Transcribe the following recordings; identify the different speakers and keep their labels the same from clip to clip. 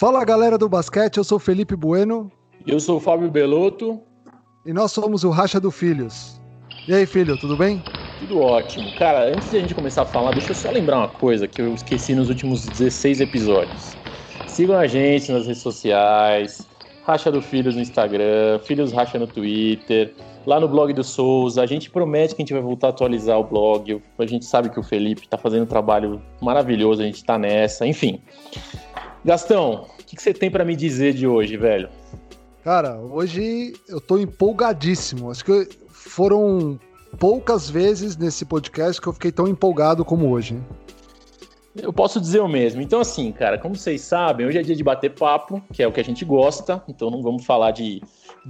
Speaker 1: Fala galera do basquete, eu sou Felipe Bueno.
Speaker 2: Eu sou o Fábio Belotto.
Speaker 1: E nós somos o Racha do Filhos. E aí, filho, tudo bem?
Speaker 2: Tudo ótimo. Cara, antes de a gente começar a falar, deixa eu só lembrar uma coisa que eu esqueci nos últimos 16 episódios. Sigam a gente nas redes sociais, Racha do Filhos no Instagram, Filhos Racha no Twitter, lá no blog do Souza. A gente promete que a gente vai voltar a atualizar o blog. A gente sabe que o Felipe está fazendo um trabalho maravilhoso, a gente está nessa, enfim. Gastão, o que, que você tem para me dizer de hoje, velho?
Speaker 1: Cara, hoje eu tô empolgadíssimo. Acho que foram poucas vezes nesse podcast que eu fiquei tão empolgado como hoje.
Speaker 2: Eu posso dizer o mesmo. Então, assim, cara, como vocês sabem, hoje é dia de bater papo, que é o que a gente gosta. Então, não vamos falar de.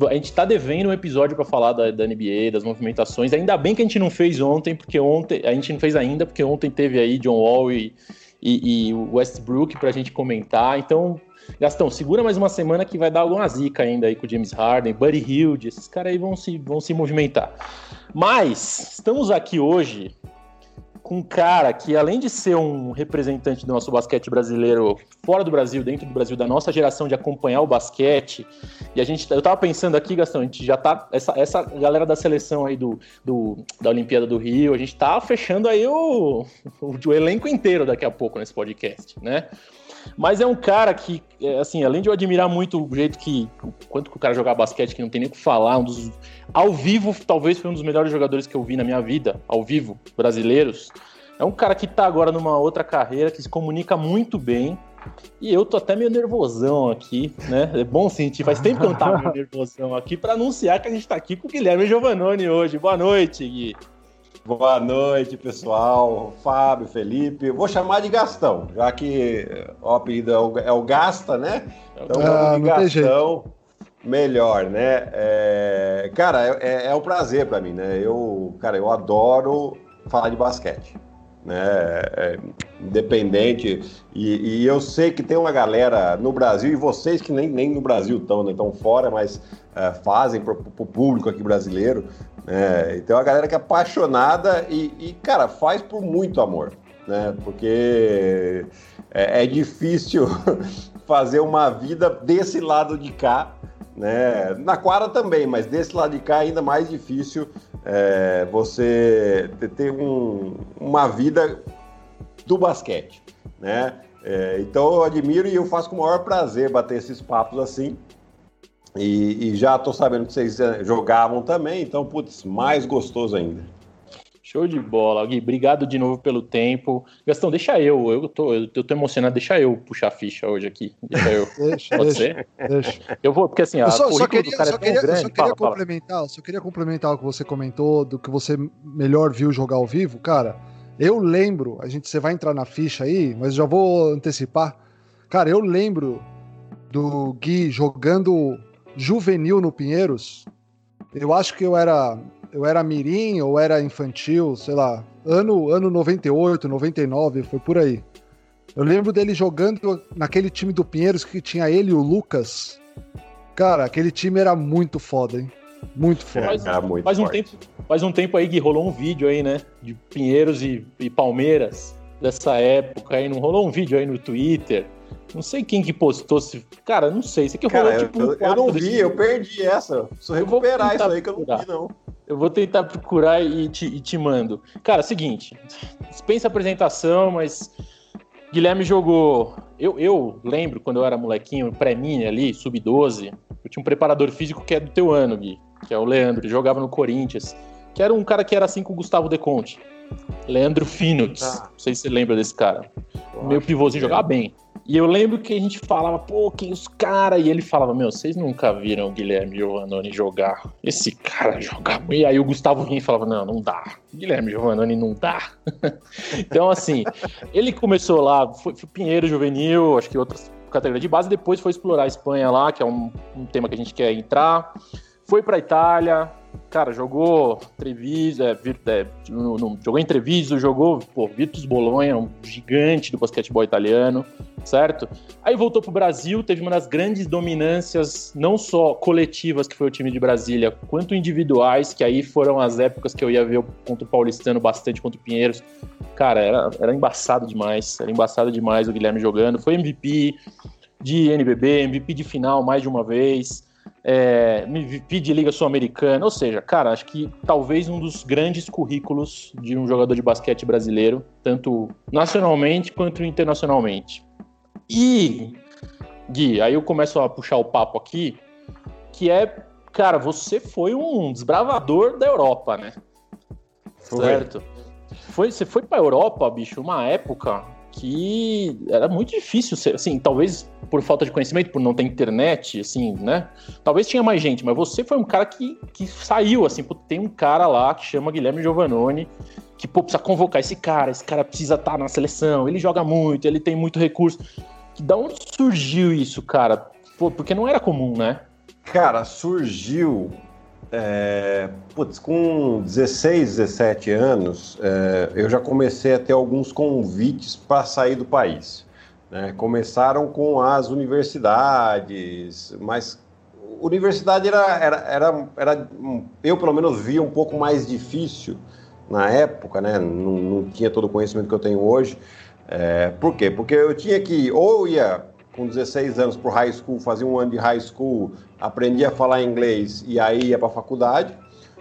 Speaker 2: A gente tá devendo um episódio para falar da, da, NBA, das movimentações. Ainda bem que a gente não fez ontem, porque ontem. A gente não fez ainda, porque ontem teve aí John Wall e, e, e Westbrook pra gente comentar. Então, Gastão, segura mais uma semana que vai dar alguma zica ainda aí com o James Harden, Buddy Hilde, esses caras aí vão se, vão se movimentar. Mas estamos aqui hoje com um cara que, além de ser um representante do nosso basquete brasileiro fora do Brasil, dentro do Brasil, da nossa geração de acompanhar o basquete, e a gente, eu tava pensando aqui, Gastão, a gente já tá, essa, essa galera da seleção aí do, do da Olimpíada do Rio, a gente tá fechando aí o, o, o elenco inteiro daqui a pouco nesse podcast, né? Mas é um cara que, é, assim, além de eu admirar muito o jeito que. Quanto que o cara jogar basquete, que não tem nem o que falar, um dos. Ao vivo, talvez foi um dos melhores jogadores que eu vi na minha vida, ao vivo, brasileiros. É um cara que tá agora numa outra carreira, que se comunica muito bem. E eu tô até meio nervosão aqui, né? É bom sentir, faz tempo que eu não tava meio nervosão aqui para anunciar que a gente tá aqui com o Guilherme Giovanoni hoje. Boa noite, Gui.
Speaker 3: Boa noite, pessoal. Fábio, Felipe. Vou chamar de Gastão, já que o apelido é o, é o Gasta, né? Então, ah, de Gastão, melhor, né? É, cara, é, é um prazer para mim, né? Eu, cara, eu adoro falar de basquete. Né, é, independente, e, e, eu sei que tem uma galera no Brasil, e vocês que nem, nem no Brasil estão, né, estão fora, mas é, fazem para o público aqui brasileiro, é, então a galera que é apaixonada e, e, cara, faz por muito amor, né? Porque é, é difícil fazer uma vida desse lado de cá, né? Na quadra também, mas desse lado de cá é ainda mais difícil é, você ter um, uma vida do basquete, né? É, então eu admiro e eu faço com o maior prazer bater esses papos assim. E, e já estou sabendo que vocês eh, jogavam também, então, putz, mais gostoso ainda.
Speaker 2: Show de bola, Gui. Obrigado de novo pelo tempo. Gastão, deixa eu. Eu tô, eu tô emocionado. Deixa eu puxar a ficha hoje aqui. Deixa eu. deixa, Pode deixa, ser? Deixa. Eu vou, porque assim,
Speaker 1: eu só, só queria, só é queria, grande, só queria fala, complementar, fala. só queria complementar o que você comentou, do que você melhor viu jogar ao vivo. Cara, eu lembro, a gente, você vai entrar na ficha aí, mas já vou antecipar. Cara, eu lembro do Gui jogando juvenil no Pinheiros, eu acho que eu era eu era mirim ou era infantil, sei lá, ano ano 98, 99, foi por aí. Eu lembro dele jogando naquele time do Pinheiros que tinha ele e o Lucas. Cara, aquele time era muito foda, hein? Muito foda. Faz,
Speaker 2: era muito faz um tempo, faz um tempo aí que rolou um vídeo aí, né? De Pinheiros e, e Palmeiras dessa época aí. Não rolou um vídeo aí no Twitter não sei quem que postou. Se... Cara, não sei. Isso aqui
Speaker 3: rolou Cara, tipo. Um eu, eu não vi, eu perdi essa. Preciso recuperar isso aí que eu não vi, não.
Speaker 2: Eu vou tentar procurar e te, e te mando. Cara, seguinte. Dispensa apresentação, mas. Guilherme jogou. Eu, eu lembro quando eu era molequinho, pré-mini ali, sub-12. Eu tinha um preparador físico que é do teu ano, Gui, que é o Leandro. Ele jogava no Corinthians. Que era um cara que era assim com o Gustavo Deconte. Leandro Finuts. Ah. Não sei se você lembra desse cara. Meu pivôzinho jogava bem. E eu lembro que a gente falava, pô, quem os caras? E ele falava, meu, vocês nunca viram o Guilherme Giovannoni jogar. Esse cara joga. E aí o Gustavo e falava, não, não dá. Guilherme Giovannoni não dá. então, assim, ele começou lá, foi, foi Pinheiro Juvenil, acho que outras categorias de base, depois foi explorar a Espanha lá, que é um, um tema que a gente quer entrar. Foi pra Itália, cara, jogou Treviso, é, é, no, no, jogou em jogou pô, Virtus Bolonha, um gigante do basquetebol italiano, certo? Aí voltou pro Brasil, teve uma das grandes dominâncias, não só coletivas, que foi o time de Brasília, quanto individuais, que aí foram as épocas que eu ia ver contra o Paulistano bastante, contra o Pinheiros. Cara, era, era embaçado demais, era embaçado demais o Guilherme jogando, foi MVP, de NBB, MVP de final mais de uma vez, é, MVP de Liga Sul-Americana, ou seja, cara, acho que talvez um dos grandes currículos de um jogador de basquete brasileiro, tanto nacionalmente quanto internacionalmente. E, Gui, aí eu começo a puxar o papo aqui, que é, cara, você foi um desbravador da Europa, né? Foi. Certo? Foi, você foi pra Europa, bicho, uma época que era muito difícil, assim, talvez por falta de conhecimento, por não ter internet, assim, né? Talvez tinha mais gente, mas você foi um cara que, que saiu, assim, tem um cara lá que chama Guilherme Giovanoni, que, pô, precisa convocar esse cara, esse cara precisa estar tá na seleção, ele joga muito, ele tem muito recurso. Da onde surgiu isso, cara? Pô, porque não era comum, né?
Speaker 3: Cara, surgiu é, putz, com 16, 17 anos, é, eu já comecei a ter alguns convites para sair do país. Né? Começaram com as universidades, mas universidade era, era, era, era, eu pelo menos via um pouco mais difícil na época, né? não, não tinha todo o conhecimento que eu tenho hoje. É, por quê? Porque eu tinha que, ou ia com 16 anos para o high school, fazia um ano de high school, aprendia a falar inglês e aí ia para a faculdade,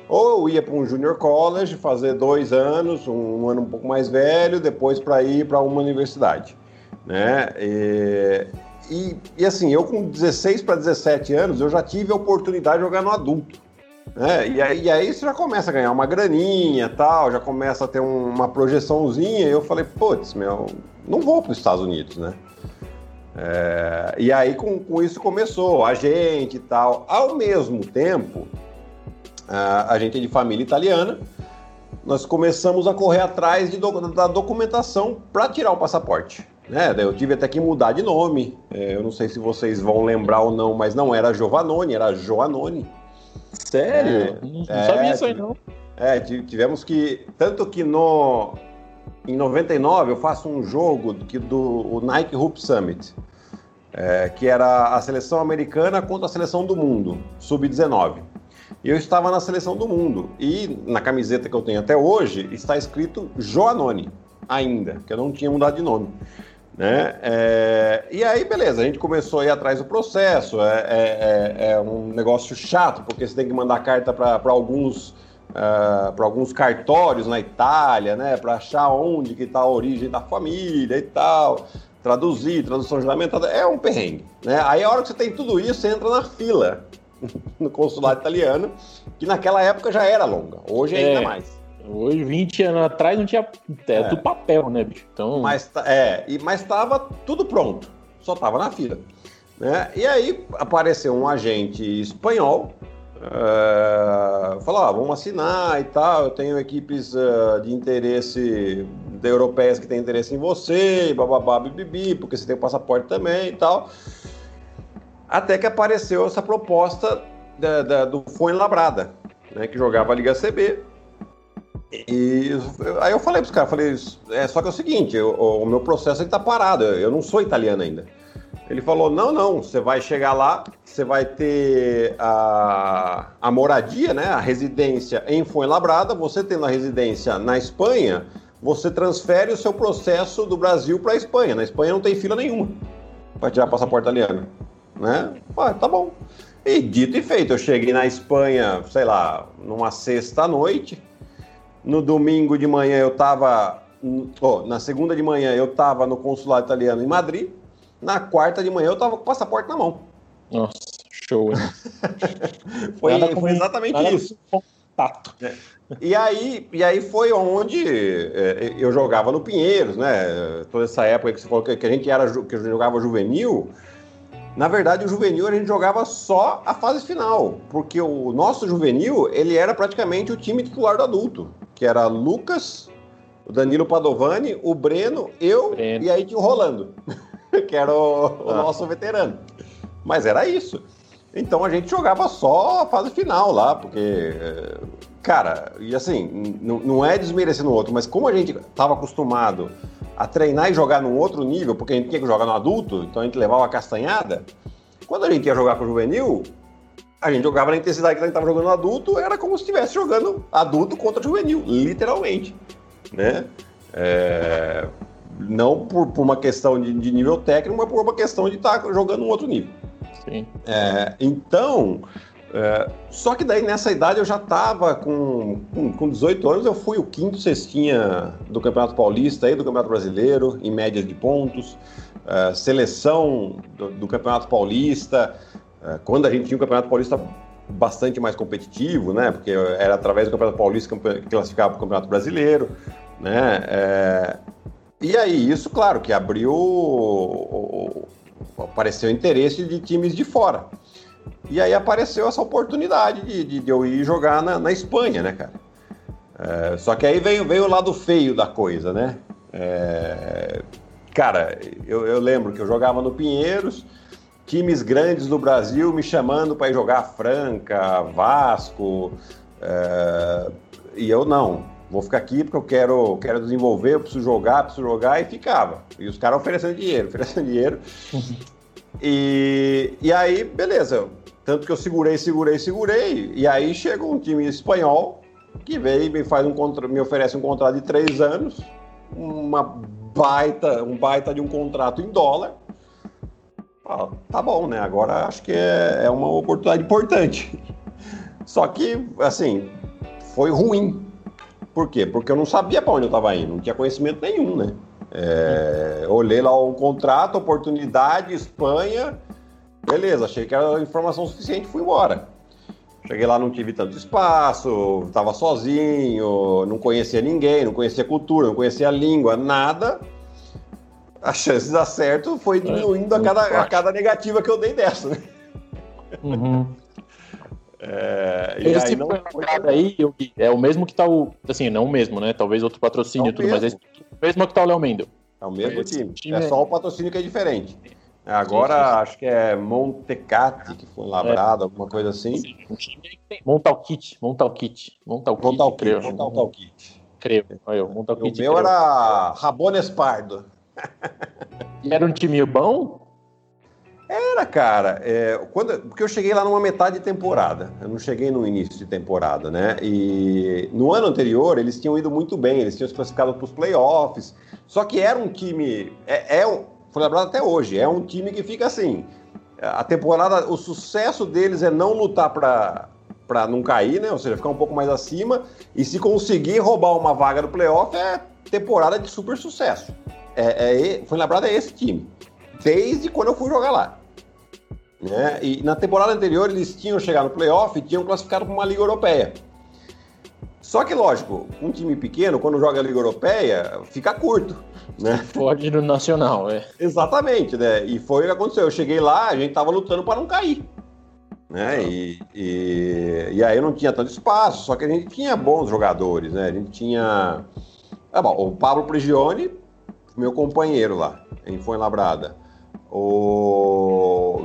Speaker 3: ou ia para um junior college, fazer dois anos, um, um ano um pouco mais velho, depois para ir para uma universidade, né? E, e, e, assim, eu com 16 para 17 anos, eu já tive a oportunidade de jogar no adulto. Né? E, aí, e aí você já começa a ganhar uma graninha tal, já começa a ter um, uma projeçãozinha. E eu falei, putz, meu, não vou para os Estados Unidos, né? É, e aí com, com, isso começou, a gente e tal. Ao mesmo tempo, a, a gente é de família italiana, nós começamos a correr atrás de, da documentação para tirar o passaporte. Né? Eu tive até que mudar de nome. É, eu não sei se vocês vão lembrar ou não, mas não era Giovannone, era Joanone.
Speaker 2: Sério? É, não, é, sabia isso aí não.
Speaker 3: É, tivemos que. Tanto que no, em 99 eu faço um jogo que do Nike Hoop Summit, é, que era a seleção americana contra a seleção do mundo, sub-19. E eu estava na seleção do mundo. E na camiseta que eu tenho até hoje está escrito Joanone, ainda, que eu não tinha mudado de nome. Né? É, e aí, beleza, a gente começou a ir atrás do processo. É, é, é, é um negócio chato, porque você tem que mandar carta para alguns uh, ah, para alguns cartórios na Itália, né, para achar onde que está a origem da família e tal, traduzir, tradução juramentada, é um perrengue, né? Aí a hora que você tem tudo isso, você entra na fila no consulado italiano, que naquela época já era longa, hoje é, ainda mais.
Speaker 2: Hoje, 20 anos atrás, não tinha é, é. do papel, né, bicho?
Speaker 3: Então... Mas, é, mas estava tudo pronto, só estava na fila. Né? E aí apareceu um agente espanhol é, falou, ah, vamos assinar e tal, eu tenho equipes uh, de interesse de europeias que têm interesse em você, bababá, bibibi, porque você tem o passaporte também e tal. Até que apareceu essa proposta da, da, do Fone Labrada, né, que jogava a Liga CB. E aí eu falei para os caras, falei, é, só que é o seguinte, eu, o meu processo está parado, eu não sou italiano ainda. Ele falou: não, não, você vai chegar lá, você vai ter a, a moradia, né, a residência em Fuenlabrada, você tendo a residência na Espanha, você transfere o seu processo do Brasil para a Espanha. Na Espanha não tem fila nenhuma para tirar passaporte italiano. Né? Ah, tá bom. E dito e feito, eu cheguei na Espanha, sei lá, numa sexta-noite. No domingo de manhã eu estava. Oh, na segunda de manhã eu estava no consulado italiano em Madrid. Na quarta de manhã eu tava com o passaporte na mão.
Speaker 2: Nossa, show, hein?
Speaker 3: foi, foi exatamente isso. Contato. É. E aí, e aí foi onde é, eu jogava no Pinheiros, né? Toda essa época que você falou que, que a gente era que jogava juvenil. Na verdade, o juvenil a gente jogava só a fase final, porque o nosso juvenil ele era praticamente o time titular do adulto, que era Lucas, o Danilo Padovani, o Breno, eu Breno. e aí tinha o Rolando. que era o, o ah. nosso veterano. Mas era isso. Então a gente jogava só a fase final lá, porque, cara, e assim, não é desmerecendo o outro, mas como a gente estava acostumado a treinar e jogar num outro nível, porque a gente tinha que jogar no adulto, então a gente levava a castanhada, quando a gente ia jogar com o juvenil, a gente jogava na intensidade que a gente estava jogando no adulto, era como se estivesse jogando adulto contra juvenil, literalmente, né? É Não por, por uma questão de, de, nível técnico, mas por uma questão de estar tá jogando um outro nível. Sim. É, então, é, só que daí nessa idade eu já estava com, com, com 18 anos, eu fui o quinto cestinha do Campeonato Paulista e do Campeonato Brasileiro, em média de pontos. É, seleção do, do, Campeonato Paulista, é, quando a gente tinha o Campeonato Paulista bastante mais competitivo, né? Porque era através do Campeonato Paulista que classificava para o Campeonato Brasileiro, né? E aí, isso, claro, que abriu. Apareceu interesse de times de fora. E aí apareceu essa oportunidade de, de, de eu ir jogar na, na Espanha, né, cara? É... Só que aí veio, veio o lado feio da coisa, né? É... Cara, eu, eu lembro que eu jogava no Pinheiros times grandes do Brasil me chamando para ir jogar Franca, Vasco, é... e eu não. Vou ficar aqui porque eu quero, quero desenvolver, eu preciso jogar, preciso jogar, e ficava. E os caras oferecendo dinheiro, oferecendo dinheiro. e, e aí, beleza. Tanto que eu segurei, segurei, segurei. E aí chega um time espanhol que veio e me, faz um contra... me oferece um contrato de três anos, uma baita, um baita de um contrato em dólar ah, tá bom, né? Agora acho que é, é uma oportunidade importante. Só que, assim, foi ruim. Por quê? Porque eu não sabia para onde eu estava indo, não tinha conhecimento nenhum, né? É, olhei lá o contrato, oportunidade, Espanha, beleza, achei que era informação suficiente fui embora. Cheguei lá, não tive tanto espaço, estava sozinho, não conhecia ninguém, não conhecia cultura, não conhecia língua, nada a chance de dar certo foi é, diminuindo a, cada, a cada negativa que eu dei dessa, né? Uhum.
Speaker 2: É, e esse aí não aí é o mesmo que tá o. Assim, não o mesmo, né? Talvez outro patrocínio e é tudo, mesmo. mas é o mesmo que tá o Léo Mendel.
Speaker 3: É o mesmo time. time. É só o patrocínio que é diferente. Agora sim, sim, sim. acho que é Montecate que foi labrado, é. alguma coisa assim.
Speaker 2: Monta o kit, monta o kit, monta o kit.
Speaker 3: Monta o kit, monta o kit.
Speaker 2: Creio, monta o kit.
Speaker 3: O meu era Rabones Pardo.
Speaker 2: E era um time bom?
Speaker 3: Era, cara. É, quando, porque eu cheguei lá numa metade de temporada. Eu não cheguei no início de temporada, né? E no ano anterior eles tinham ido muito bem, eles tinham se classificado para os playoffs. Só que era um time. É, é, foi lembrado até hoje. É um time que fica assim. A temporada, o sucesso deles é não lutar para para não cair, né? Ou seja, ficar um pouco mais acima. E se conseguir roubar uma vaga no playoff, é temporada de super sucesso é, é, foi lembrado é esse time, desde quando eu fui jogar lá. Né? E na temporada anterior eles tinham chegado no playoff e tinham classificado para uma Liga Europeia. Só que, lógico, um time pequeno, quando joga a Liga Europeia, fica curto. Né?
Speaker 2: Pode ir no Nacional, é.
Speaker 3: Exatamente, né? E foi o que aconteceu. Eu cheguei lá, a gente tava lutando para não cair. Né? E, e, e, aí não tinha tanto espaço, só que a gente tinha bons jogadores, né? A gente tinha. Ah, bom, o Pablo Prigioni meu companheiro lá, em Fuenlabrada. O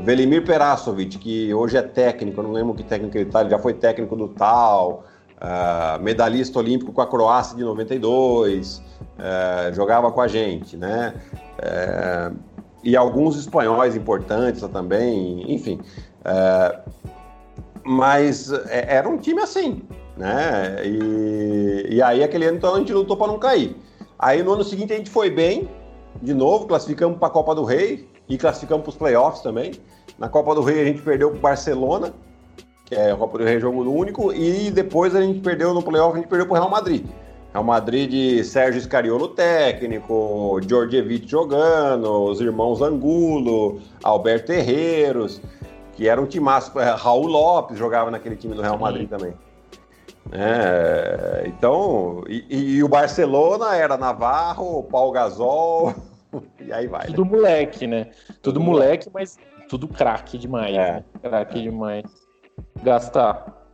Speaker 3: Velimir Perasovic, que hoje é técnico, eu não lembro que técnico ele tá, ele já foi técnico do Tal, uh, medalhista olímpico com a Croácia de 92, uh, jogava com a gente, né? Uh, e alguns espanhóis importantes também, enfim. mas é, era um time assim, né? E, e aí aquele ano então a gente lutou para não cair. Aí no ano seguinte a gente foi bem, de novo, classificamos para a Copa do Rei e classificamos para os playoffs também. Na Copa do Rei a gente perdeu para o Barcelona, que é a Copa do Rei jogo único, e depois a gente perdeu no playoff, a gente perdeu para o Real Madrid. Real Madrid de Sérgio Scariolo técnico, Djordjevic jogando, os irmãos Angulo, Alberto Herreros, que era um timaço. É, Raul Lopes jogava naquele time do Real Madrid Sim. também. É, então, e, e, o Barcelona era Navarro, Paul Gasol, e aí vai.
Speaker 2: Tudo né? moleque, né? Tudo, tudo moleque, mas tudo craque demais. É. Né? Craque demais. Gastar.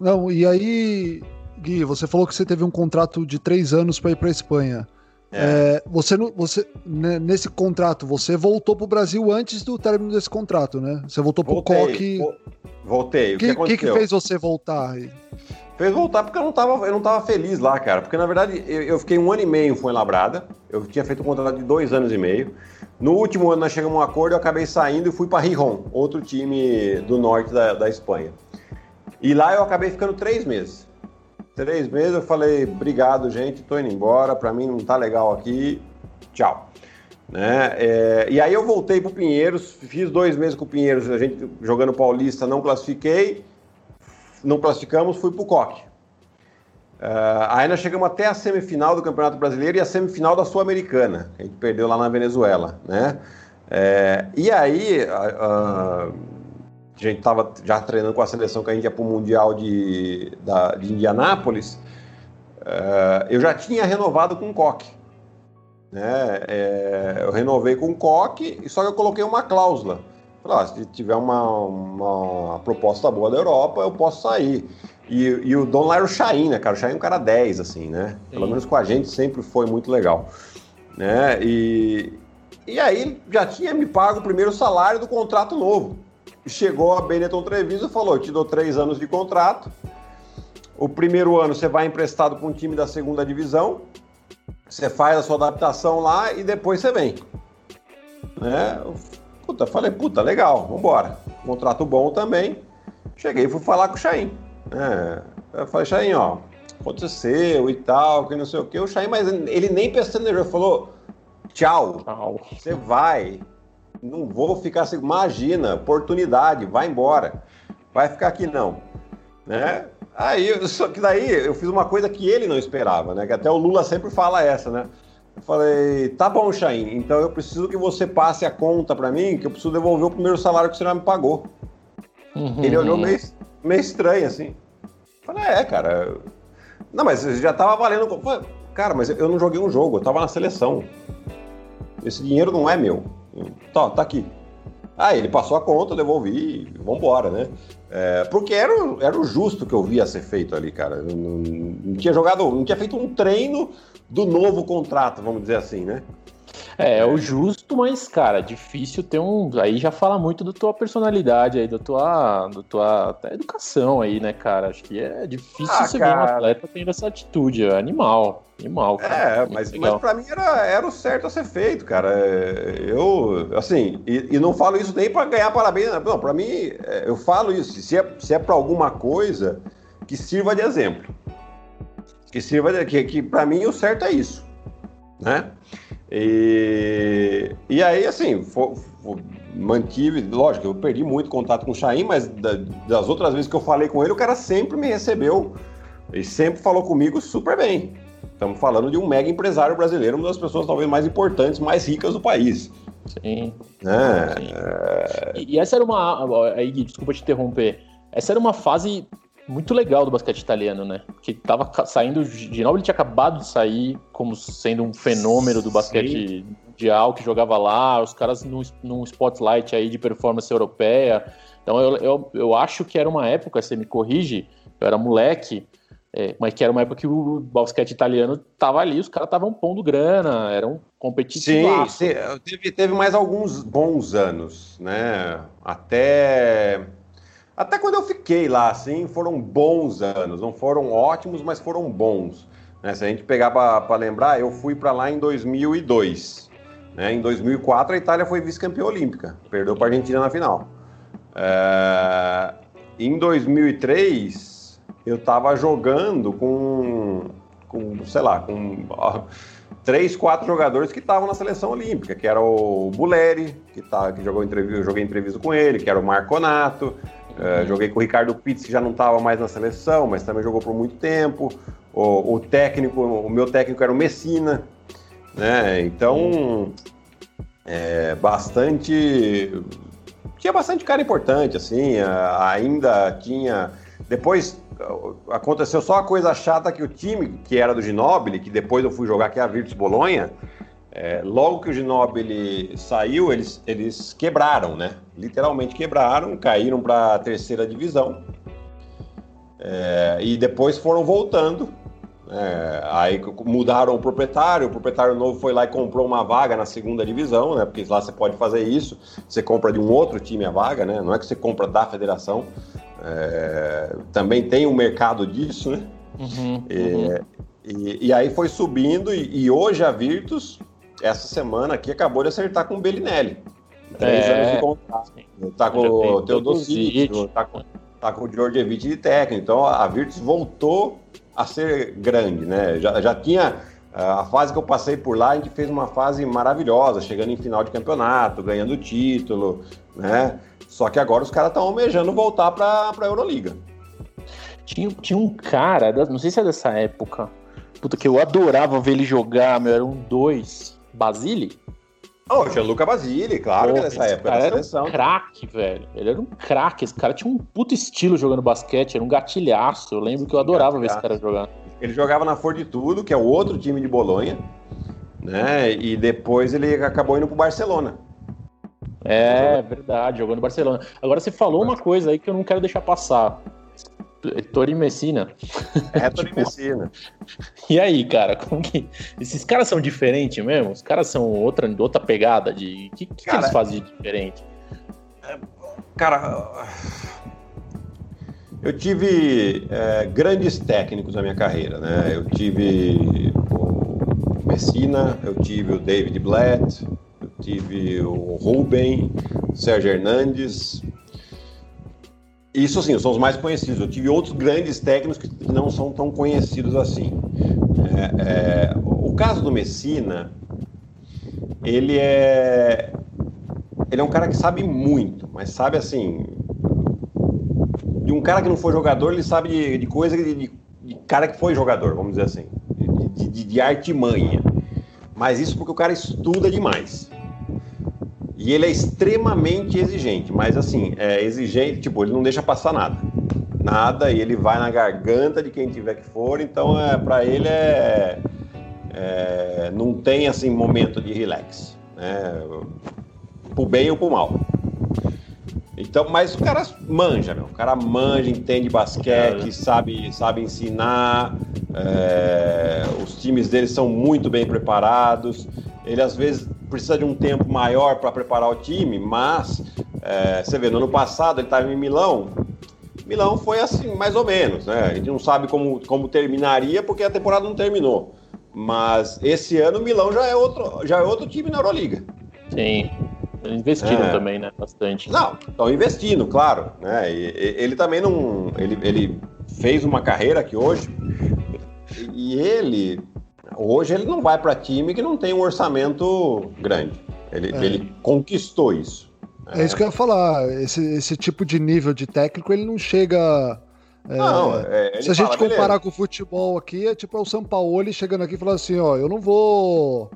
Speaker 1: Não, e aí, Gui, você falou que você teve um contrato de três anos para ir para Espanha. É. É, você, você né, nesse contrato, você voltou para o Brasil antes do término desse contrato, né? Você voltou para o Coque.
Speaker 3: Voltei.
Speaker 1: O que, que, que, fez você voltar aí?
Speaker 3: Fez voltar porque eu não tava, eu não tava feliz lá, cara. Porque na verdade eu, eu fiquei um ano e meio em Fuenlabrada. Eu tinha feito um contrato de dois anos e meio. No último ano nós chegamos a um acordo, eu acabei saindo e fui para Rijon, outro time do norte da, da Espanha. E lá eu acabei ficando três meses. Três meses eu falei, obrigado, gente, tô indo embora, para mim não tá legal aqui. tchau. Né? É, e aí eu voltei para o Pinheiros, fiz dois meses com o Pinheiros, a gente jogando Paulista, não classifiquei, não classificamos, fui para o Coque. Uh, aí nós chegamos até a semifinal do Campeonato Brasileiro e a semifinal da Sul-Americana, a gente perdeu lá na Venezuela, né? É, e aí uh, uh, a gente estava já treinando com a seleção que a gente ia para o Mundial de, da, de Indianápolis, uh, eu já tinha renovado com o Coque. Né? É, eu renovei com o Coque, só que eu coloquei uma cláusula. Falei, ah, se tiver uma, uma proposta boa da Europa, eu posso sair. E, e o dono lá era o Chain, né, cara? O Chain é um cara 10, assim, né? Pelo menos com a gente sempre foi muito legal. Né? E, e aí já tinha me pago o primeiro salário do contrato novo. Chegou a Benetton Treviso e falou: te dou três anos de contrato. O primeiro ano você vai emprestado para um time da segunda divisão, você faz a sua adaptação lá e depois você vem. Né? Puta, falei, puta, legal, vambora. Contrato bom também. Cheguei e fui falar com o Chain. É, eu falei, Chain, ó, aconteceu e tal, que não sei o que. O Chain, mas ele nem pensando ele falou, tchau, tchau. você vai. Não vou ficar assim, imagina, oportunidade, vai embora. Vai ficar aqui não. Né? Aí, só que daí eu fiz uma coisa que ele não esperava, né? Que até o Lula sempre fala essa, né? Eu falei, tá bom, Chain, então eu preciso que você passe a conta para mim, que eu preciso devolver o primeiro salário que você já me pagou. Uhum. Ele olhou meio, meio estranho, assim. Eu falei, é, cara. Não, mas já tava valendo. Falei, cara, mas eu não joguei um jogo, eu tava na seleção. Esse dinheiro não é meu. Tá, tá aqui. Ah, ele passou a conta, devolvi vambora, né? É, porque era, era o justo que eu via ser feito ali, cara. Não, não, não, tinha jogado, não tinha feito um treino do novo contrato, vamos dizer assim, né?
Speaker 2: É, é o justo, mas, cara, difícil ter um. Aí já fala muito da tua personalidade aí, da tua, da tua educação aí, né, cara? Acho que é difícil ah, você cara... ver um atleta tendo essa atitude. É animal. Animal,
Speaker 3: cara. É, mas, mas pra mim era, era o certo a ser feito, cara. Eu, assim, e, e não falo isso nem pra ganhar parabéns. Não, pra mim, é, eu falo isso. Se é, se é pra alguma coisa, que sirva de exemplo. Que sirva de. Que, que pra mim o certo é isso. Né? E, e aí, assim, for, for, mantive, lógico, eu perdi muito contato com o Chain, mas da, das outras vezes que eu falei com ele, o cara sempre me recebeu e sempre falou comigo super bem. Estamos falando de um mega empresário brasileiro, uma das pessoas talvez mais importantes, mais ricas do país.
Speaker 2: Sim. É, Sim. E, e, essa era uma. Aí, desculpa te interromper. Essa era uma fase muito legal do basquete italiano, né? Que tava saindo. De novo, ele tinha acabado de sair como sendo um fenômeno do basquete Sim. mundial que jogava lá, os caras num, num spotlight aí de performance europeia. Então eu, eu, eu acho que era uma época, você me corrige, eu era moleque. É, mas que era uma época que o basquete italiano tava ali, os caras estavam pondo grana, eram competitivos.
Speaker 3: Sim, sim, teve, teve mais alguns bons anos, né? Até até quando eu fiquei lá, assim, foram bons anos. Não foram ótimos, mas foram bons. Né? Se a gente pegar para lembrar, eu fui para lá em 2002. Né? Em 2004, a Itália foi vice-campeã olímpica. Perdeu para a Argentina na final. É... Em 2003, eu estava jogando com, com, sei lá, com três, quatro jogadores que estavam na seleção olímpica, que era o Buleri, que, tá, que jogou entrevista, eu joguei entrevista com ele, que era o Marconato, Uh, joguei com o Ricardo Pitts, que já não estava mais na seleção, mas também jogou por muito tempo. O, o, técnico, o meu técnico era o Messina, né? Então, é, bastante. Tinha bastante cara importante, assim. ainda tinha. Depois aconteceu só a coisa chata que o time, que era do Ginobili, que depois eu fui jogar, que é a Virtus Bolonha, é, logo que o Ginobili saiu, eles, eles quebraram, né? Literalmente quebraram, caíram para a terceira divisão. É, e depois foram voltando. É, aí mudaram o proprietário, o proprietário novo foi lá e comprou uma vaga na segunda divisão, né? Porque lá você pode fazer isso, você compra de um outro time a vaga, né? Não é que você compra da federação. É, também tem um mercado disso, né? Uhum, uhum. E, e, aí foi subindo, e, e hoje a Virtus essa semana aqui acabou de acertar com o Bellinelli. Três é, anos de contrato. Tá com o Teodosic, tá com, tá com o Djordjevic de técnico. Então a Virtus voltou a ser grande, né? Já, já tinha. A fase que eu passei por lá, a gente fez uma fase maravilhosa, chegando em final de campeonato, ganhando título, né? Só que agora os caras estão almejando voltar para a Euroliga.
Speaker 2: Tinha, tinha um cara, não sei se é dessa época, puta, que eu adorava ver ele jogar, meu, era um dois. Basile?
Speaker 3: Oh, o Gianluca Basile, claro Pô, que dessa época
Speaker 2: seleção. Era um craque, velho. Ele era um craque. Esse cara tinha um puto estilo jogando basquete, era um gatilhaço. Eu lembro que eu adorava ver esse cara jogar.
Speaker 3: Ele jogava na Tudo, que é o outro time de Bolonha, né? E depois ele acabou indo pro Barcelona.
Speaker 2: É, verdade, jogou no Barcelona. Agora você falou uma coisa aí que eu não quero deixar passar. Tori Messina.
Speaker 3: É Tori tipo, Messina.
Speaker 2: E aí, cara, como que. Esses caras são diferentes mesmo? Os caras são outra, outra pegada de. O que, que, cara, que eles fazem de diferente?
Speaker 3: Cara. Eu tive é, grandes técnicos na minha carreira, né? Eu tive o Messina, eu tive o David Blatt, eu tive o Ruben, o Sérgio Hernandes. Isso sim, são os mais conhecidos. Eu tive outros grandes técnicos que não são tão conhecidos assim. É, é, o caso do Messina, ele é ele é um cara que sabe muito, mas sabe assim de um cara que não foi jogador, ele sabe de, de coisa de, de, de, cara que foi jogador, vamos dizer assim, de, de, de artimanha. Mas isso porque o cara estuda demais. E ele é extremamente exigente, mas assim, é exigente, tipo, ele não deixa passar nada. Nada, e ele vai na garganta de quem tiver que for, então é, para ele é, é, Não tem assim momento de relax. Né? Pro bem ou pro mal. Então, mas o cara manja, meu. O cara manja, entende basquete, sabe, sabe ensinar. É, os times dele são muito bem preparados. Ele às vezes precisa de um tempo maior para preparar o time, mas é, você vê, no ano passado ele estava em Milão. Milão foi assim, mais ou menos, né? A gente não sabe como, como terminaria porque a temporada não terminou. Mas esse ano o Milão já é outro, já é outro time na Euroliga.
Speaker 2: Sim. Eles investiram é. também, né? Bastante.
Speaker 3: Não, estão investindo, claro. Né? E, ele também não. Ele, ele fez uma carreira que hoje. E ele. Hoje ele não vai para time que não tem um orçamento grande. Ele, é. ele conquistou isso.
Speaker 1: É. é isso que eu ia falar. Esse, esse tipo de nível de técnico, ele não chega. É, não, é, se a gente comparar beleza. com o futebol aqui, é tipo é o São Paulo chegando aqui e falando assim: ó, eu não vou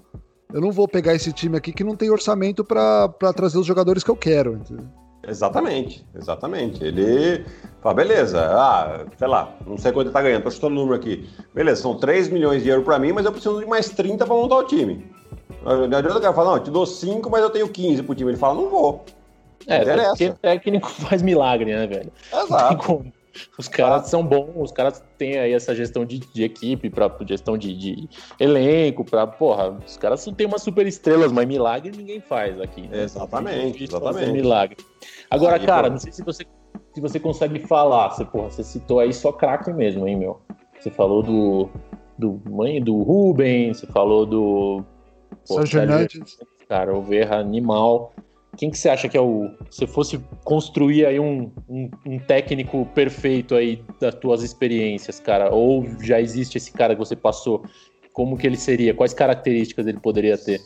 Speaker 1: eu não vou pegar esse time aqui que não tem orçamento para trazer os jogadores que eu quero. Entendeu?
Speaker 3: Exatamente, exatamente. Ele fala, beleza, ah, sei lá, não sei quanto ele tá ganhando, tô chutando o número aqui. Beleza, são 3 milhões de euros para mim, mas eu preciso de mais 30 para montar o time. Não adianta o cara falar, não, eu te dou 5, mas eu tenho 15 pro time. Ele fala, não vou.
Speaker 2: É, porque técnico faz milagre, né, velho?
Speaker 3: Exato.
Speaker 2: Os caras são bons, os caras têm aí essa gestão de, de equipe, pra, gestão de, de elenco, pra, porra, os caras têm umas super estrelas, mas milagre ninguém faz aqui.
Speaker 3: Né? Exatamente, exatamente.
Speaker 2: Milagre. Agora, aí, cara, não sei se você, se você consegue falar, você, porra, você citou aí só craque mesmo, hein, meu? Você falou do, do mãe do Ruben, você falou do...
Speaker 1: Sérgio.
Speaker 2: Cara, o Verra animal. Quem que você acha que é o. Se fosse construir aí um, um, um, técnico perfeito aí das tuas experiências, cara, ou já existe esse cara que você passou, como que ele seria? Quais características ele poderia ter?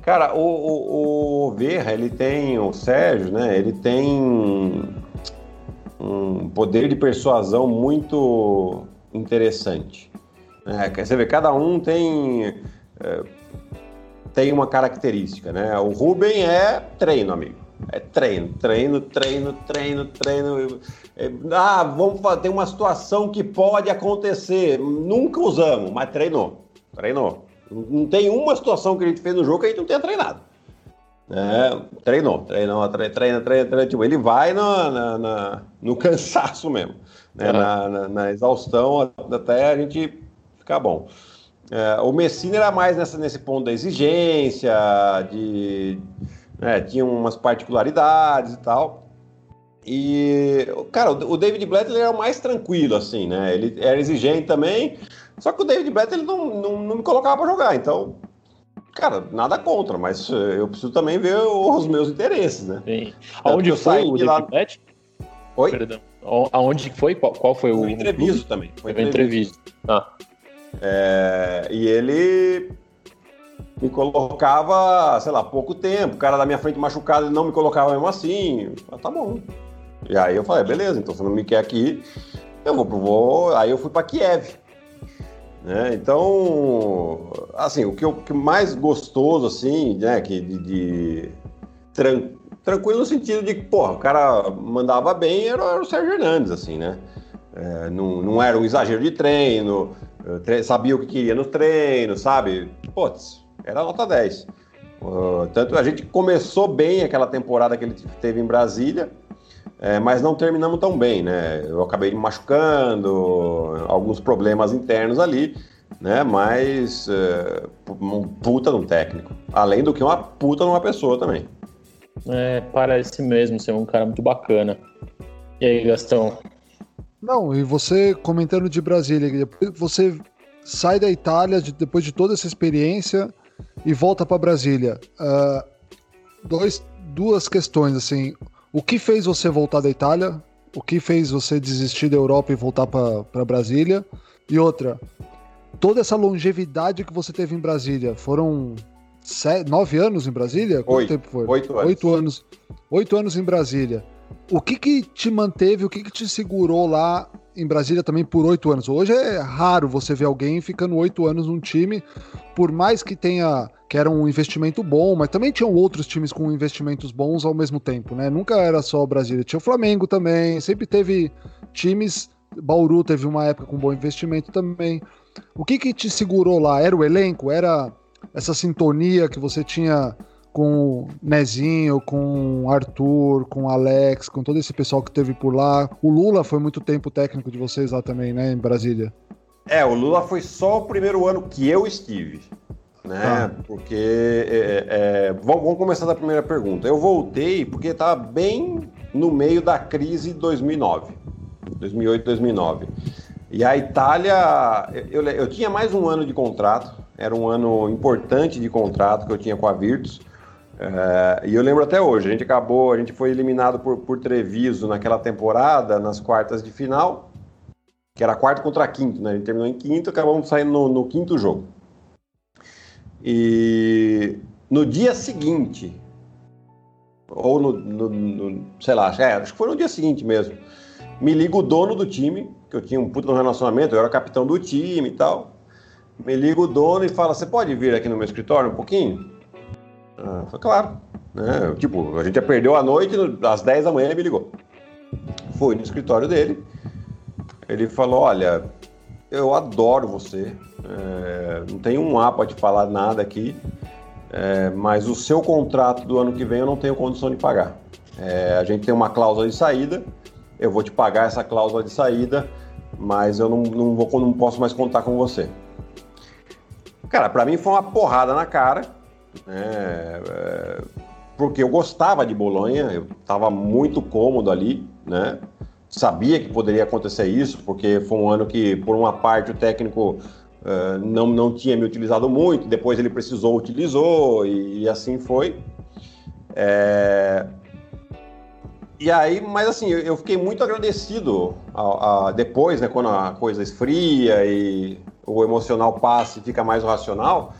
Speaker 3: Cara, o, o, o Verra, ele tem, o Sérgio, né, ele tem um poder de persuasão muito interessante. É, você vê, cada um tem. É, tem uma característica, né? O Ruben é treino, amigo. É treino, treino, treino, treino, treino. É, ah, vamos fazer uma situação que pode acontecer. Nunca usamos, mas treinou. Treinou. Não tem uma situação que a gente fez no jogo que a gente não tenha treinado. É, treinou, treinou, treina, treina, treina. Tipo, ele vai no, na, na, no cansaço mesmo, né? na, na, na exaustão até a gente ficar bom. É, o Messina era mais nessa, nesse ponto da exigência, de, né, tinha umas particularidades e tal. E, cara, o David Blatt era o mais tranquilo, assim, né? Ele era exigente também, só que o David Blatt ele não, não, não me colocava para jogar, então, cara, nada contra, mas eu preciso também ver os meus interesses, né?
Speaker 2: Sim. Aonde foi o David lá... Blatt?
Speaker 3: Oi? Perdão.
Speaker 2: Aonde foi? Qual, qual foi, foi o.
Speaker 3: Entrevisto também.
Speaker 2: Foi entrevista. Ah.
Speaker 3: É, e ele me colocava, sei lá, pouco tempo. O cara da minha frente machucado ele não me colocava mesmo assim. Ah, tá bom. E aí eu falei, beleza, então você não me quer aqui, eu vou pro voo. Aí eu fui para Kiev. Né? Então, assim, o que, eu, que mais gostoso, assim, né, que de, de tran, tranquilo no sentido de que, porra, o cara mandava bem, era, era o Sérgio Hernandes, assim, né? É, não, não era um exagero de treino, tre sabia o que queria no treino, sabe? Putz, era nota 10. Uh, tanto a gente começou bem aquela temporada que ele teve em Brasília, é, mas não terminamos tão bem, né? Eu acabei me machucando, alguns problemas internos ali, né? Mas é, um puta de um técnico. Além do que uma puta de uma pessoa também.
Speaker 2: É, parece mesmo ser um cara muito bacana. E aí, Gastão?
Speaker 1: Não, e você comentando de Brasília, você sai da Itália de, depois de toda essa experiência e volta para Brasília. Uh, dois, duas questões, assim. O que fez você voltar da Itália? O que fez você desistir da Europa e voltar para Brasília? E outra, toda essa longevidade que você teve em Brasília, foram sete, nove anos em Brasília?
Speaker 3: Quanto Oito, tempo foi? Oito anos.
Speaker 1: Oito anos. Oito anos em Brasília. O que que te manteve, o que que te segurou lá em Brasília também por oito anos? Hoje é raro você ver alguém ficando oito anos num time, por mais que tenha que era um investimento bom, mas também tinham outros times com investimentos bons ao mesmo tempo, né? Nunca era só o Brasília, tinha o Flamengo também, sempre teve times. Bauru teve uma época com bom investimento também. O que que te segurou lá? Era o elenco? Era essa sintonia que você tinha com o Nezinho, com o Arthur, com o Alex, com todo esse pessoal que teve por lá. O Lula foi muito tempo técnico de vocês lá também, né, em Brasília?
Speaker 3: É, o Lula foi só o primeiro ano que eu estive, né? Ah. Porque é, é, é vamos, começar da primeira pergunta. Eu voltei porque estava bem no meio da crise de 2009, 2008, 2009. E a Itália, eu, eu tinha mais um ano de contrato, era um ano importante de contrato que eu tinha com a Virtus. É, e eu lembro até hoje, a gente acabou, a gente foi eliminado por, por Treviso naquela temporada, nas quartas de final, que era quarto contra quinto, né? A gente terminou em quinto, acabamos saindo no, no quinto jogo. E no dia seguinte, ou no, no, no, sei lá, é, acho que foi no dia seguinte mesmo, me liga o dono do time, que eu tinha um puto relacionamento, eu era capitão do time e tal. Me liga o dono e fala: Você pode vir aqui no meu escritório um pouquinho? Ah, claro. Né? Tipo, a gente já perdeu a noite, às 10 da manhã ele me ligou. Fui no escritório dele. Ele falou: Olha, eu adoro você. É, não tenho um A para te falar nada aqui. É, mas o seu contrato do ano que vem eu não tenho condição de pagar. É, a gente tem uma cláusula de saída, eu vou te pagar essa cláusula de saída, mas eu não, não, vou, não posso mais contar com você. Cara, para mim foi uma porrada na cara, né? É, porque eu gostava de Bolonha, eu estava muito cômodo ali, né? Sabia que poderia acontecer isso, porque foi um ano que, por uma parte, o técnico uh, não, não tinha me utilizado muito, depois ele precisou, utilizou, e, e assim foi. É... E aí, mas assim, eu fiquei muito agradecido a, a, depois, né, quando a coisa esfria e o emocional passa e fica mais racional,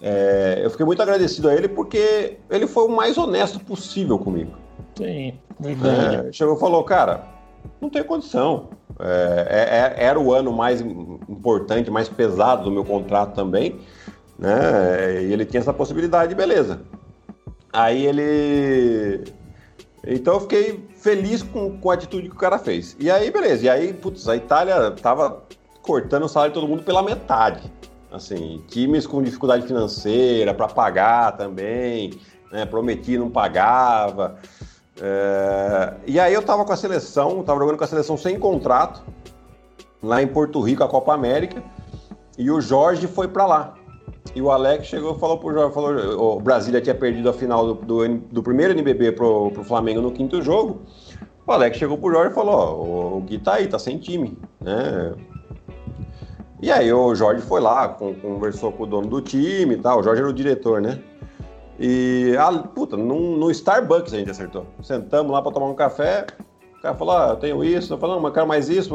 Speaker 3: é, eu fiquei muito agradecido a ele porque ele foi o mais honesto possível comigo.
Speaker 2: Sim, verdade.
Speaker 3: É, chegou e falou, cara, não tem condição. É, é, é, era o ano mais importante, mais pesado do meu contrato também, né? E ele tinha essa possibilidade, beleza. Aí ele. Então eu fiquei feliz com, com a atitude que o cara fez. E aí, beleza. E aí, putz, a Itália tava cortando o salário de todo mundo pela metade. Assim, times com dificuldade financeira para pagar também, né? Prometi não pagava. É... E aí eu tava com a seleção, tava jogando com a seleção sem contrato, lá em Porto Rico, a Copa América, e o Jorge foi para lá. E o Alex chegou e falou pro Jorge, falou, o Brasília tinha perdido a final do, do, do primeiro NBB pro, pro Flamengo no quinto jogo. O Alex chegou pro Jorge e falou, ó, o, Gui tá aí, tá sem time, né? E aí o Jorge foi lá, conversou com o dono do time e tal. O Jorge era o diretor, né? E, ah, puta, no, no Starbucks a gente acertou. Sentamos lá para tomar um café. O cara falou: ah, eu tenho isso. Eu falei: não, mas quero mais isso.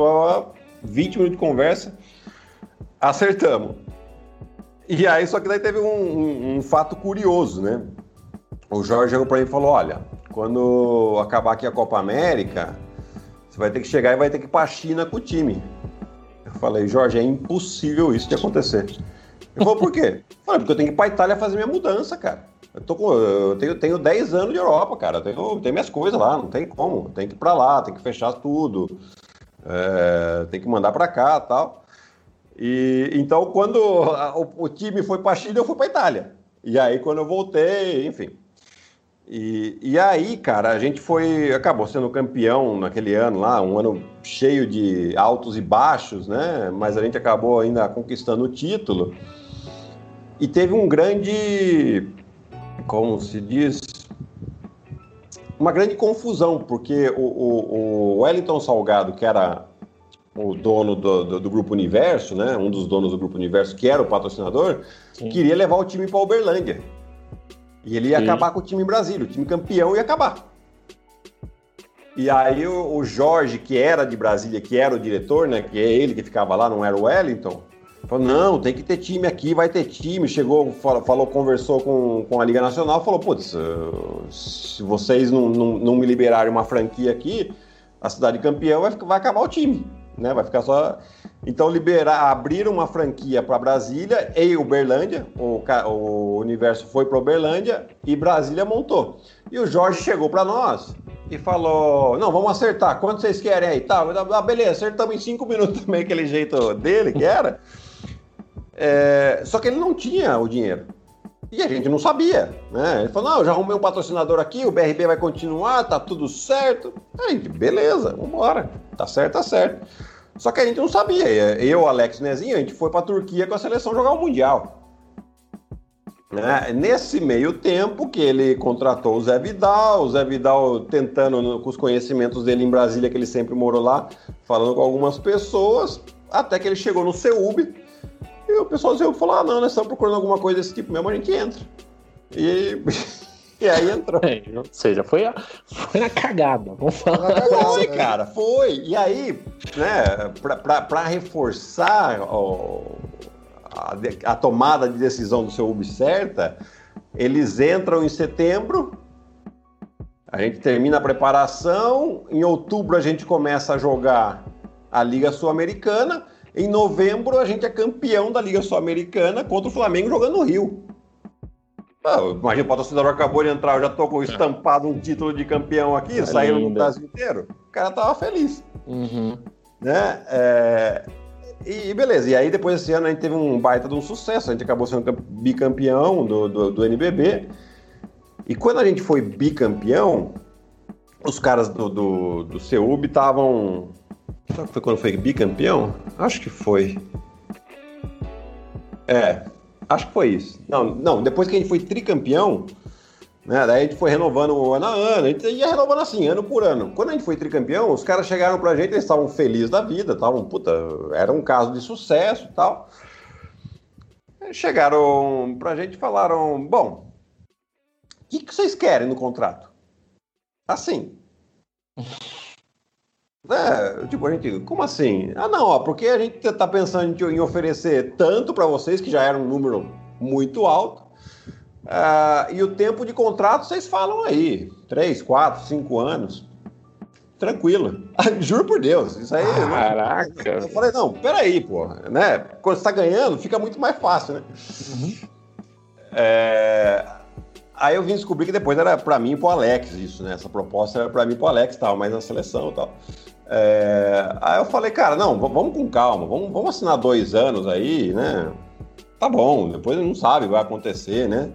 Speaker 3: 20 minutos de conversa. Acertamos. E aí, só que daí teve um, um, um fato curioso, né? O Jorge chegou para mim e falou: olha, quando acabar aqui a Copa América, você vai ter que chegar e vai ter que ir pra China com o time. Eu falei, Jorge, é impossível isso de acontecer. Ele falou, por quê? Eu falei, porque eu tenho que ir pra Itália fazer minha mudança, cara. Eu, tô com, eu tenho, tenho 10 anos de Europa, cara. Eu tenho, tenho minhas coisas lá, não tem como. Tem que ir pra lá, tem que fechar tudo. É, tem que mandar pra cá tal. E então, quando o, o time foi pra China, eu fui pra Itália. E aí, quando eu voltei, enfim. E, e aí, cara, a gente foi. acabou sendo campeão naquele ano lá, um ano cheio de altos e baixos, né? Mas a gente acabou ainda conquistando o título. E teve um grande como se diz, uma grande confusão, porque o, o, o Wellington Salgado, que era o dono do, do, do, Grupo Universo, né, um dos donos do Grupo Universo, que era o patrocinador, Sim. queria levar o time para Uberlândia. E ele ia Sim. acabar com o time em Brasília, o time campeão ia acabar. E aí o, o, Jorge, que era de Brasília, que era o diretor, né, que é ele que ficava lá, não era o Wellington, Falou, não, tem que ter time aqui, vai ter time. Chegou, falou, falou conversou com, com a Liga Nacional, falou, putz, se vocês não, não, não me liberarem uma franquia aqui, a cidade campeã vai, vai acabar o time, né? Vai ficar só. Então, liberar, abriram uma franquia para Brasília e Uberlândia, o, o universo foi para Uberlândia e Brasília montou. E o Jorge chegou para nós e falou: Não, vamos acertar, quanto vocês querem aí? Tá, ah, beleza, acertamos em cinco minutos também, aquele jeito dele que era. É, só que ele não tinha o dinheiro. E a gente não sabia, né? Ele falou, não, já arrumei um patrocinador aqui, o BRB vai continuar, tá tudo certo. A gente, beleza, vambora. Tá certo, tá certo. Só que a gente não sabia. Eu, Alex Nezinho, a gente foi pra Turquia com a seleção jogar o Mundial. Né? Nesse meio tempo que ele contratou o Zé Vidal, o Zé Vidal tentando, com os conhecimentos dele em Brasília, que ele sempre morou lá, falando com algumas pessoas, até que ele chegou no CEUB, e o pessoal do falou: ah, não, nós estamos procurando alguma coisa desse tipo mesmo, a gente entra. E. E aí entrou. É,
Speaker 2: ou seja, foi, a, foi na cagada, vamos falar.
Speaker 3: Foi, cara, foi. E aí, né, para reforçar ó, a, a, tomada de decisão do seu UB certa, eles entram em setembro, a gente termina a preparação, em outubro a gente começa a jogar a Liga Sul-Americana, em novembro, a gente é campeão da Liga Sul-Americana contra o Flamengo jogando no Rio. Ah, imagina, o patrocinador acabou de entrar, eu já tô com estampado um título de campeão aqui, é saiu no Brasil inteiro. O cara tava feliz. Uhum. Né? É... E beleza, e aí depois desse ano a gente teve um baita de um sucesso, a gente acabou sendo bicampeão do, do, do NBB. E quando a gente foi bicampeão, os caras do, do, do CEUB estavam foi quando foi bicampeão? Acho que foi. É, acho que foi isso. Não, não, depois que a gente foi tricampeão, né, daí a gente foi renovando ano a ano, a gente ia renovando assim, ano por ano. Quando a gente foi tricampeão, os caras chegaram pra gente, eles estavam felizes da vida, estavam, puta, era um caso de sucesso e tal. Chegaram pra gente e falaram, bom, o que, que vocês querem no contrato? Assim. É, tipo, a gente, como assim? Ah, não, ó, porque a gente tá pensando em oferecer tanto para vocês, que já era um número muito alto, uh, e o tempo de contrato vocês falam aí, três, quatro, cinco anos. Tranquilo. Juro por Deus, isso aí.
Speaker 2: Caraca.
Speaker 3: Eu falei, não, peraí, pô, né? Quando você tá ganhando, fica muito mais fácil, né? Uhum. É, aí eu vim descobrir que depois era para mim e pro Alex isso, né? Essa proposta era para mim e pro Alex, tal, mais na seleção e tal. É... Aí eu falei, cara, não, vamos com calma, vamos, vamos assinar dois anos aí, né? Tá bom, depois não sabe vai acontecer, né?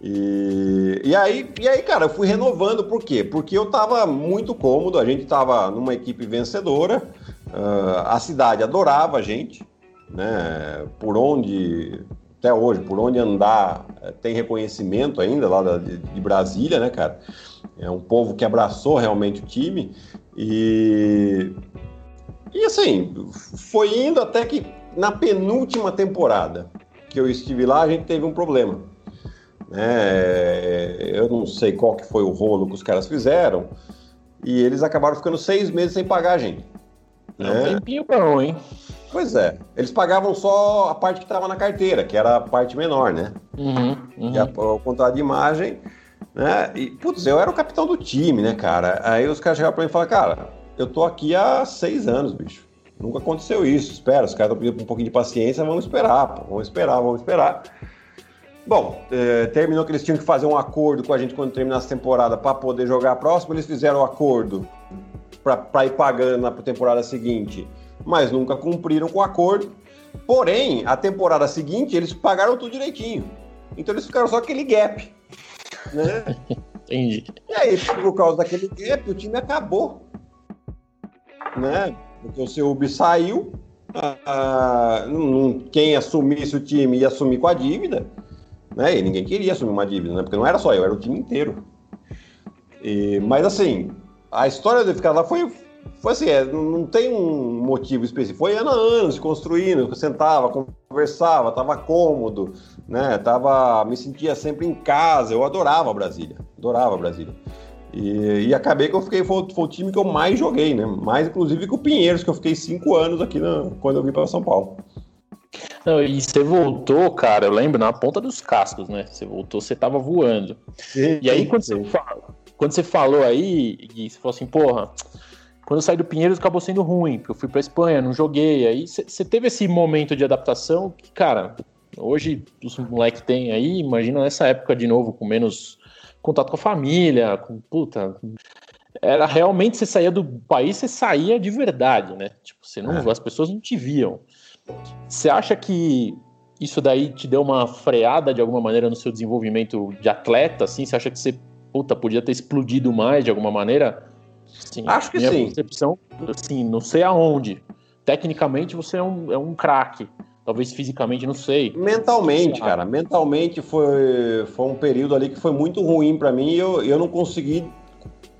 Speaker 3: E, e, aí, e aí, cara, eu fui renovando, por quê? Porque eu tava muito cômodo, a gente tava numa equipe vencedora, uh, a cidade adorava a gente, né? Por onde, até hoje, por onde andar, eh, tem reconhecimento ainda lá de, de Brasília, né, cara? É um povo que abraçou realmente o time. E, e assim, foi indo até que na penúltima temporada que eu estive lá, a gente teve um problema. É, eu não sei qual que foi o rolo que os caras fizeram, e eles acabaram ficando seis meses sem pagar a gente.
Speaker 2: É um tempinho bom, hein?
Speaker 3: Pois é. Eles pagavam só a parte que estava na carteira, que era a parte menor, né? Uhum, uhum. Que é o contrato de imagem. Né? E, putz, eu era o capitão do time, né, cara? Aí os caras chegavam pra mim e falaram, cara, eu tô aqui há seis anos, bicho. Nunca aconteceu isso. Espera, os caras estão pedindo um pouquinho de paciência, vamos esperar, pô. Vamos esperar, vamos esperar. Bom, é, terminou que eles tinham que fazer um acordo com a gente quando terminasse a temporada para poder jogar a próxima. Eles fizeram o um acordo para ir pagando na temporada seguinte, mas nunca cumpriram com o acordo. Porém, a temporada seguinte eles pagaram tudo direitinho. Então eles ficaram só aquele gap. Né? Entendi. E aí, por causa daquele gap, o time acabou. Né? Porque o seu Ubi saiu, ah, quem assumisse o time ia assumir com a dívida né? E ninguém queria assumir uma dívida, né? Porque não era só eu, era o time inteiro. E, mas assim, a história ficar lá foi, foi assim, é, não tem um motivo específico. Foi ano a ano se construindo, eu sentava, conversava, estava cômodo, né? Tava, me sentia sempre em casa. Eu adorava Brasília, adorava Brasília. E, e acabei que eu fiquei, foi, foi, o time que eu mais joguei, né? Mais inclusive que o Pinheiros, que eu fiquei cinco anos aqui na, quando eu vim para São Paulo.
Speaker 2: Não, e você voltou, cara, eu lembro, na ponta dos cascos, né? Você voltou, você tava voando. Sim, e aí, quando, sim. Você fala, quando você falou aí, e você falou assim, porra, quando eu saí do Pinheiros acabou sendo ruim, porque eu fui pra Espanha, não joguei. Aí você teve esse momento de adaptação que, cara, hoje os moleques têm aí, imagina nessa época de novo, com menos contato com a família, com puta. Era realmente você saía do país, você saía de verdade, né? Tipo, você não, é. as pessoas não te viam. Você acha que isso daí te deu uma freada de alguma maneira no seu desenvolvimento de atleta? Assim? Você acha que você puta, podia ter explodido mais de alguma maneira?
Speaker 3: Sim, Acho que minha sim.
Speaker 2: percepção, assim, não sei aonde. Tecnicamente você é um, é um craque. Talvez fisicamente, não sei.
Speaker 3: Mentalmente, cara. Mentalmente foi, foi um período ali que foi muito ruim para mim e eu, eu não consegui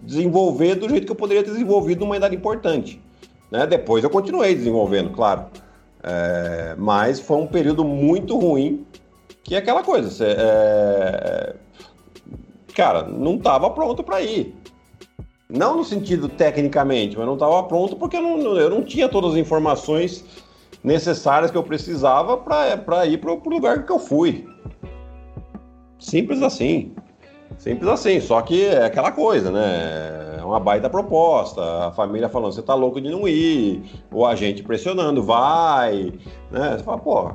Speaker 3: desenvolver do jeito que eu poderia ter desenvolvido numa idade importante. Né? Depois eu continuei desenvolvendo, claro. É, mas foi um período muito ruim, que é aquela coisa, você, é, cara, não estava pronto para ir. Não no sentido tecnicamente, mas não estava pronto porque eu não, eu não tinha todas as informações necessárias que eu precisava para ir para o lugar que eu fui. Simples assim. Simples assim, só que é aquela coisa, né? É uma baita proposta, a família falando, você tá louco de não ir, o agente pressionando, vai, né? Você fala, pô,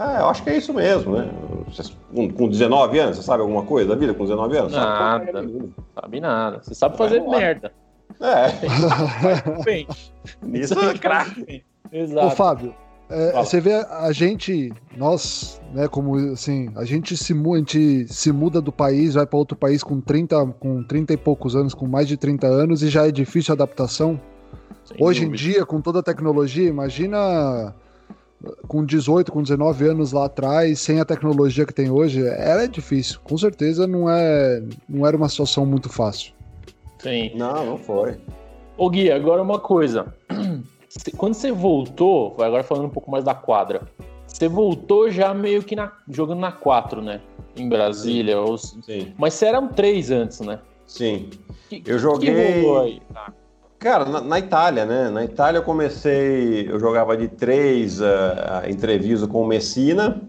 Speaker 3: é, eu acho que é isso mesmo, né? Você, com, com 19 anos, você sabe alguma coisa da vida com 19 anos?
Speaker 2: Nada, sabe, sabe nada. Você sabe fazer merda.
Speaker 3: É.
Speaker 2: Bem, isso é craque.
Speaker 1: Exato. Ô, Fábio, é, você vê a gente, nós, né, como assim, a gente se, a gente se muda do país, vai para outro país com 30, com 30 e poucos anos, com mais de 30 anos, e já é difícil a adaptação. Sem Hoje dúvida. em dia, com toda a tecnologia, imagina com 18, com 19 anos lá atrás, sem a tecnologia que tem hoje, ela é difícil. Com certeza não é, não era uma situação muito fácil.
Speaker 3: Sim. Não, não foi.
Speaker 2: Ô Gui, agora uma coisa. Quando você voltou, agora falando um pouco mais da quadra, você voltou já meio que na, jogando na 4, né? Em Brasília. Sim. Ou, Sim. Mas você era um 3 antes, né?
Speaker 3: Sim. Que, eu joguei. Que rolou aí? Ah. Cara, na, na, Itália, né? Na Itália eu comecei, eu jogava de 3 uh, em Treviso com o Messina.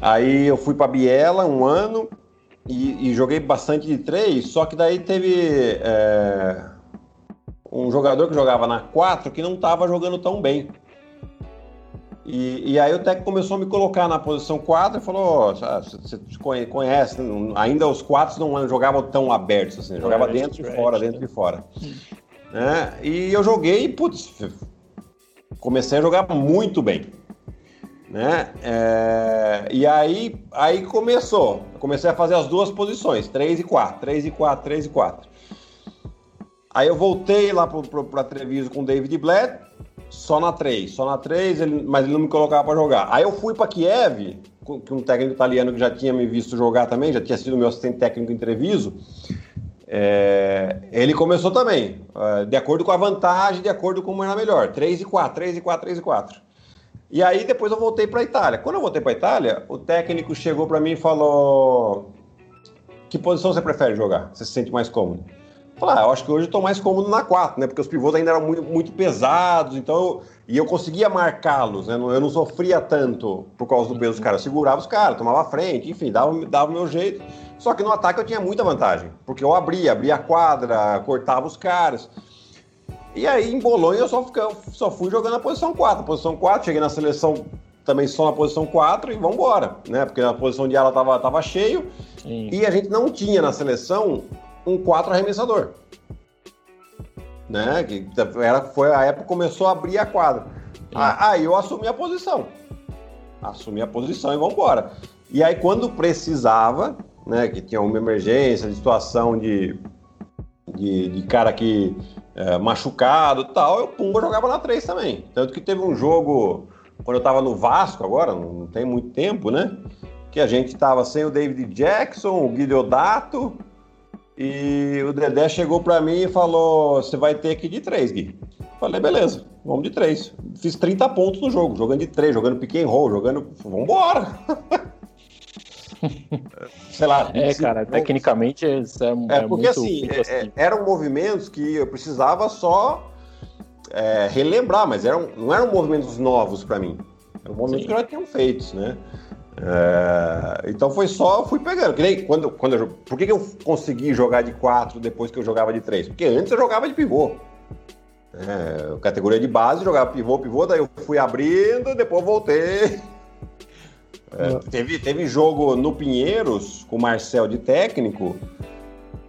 Speaker 3: Aí eu fui para Biela um ano e, e, joguei bastante de 3, só que daí teve. É um jogador que jogava na 4 que não estava jogando tão bem. E, e, aí o técnico começou a me colocar na posição 4 e falou: oh, você conhece, ainda os 4 não jogavam tão abertos, assim, jogava dentro e fora, dentro e fora. Né? E eu joguei e, putz, comecei a jogar muito bem. Né? É, e aí, aí começou. Comecei a fazer as duas posições, 3 e 4, 3 e 4, 3 e 4. Aí eu voltei lá para Treviso com o David Blatt, só na 3, só na 3, ele, mas ele não me colocava para jogar. Aí eu fui para Kiev, com, um técnico italiano que já tinha me visto jogar também, já tinha sido meu assistente técnico em Treviso. É, ele começou também, é, de acordo com a vantagem, de acordo com como era melhor. 3 e 4, 3 e 4, 3 e 4. E aí depois eu voltei para Itália. Quando eu voltei para Itália, o técnico chegou para mim e falou: Que posição você prefere jogar? Você se sente mais cômodo? Falei, ah, eu acho que hoje eu tô mais cômodo na 4, né? Porque os pivôs ainda eram muito, muito pesados, então eu, e eu conseguia marcá-los, né? Eu não sofria tanto por causa do peso dos caras. Eu segurava os caras, tomava a frente, enfim, dava, dava o meu jeito. Só que no ataque eu tinha muita vantagem, porque eu abria, abria a quadra, cortava os caras. E aí em Bolonha eu só, só fui jogando na posição 4. Posição 4, cheguei na seleção também só na posição 4 e vamos embora, né? Porque na posição de ala tava, tava cheio Sim. e a gente não tinha na seleção um 4 arremessador. Né? Que era, foi a época começou a abrir a quadra. Aí eu assumi a posição. Assumi a posição e vamos embora. E aí quando precisava, né, que tinha uma emergência, de situação de, de, de cara que é, machucado tal, eu pumba jogava na 3 também. Tanto que teve um jogo quando eu estava no Vasco agora, não tem muito tempo, né? Que a gente estava sem o David Jackson, o Guilherme e o Dedé chegou para mim e falou: Você vai ter que ir de três, Gui. Falei, beleza, vamos de três. Fiz 30 pontos no jogo, jogando de três, jogando pick and roll, jogando. Vambora!
Speaker 2: Sei lá. É, cara, tecnicamente é,
Speaker 3: é, é porque assim, é, assim, eram movimentos que eu precisava só é, relembrar, mas eram, não eram movimentos novos para mim. Eram movimentos Sim. que já tinham feitos, né? É, então foi só, fui pegando. Quando, quando eu, por que, que eu consegui jogar de 4 depois que eu jogava de 3? Porque antes eu jogava de pivô. É, categoria de base, jogava pivô, pivô, daí eu fui abrindo, depois voltei. É, teve, teve jogo no Pinheiros com o Marcel de técnico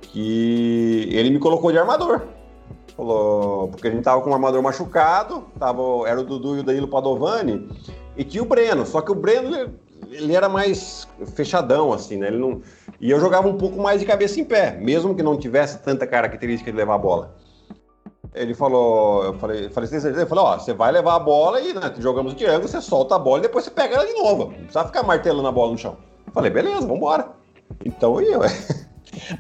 Speaker 3: que ele me colocou de armador. Falou, porque a gente tava com o armador machucado, tava, era o Dudu e o Danilo Padovani, e tinha o Breno, só que o Breno ele, era mais fechadão, assim, né? Ele não, e eu jogava um pouco mais de cabeça em pé, mesmo que não tivesse tanta característica de levar a bola. Ele falou, eu falei, falei ó, você vai levar a bola e né, jogamos o triângulo, você solta a bola e depois você pega ela de novo. Não precisa ficar martelando a bola no chão. falei, beleza, vambora. Então eu.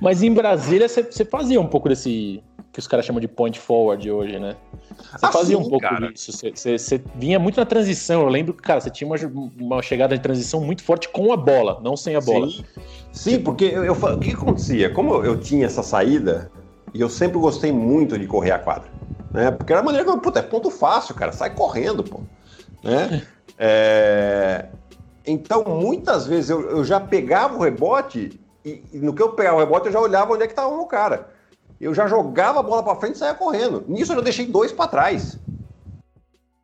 Speaker 2: Mas em Brasília você fazia um pouco desse, que os caras chamam de point forward hoje, né? Você ah, fazia sim, um pouco cara. disso. Você, vinha muito na transição. Eu lembro que, cara, você tinha uma, uma chegada de transição muito forte com a bola, não sem a bola.
Speaker 3: Sim, sim porque eu, eu, o que acontecia? Como eu tinha essa saída, e eu sempre gostei muito de correr a quadra. Né? Porque era a maneira que, puta, é ponto fácil, cara, sai correndo, pô. Né? é... Então, muitas vezes eu, eu já pegava o rebote e, e, no que eu pegava o rebote eu já olhava onde é que estava o cara eu já jogava a bola para frente e saía correndo. Nisso eu já deixei dois para trás.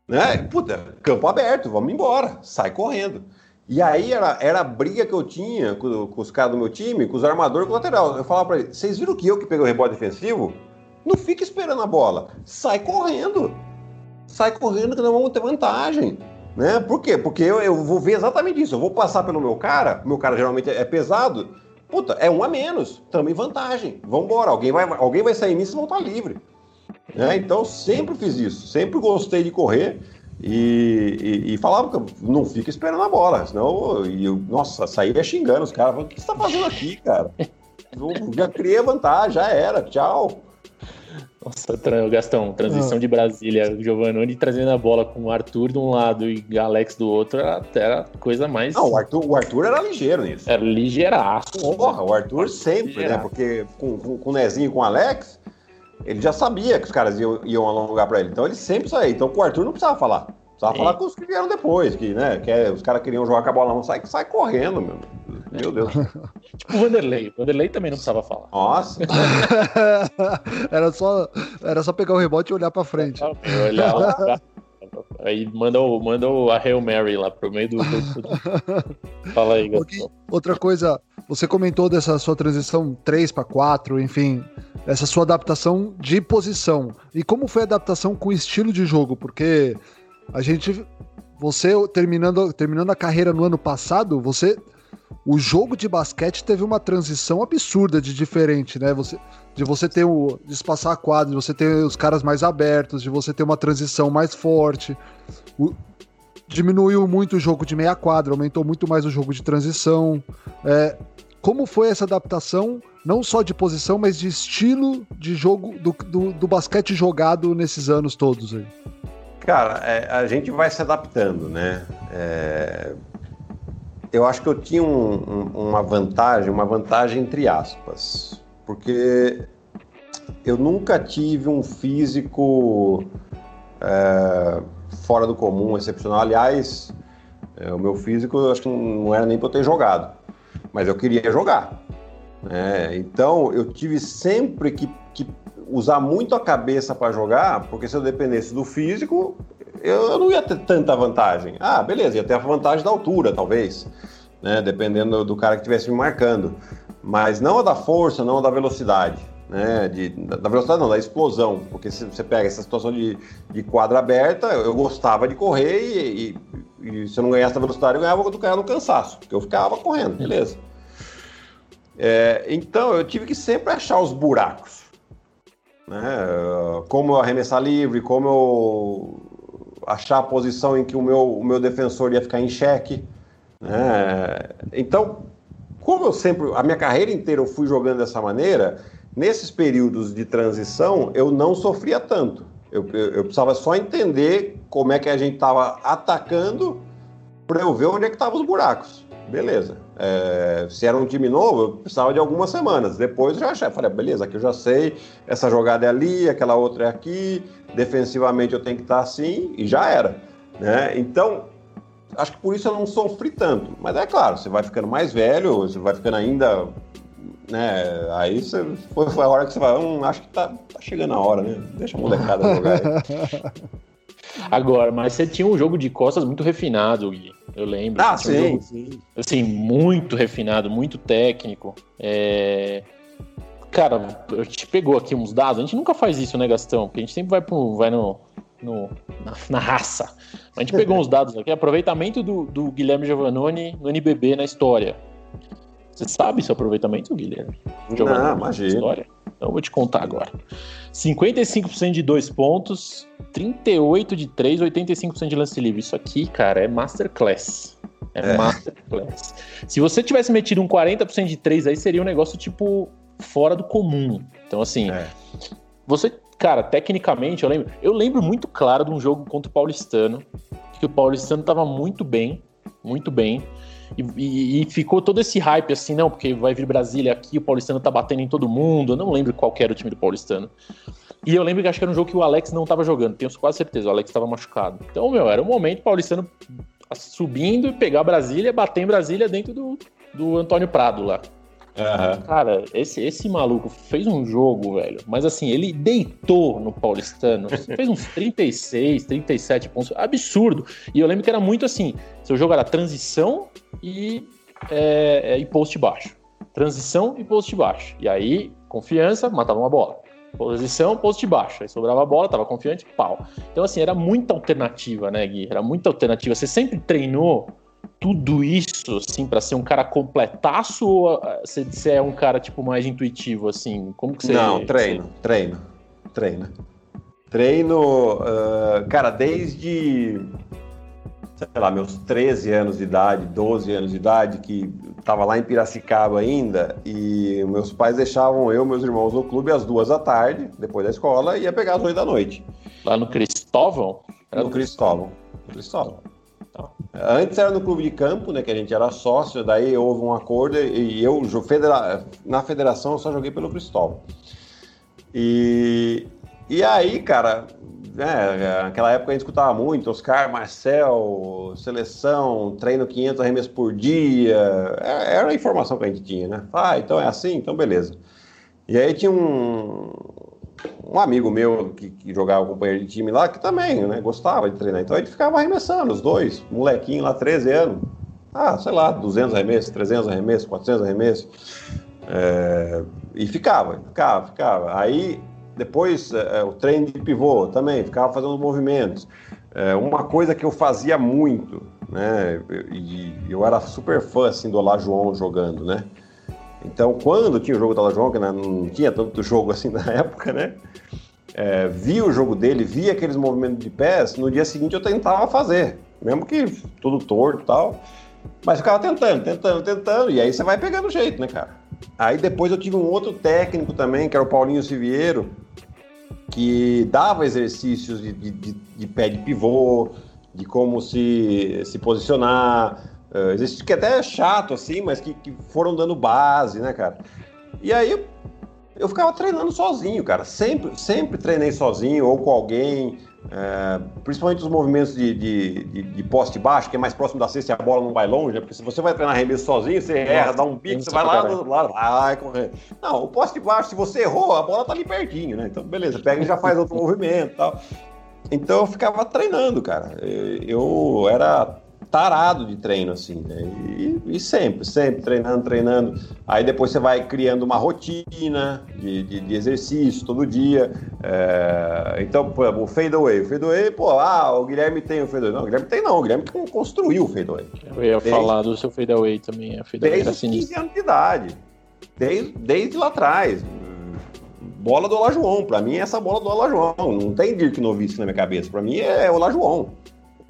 Speaker 3: Né? Puta, campo aberto, vamos embora, sai correndo. E aí era, era a briga que eu tinha com, com os caras do meu time, com os armadores com o lateral. Eu falava para eles: vocês viram que eu que peguei o rebote defensivo? Não fica esperando a bola, sai correndo. Sai correndo que nós vamos ter vantagem. Né? Por quê? Porque eu, eu vou ver exatamente isso. Eu vou passar pelo meu cara, meu cara geralmente é pesado, Puta, é um a menos. Também vantagem. Vamos embora. Alguém vai, alguém vai sair nisso e vão estar livre. Né? Então, sempre fiz isso. Sempre gostei de correr. E, e, e, falava que não fica esperando a bola, senão eu, nossa, saía xingando os caras, o que você tá fazendo aqui, cara? Eu já criei a vantagem, já era, tchau.
Speaker 2: Nossa, Gastão, transição ah. de Brasília, Giovanni trazendo a bola com o Arthur de um lado e Alex do outro, era, coisa mais.
Speaker 3: Não, o Arthur, o Arthur era ligeiro nisso.
Speaker 2: Era ligeiraço.
Speaker 3: Porra, o Arthur sempre, né? Porque com, com, com o Nezinho e com o Alex, ele já sabia que os caras iam, iam alongar pra ele. Então ele sempre saía. Então com o Arthur não precisava falar. Precisava Sim. falar com os que vieram depois, que, né? Que é, os caras queriam jogar com a bola na mão, sai, sai correndo, meu. Meu Deus.
Speaker 2: tipo o Vanderlei. O Vanderlei também não precisava falar.
Speaker 3: Nossa.
Speaker 1: era, só, era só pegar o rebote e olhar pra frente. Olhar,
Speaker 2: Aí manda, o, manda a Hail Mary lá pro meio do. Fala aí,
Speaker 1: okay. Outra coisa, você comentou dessa sua transição 3 para 4, enfim, essa sua adaptação de posição. E como foi a adaptação com o estilo de jogo? Porque a gente. Você terminando, terminando a carreira no ano passado, você o jogo de basquete teve uma transição absurda de diferente, né? Você, de você ter o. de espaçar a quadra, de você ter os caras mais abertos, de você ter uma transição mais forte. O, diminuiu muito o jogo de meia quadra, aumentou muito mais o jogo de transição. É, como foi essa adaptação, não só de posição, mas de estilo de jogo do, do, do basquete jogado nesses anos todos aí?
Speaker 3: Cara, é, a gente vai se adaptando, né? É, eu acho que eu tinha um, um, uma vantagem, uma vantagem entre aspas, porque eu nunca tive um físico é, fora do comum, excepcional. Aliás, é, o meu físico eu acho que não era nem para eu ter jogado, mas eu queria jogar. Né? Então eu tive sempre que, que usar muito a cabeça para jogar, porque se eu dependesse do físico, eu, não ia ter tanta vantagem. Ah, beleza, ia ter a vantagem da altura, talvez, né? dependendo do cara que estivesse me marcando. Mas não a da força, não a da velocidade. Né, de, da velocidade não, da explosão, porque se você pega essa situação de, de quadra aberta, eu gostava de correr e, e, e se eu não ganhasse a velocidade, eu ganhava do cara no cansaço, porque eu ficava correndo, beleza. É, então eu tive que sempre achar os buracos, né, como eu arremessar livre, como eu achar a posição em que o meu, o meu defensor ia ficar em xeque. Né? Então, como eu sempre, a minha carreira inteira eu fui jogando dessa maneira, nesses períodos de transição eu não sofria tanto. Eu, eu, eu precisava só entender como é que a gente estava atacando para eu ver onde é que estavam os buracos. Beleza. É, se era um time novo, eu precisava de algumas semanas. Depois eu já achei, falei, beleza, aqui eu já sei, essa jogada é ali, aquela outra é aqui, defensivamente eu tenho que estar assim, e já era. Né? Então, acho que por isso eu não sofri tanto. Mas é claro, você vai ficando mais velho, você vai ficando ainda. Né? Aí você, foi, a hora que você vai, hum, acho que tá, tá chegando a hora, né? Deixa a molecada jogar aí.
Speaker 2: Agora, mas você tinha um jogo de costas muito refinado, Gui. Eu lembro.
Speaker 3: Ah, sim,
Speaker 2: um jogo,
Speaker 3: sim.
Speaker 2: Assim, muito refinado, muito técnico. É... Cara, a gente pegou aqui uns dados. A gente nunca faz isso, né, Gastão? Porque a gente sempre vai, pro, vai no, no na, na, raça. A gente pegou uns dados aqui. Aproveitamento do, do Guilherme Giovannoni no NBB na história. Você sabe seu aproveitamento, Guilherme?
Speaker 3: Giovannoni, Não, imagina.
Speaker 2: Então eu vou te contar agora. 55% de dois pontos, 38 de 3, 85% de lance livre. Isso aqui, cara, é masterclass. É, é. masterclass. Se você tivesse metido um 40% de 3 aí, seria um negócio tipo fora do comum. Então, assim, é. você, cara, tecnicamente, eu lembro, eu lembro muito claro de um jogo contra o Paulistano, que o Paulistano tava muito bem, muito bem. E, e, ficou todo esse hype assim, não, porque vai vir Brasília aqui, o Paulistano tá batendo em todo mundo. Eu não lembro qual era o time do Paulistano. E eu lembro que acho que era um jogo que o Alex não tava jogando, tenho quase certeza, o Alex estava machucado. Então, meu, era o momento Paulistano subindo e pegar Brasília, bater em Brasília dentro do, do Antônio Prado lá. Uhum. Cara, esse, esse maluco fez um jogo, velho. Mas assim, ele deitou no Paulistano. fez uns 36, 37 pontos. Absurdo. E eu lembro que era muito assim: seu jogo era transição e, é, e post baixo. Transição e post baixo. E aí, confiança, matava uma bola. Posição, post baixo. Aí sobrava a bola, tava confiante, pau. Então, assim, era muita alternativa, né, Gui? Era muita alternativa. Você sempre treinou tudo isso, assim, para ser um cara completaço ou uh, você é um cara, tipo, mais intuitivo, assim? Como que você...
Speaker 3: Não, treino, você... treino, treino. Treino, uh, cara, desde, sei lá, meus 13 anos de idade, 12 anos de idade, que tava lá em Piracicaba ainda, e meus pais deixavam eu e meus irmãos no clube às duas da tarde, depois da escola, e ia pegar às oito da noite.
Speaker 2: Lá no Cristóvão?
Speaker 3: Era no Cristóvão. Cristóvão. Antes era no clube de campo, né, que a gente era sócio, daí houve um acordo e eu, na federação, eu só joguei pelo Cristóvão. E, e aí, cara, né, naquela época a gente escutava muito, Oscar, Marcel, seleção, treino 500 arremessos por dia, é, era a informação que a gente tinha, né? Ah, então é assim? Então beleza. E aí tinha um, um amigo meu que, que, jogava companheiro de time lá, que também né, gostava de treinar. Então a gente ficava arremessando, os dois, molequinho lá, 13 anos. Ah, sei lá, 200 arremessos, 300 arremessos, 400 arremessos. É, e ficava, ficava, ficava. Aí depois é, é, o treino de pivô também, ficava fazendo movimentos. É, uma coisa que eu fazia muito, né, e eu era super fã assim, do Olá João jogando, né? Então, quando tinha o jogo do João, que não tinha tanto jogo assim na época, né? É, o jogo dele, via aqueles movimentos de pés, no dia seguinte eu tentava fazer, mesmo que tudo torto e tal. Mas ficava tentando, tentando, tentando, e aí você vai pegando jeito, né, cara? Aí depois eu tive um outro técnico também, que era o Paulinho Siviero, que dava exercícios de, de, de, de pé de pivô, de como se, se posicionar, Uh, existe que até é chato, assim, mas que, que foram dando base, né, cara? E aí eu ficava treinando sozinho, cara. Sempre, sempre treinei sozinho ou com alguém. É, principalmente os movimentos de, de, de, de, poste baixo, que é mais próximo da cesta e a bola não vai longe, né? porque se você vai treinar arremesso sozinho, você erra, dá um bico, você vai lá, lá, vai correr. Não, o poste baixo, se você errou, a bola tá ali pertinho, né? Então, beleza, pega e já faz outro movimento e tal. Então eu ficava treinando, cara. Eu era tarado de treino, assim, né? E, e, sempre, sempre treinando, treinando. Aí depois você vai criando uma rotina de, de, de exercício todo dia. É... Então, por exemplo, o fadeaway. O fadeaway, pô, ah, o Guilherme tem o fadeaway. Não, o Guilherme tem não, o Guilherme construiu o fadeaway.
Speaker 2: Eu ia desde, falar do seu fadeaway também. A fadeaway
Speaker 3: desde 15 anos de idade. Desde, desde lá atrás bola do Olajuwon. Para mim, é essa bola do Olajuwon. Não tem Dirk Nowitzki na minha cabeça. Para mim, é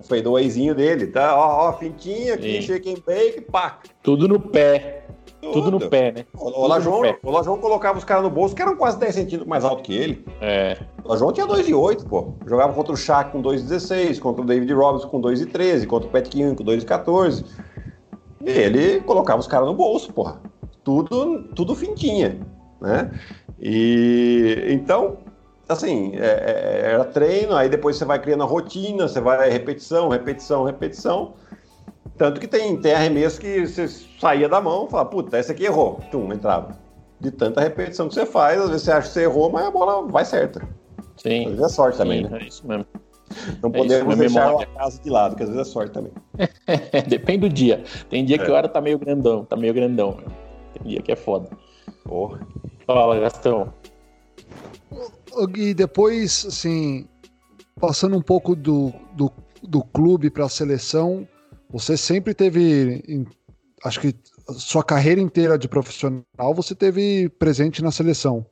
Speaker 3: Olajuwon. O fadeawayzinho dele, tá? Ó, ó fintinha aqui, shake and bake, pá.
Speaker 2: Tudo no pé. Tudo, Tudo no pé, né?
Speaker 3: O Olajuwon, o Olajuwon colocava os caras no bolso que eram quase 10 centímetros mais alto que ele.
Speaker 2: É.
Speaker 3: O Olajuwon tinha 2,8, pô. Jogava contra o Shaq com 2,16, contra o David Robinson com 2,13, contra o Pat Ewing com 2,14. E ele colocava os caras no bolso, porra. Tudo, tudo fintinha, né? E então, assim, é, é, era treino, aí depois você vai criando a rotina, você vai repetição, repetição, repetição. Tanto que tem, tem arremesso que você saía da mão e fala, puta, esse aqui errou. Tum, entrava. De tanta repetição que você faz, às vezes você acha que você errou, mas a bola vai certa.
Speaker 2: Sim.
Speaker 3: Às vezes é sorte Sim, também, né?
Speaker 2: É isso mesmo.
Speaker 3: Não é podemos deixar a casa de lado, que às vezes é sorte também.
Speaker 2: Depende do dia. Tem dia é. que o ar tá meio grandão, tá meio grandão. Tem dia que é foda.
Speaker 3: Porra.
Speaker 2: Fala, Gastão.
Speaker 1: E depois, assim, passando um pouco do, do, do clube para a seleção, você sempre teve, acho que sua carreira inteira de profissional, você teve presente na seleção.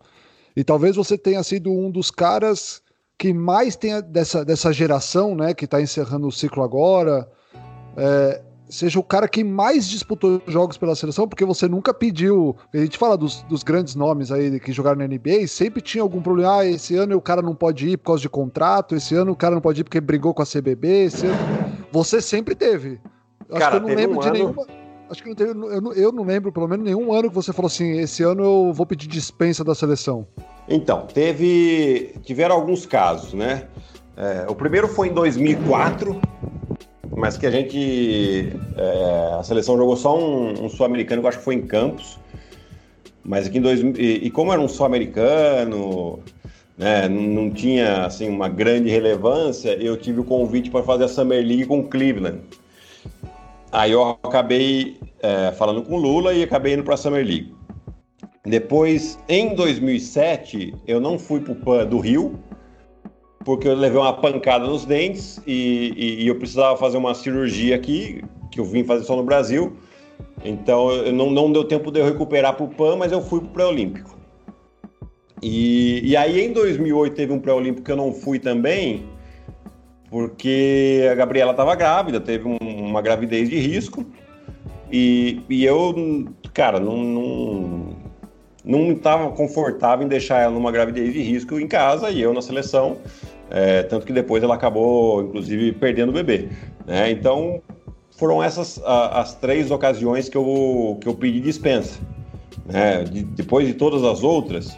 Speaker 1: E talvez você tenha sido um dos caras que mais tenha dessa, dessa geração, né, que está encerrando o ciclo agora, é, seja o cara que mais disputou jogos pela seleção, porque você nunca pediu. A gente fala dos, dos grandes nomes aí que jogaram na NBA, sempre tinha algum problema. Ah, esse ano o cara não pode ir por causa de contrato, esse ano o cara não pode ir porque brigou com a CBB, esse ano. Você sempre teve. Acho cara, que eu não lembro um de ano... nenhuma. Acho que não teve, eu, não, eu não lembro, pelo menos, nenhum ano que você falou assim: esse ano eu vou pedir dispensa da seleção.
Speaker 3: Então, teve. Tiveram alguns casos, né? É, o primeiro foi em 2004 mas que a gente. É, a seleção jogou só um, um sul-americano, que eu acho que foi em Campos. Mas aqui em dois, e, e como era um sul-americano, né, não tinha assim uma grande relevância, eu tive o convite para fazer a Summer League com Cleveland. Aí eu acabei é, falando com Lula e acabei indo para a Summer League. Depois, em 2007, eu não fui para o PAN do Rio, porque eu levei uma pancada nos dentes e, e, e, eu precisava fazer uma cirurgia aqui, que eu vim fazer só no Brasil. Então eu não, não deu tempo de eu recuperar para o PAN, mas eu fui para o pré-olímpico. E, e aí em 2008 teve um pré-olímpico que eu não fui também, porque a Gabriela estava grávida, teve um, uma gravidez de risco. E, e eu, cara, não, não, não estava confortável em deixar ela numa gravidez de risco em casa e eu na seleção. É, tanto que depois ela acabou, inclusive, perdendo o bebê. Né? Então, foram essas a, as três ocasiões que eu, que eu pedi dispensa. Né? De, depois de todas as outras,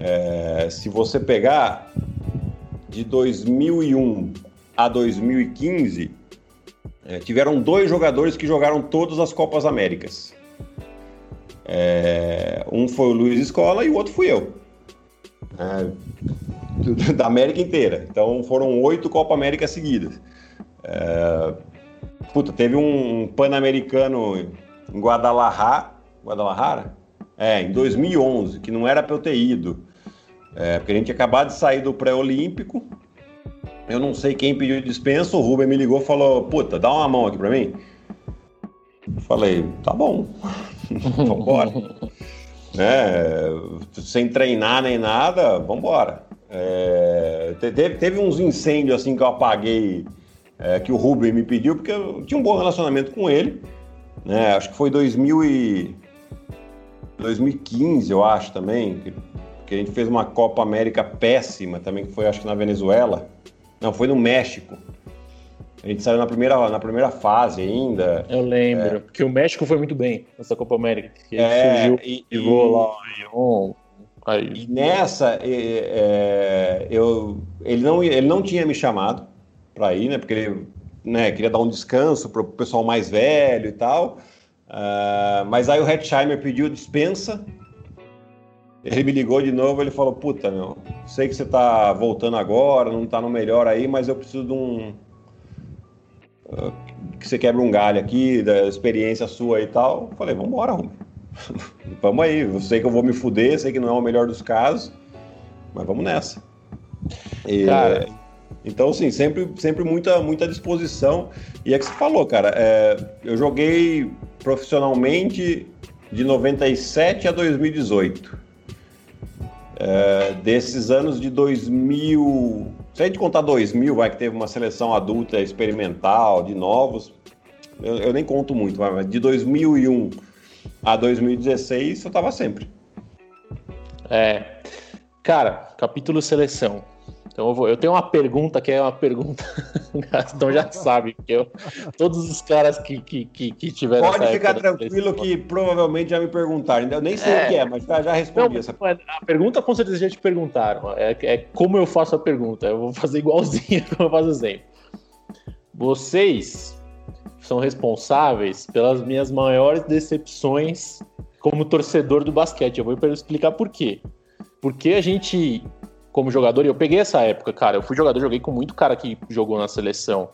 Speaker 3: é, se você pegar de 2001 a 2015, é, tiveram dois jogadores que jogaram todas as Copas Américas. É, um foi o Luiz Escola e o outro fui eu. É, da América inteira. Então foram oito Copa América seguidas. É, puta, teve um Pan-Americano em Guadalajara, Guadalajara? É, em 2011, que não era para eu ter ido. É, porque a gente tinha acabado de sair do pré-olímpico. Eu não sei quem pediu dispensa, o Ruben me ligou e falou: Puta, dá uma mão aqui para mim. Falei: Tá bom, vambora. Né? Sem treinar nem nada, vambora. É, teve, teve uns incêndios assim que eu apaguei, é, que o Rubem me pediu, porque eu tinha um bom relacionamento com ele. Né? Acho que foi 2000 e... 2015, eu acho também, que, que, a gente fez uma Copa América péssima também, que foi acho que na Venezuela. Não, foi no México. A gente saiu na primeira, na primeira fase ainda.
Speaker 2: Eu lembro, é. porque o México foi muito bem nessa Copa América.
Speaker 3: É, surgiu
Speaker 2: e, e, lá,
Speaker 3: Aí. E nessa, é, eu, ele, não, ele não tinha me chamado para ir, né? Porque ele né, queria dar um descanso para o pessoal mais velho e tal. Uh, mas aí o Hetzheimer pediu dispensa. Ele me ligou de novo, ele falou: Puta, meu, sei que você tá voltando agora, não tá no melhor aí, mas eu preciso de um. Que você quebre um galho aqui, da experiência sua e tal. Eu falei: Vambora, Rumi. vamos aí. Eu sei que eu vou me fuder, sei que não é o melhor dos casos, mas vamos nessa. E, cara. Então, assim, sempre, sempre muita, muita disposição. E é que você falou, cara, é, eu joguei profissionalmente de 97 a 2018. É, desses anos de 2000, se a gente contar 2000, vai que teve uma seleção adulta experimental de novos, eu, eu nem conto muito, mas de 2001 a 2016 eu tava sempre.
Speaker 2: É, cara, capítulo seleção. Então eu, vou, eu tenho uma pergunta que é uma pergunta. então já sabe, que eu, todos os caras que, que, que, que tiveram.
Speaker 3: Pode ficar tranquilo que provavelmente já me perguntaram. Eu nem sei é, o que é, mas já, já respondi não, essa
Speaker 2: pergunta. A pergunta com certeza já te perguntaram. É, é como eu faço a pergunta. Eu vou fazer igualzinho como eu faço sempre. Vocês são responsáveis pelas minhas maiores decepções como torcedor do basquete. Eu vou explicar por quê. Porque a gente como jogador, e eu peguei essa época, cara, eu fui jogador, joguei com muito cara que jogou na seleção.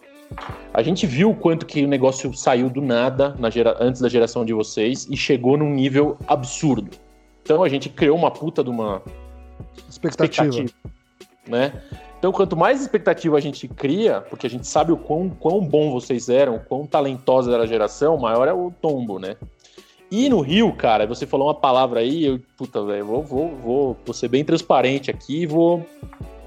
Speaker 2: A gente viu o quanto que o negócio saiu do nada gera... antes da geração de vocês e chegou num nível absurdo. Então a gente criou uma puta de uma
Speaker 1: expectativa, expectativa
Speaker 2: né? Então, quanto mais expectativa a gente cria, porque a gente sabe o quão, quão bom vocês eram, quão talentosa era a geração, maior é o tombo, né? E no Rio, cara, você falou uma palavra aí, eu, puta, velho, vou, vou, vou, vou ser bem transparente aqui, vou.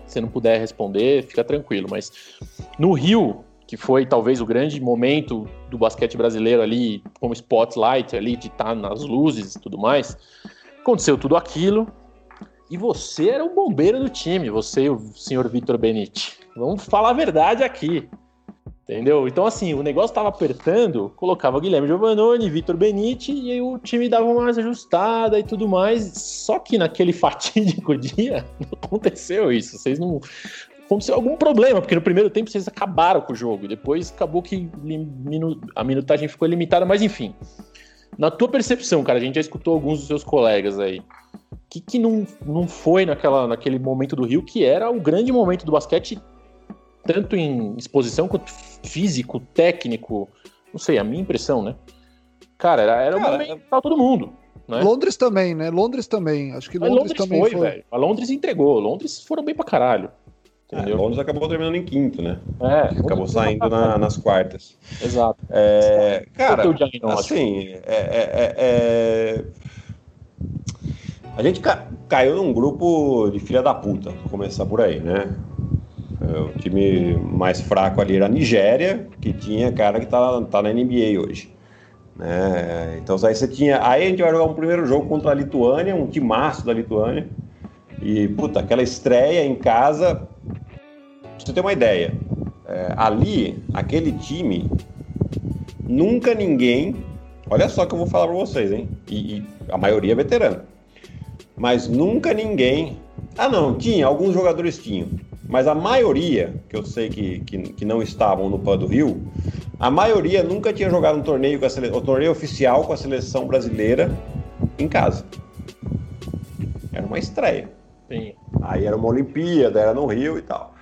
Speaker 2: Se não puder responder, fica tranquilo. Mas no Rio, que foi talvez o grande momento do basquete brasileiro ali, como spotlight ali, de estar tá nas luzes e tudo mais, aconteceu tudo aquilo. E você era o bombeiro do time, você e o senhor Vitor Benite. Vamos falar a verdade aqui. Entendeu? Então, assim, o negócio tava apertando, colocava Guilherme Giovannone, Vitor Benite, e aí o time dava uma mais ajustada e tudo mais. Só que naquele fatídico dia, não aconteceu isso. Vocês não. Aconteceu algum problema, porque no primeiro tempo vocês acabaram com o jogo. Depois acabou que a minutagem ficou limitada, mas enfim. Na tua percepção, cara, a gente já escutou alguns dos seus colegas aí. O que, que não, não foi naquela, naquele momento do Rio, que era o grande momento do basquete tanto em exposição quanto físico, técnico. Não sei, a minha impressão, né? Cara, era, era Cara, um momento pra todo mundo. Né?
Speaker 1: Londres também, né? Londres também. Acho que Londres, Londres também foi, foi. velho.
Speaker 2: A Londres entregou. Londres foram bem pra caralho.
Speaker 3: É, entendeu? É, Londres acabou terminando em quinto, né? É, acabou saindo na, nas quartas.
Speaker 2: Exato.
Speaker 3: É, cara, assim, é, é, é, a gente ca caiu num grupo de filha da puta, vou começar por aí, né? É, o time mais fraco ali era a Nigéria, que tinha cara que tá, tá na NBA hoje. Né? Então aí você tinha. Aí a gente vai jogar um primeiro jogo contra a Lituânia, um timaço da Lituânia. E, puta, aquela estreia em casa. Pra você ter uma ideia, é, ali, aquele time, nunca ninguém. Olha só que eu vou falar pra vocês, hein? E, e a maioria é veterano. Mas nunca ninguém. Ah, não, tinha, alguns jogadores tinham mas a maioria, que eu sei que, que, que não estavam no PAN do Rio, a maioria nunca tinha jogado um torneio, com a sele... um torneio oficial com a seleção brasileira em casa. Era uma estreia.
Speaker 2: Sim.
Speaker 3: Aí era uma Olimpíada, era no Rio e tal.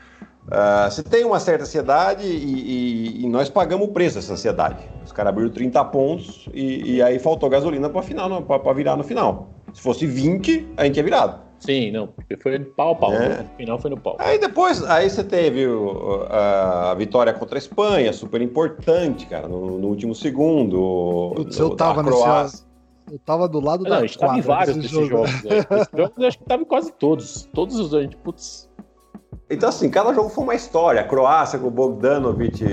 Speaker 3: Uh, você tem uma certa ansiedade e, e, e, nós pagamos o preço dessa ansiedade. Os caras abriram 30 pontos e, e aí faltou gasolina para final, para virar no final. Se fosse 20, a gente tinha virado.
Speaker 2: Sim, não, porque foi pau a pau. É. Né? No final foi no pau.
Speaker 3: Aí depois, aí você teve o, a, a, vitória contra a Espanha, super importante, cara, no, no último segundo.
Speaker 1: Putz, eu tava nesse. Eu tava do lado não, da.
Speaker 2: Não, a gente tava em vários desses jogo. jogos. Né? eu acho que tava em quase todos. Todos os. A gente, putz.
Speaker 3: Então, assim, cada jogo foi uma história. A Croácia com o Bogdanovic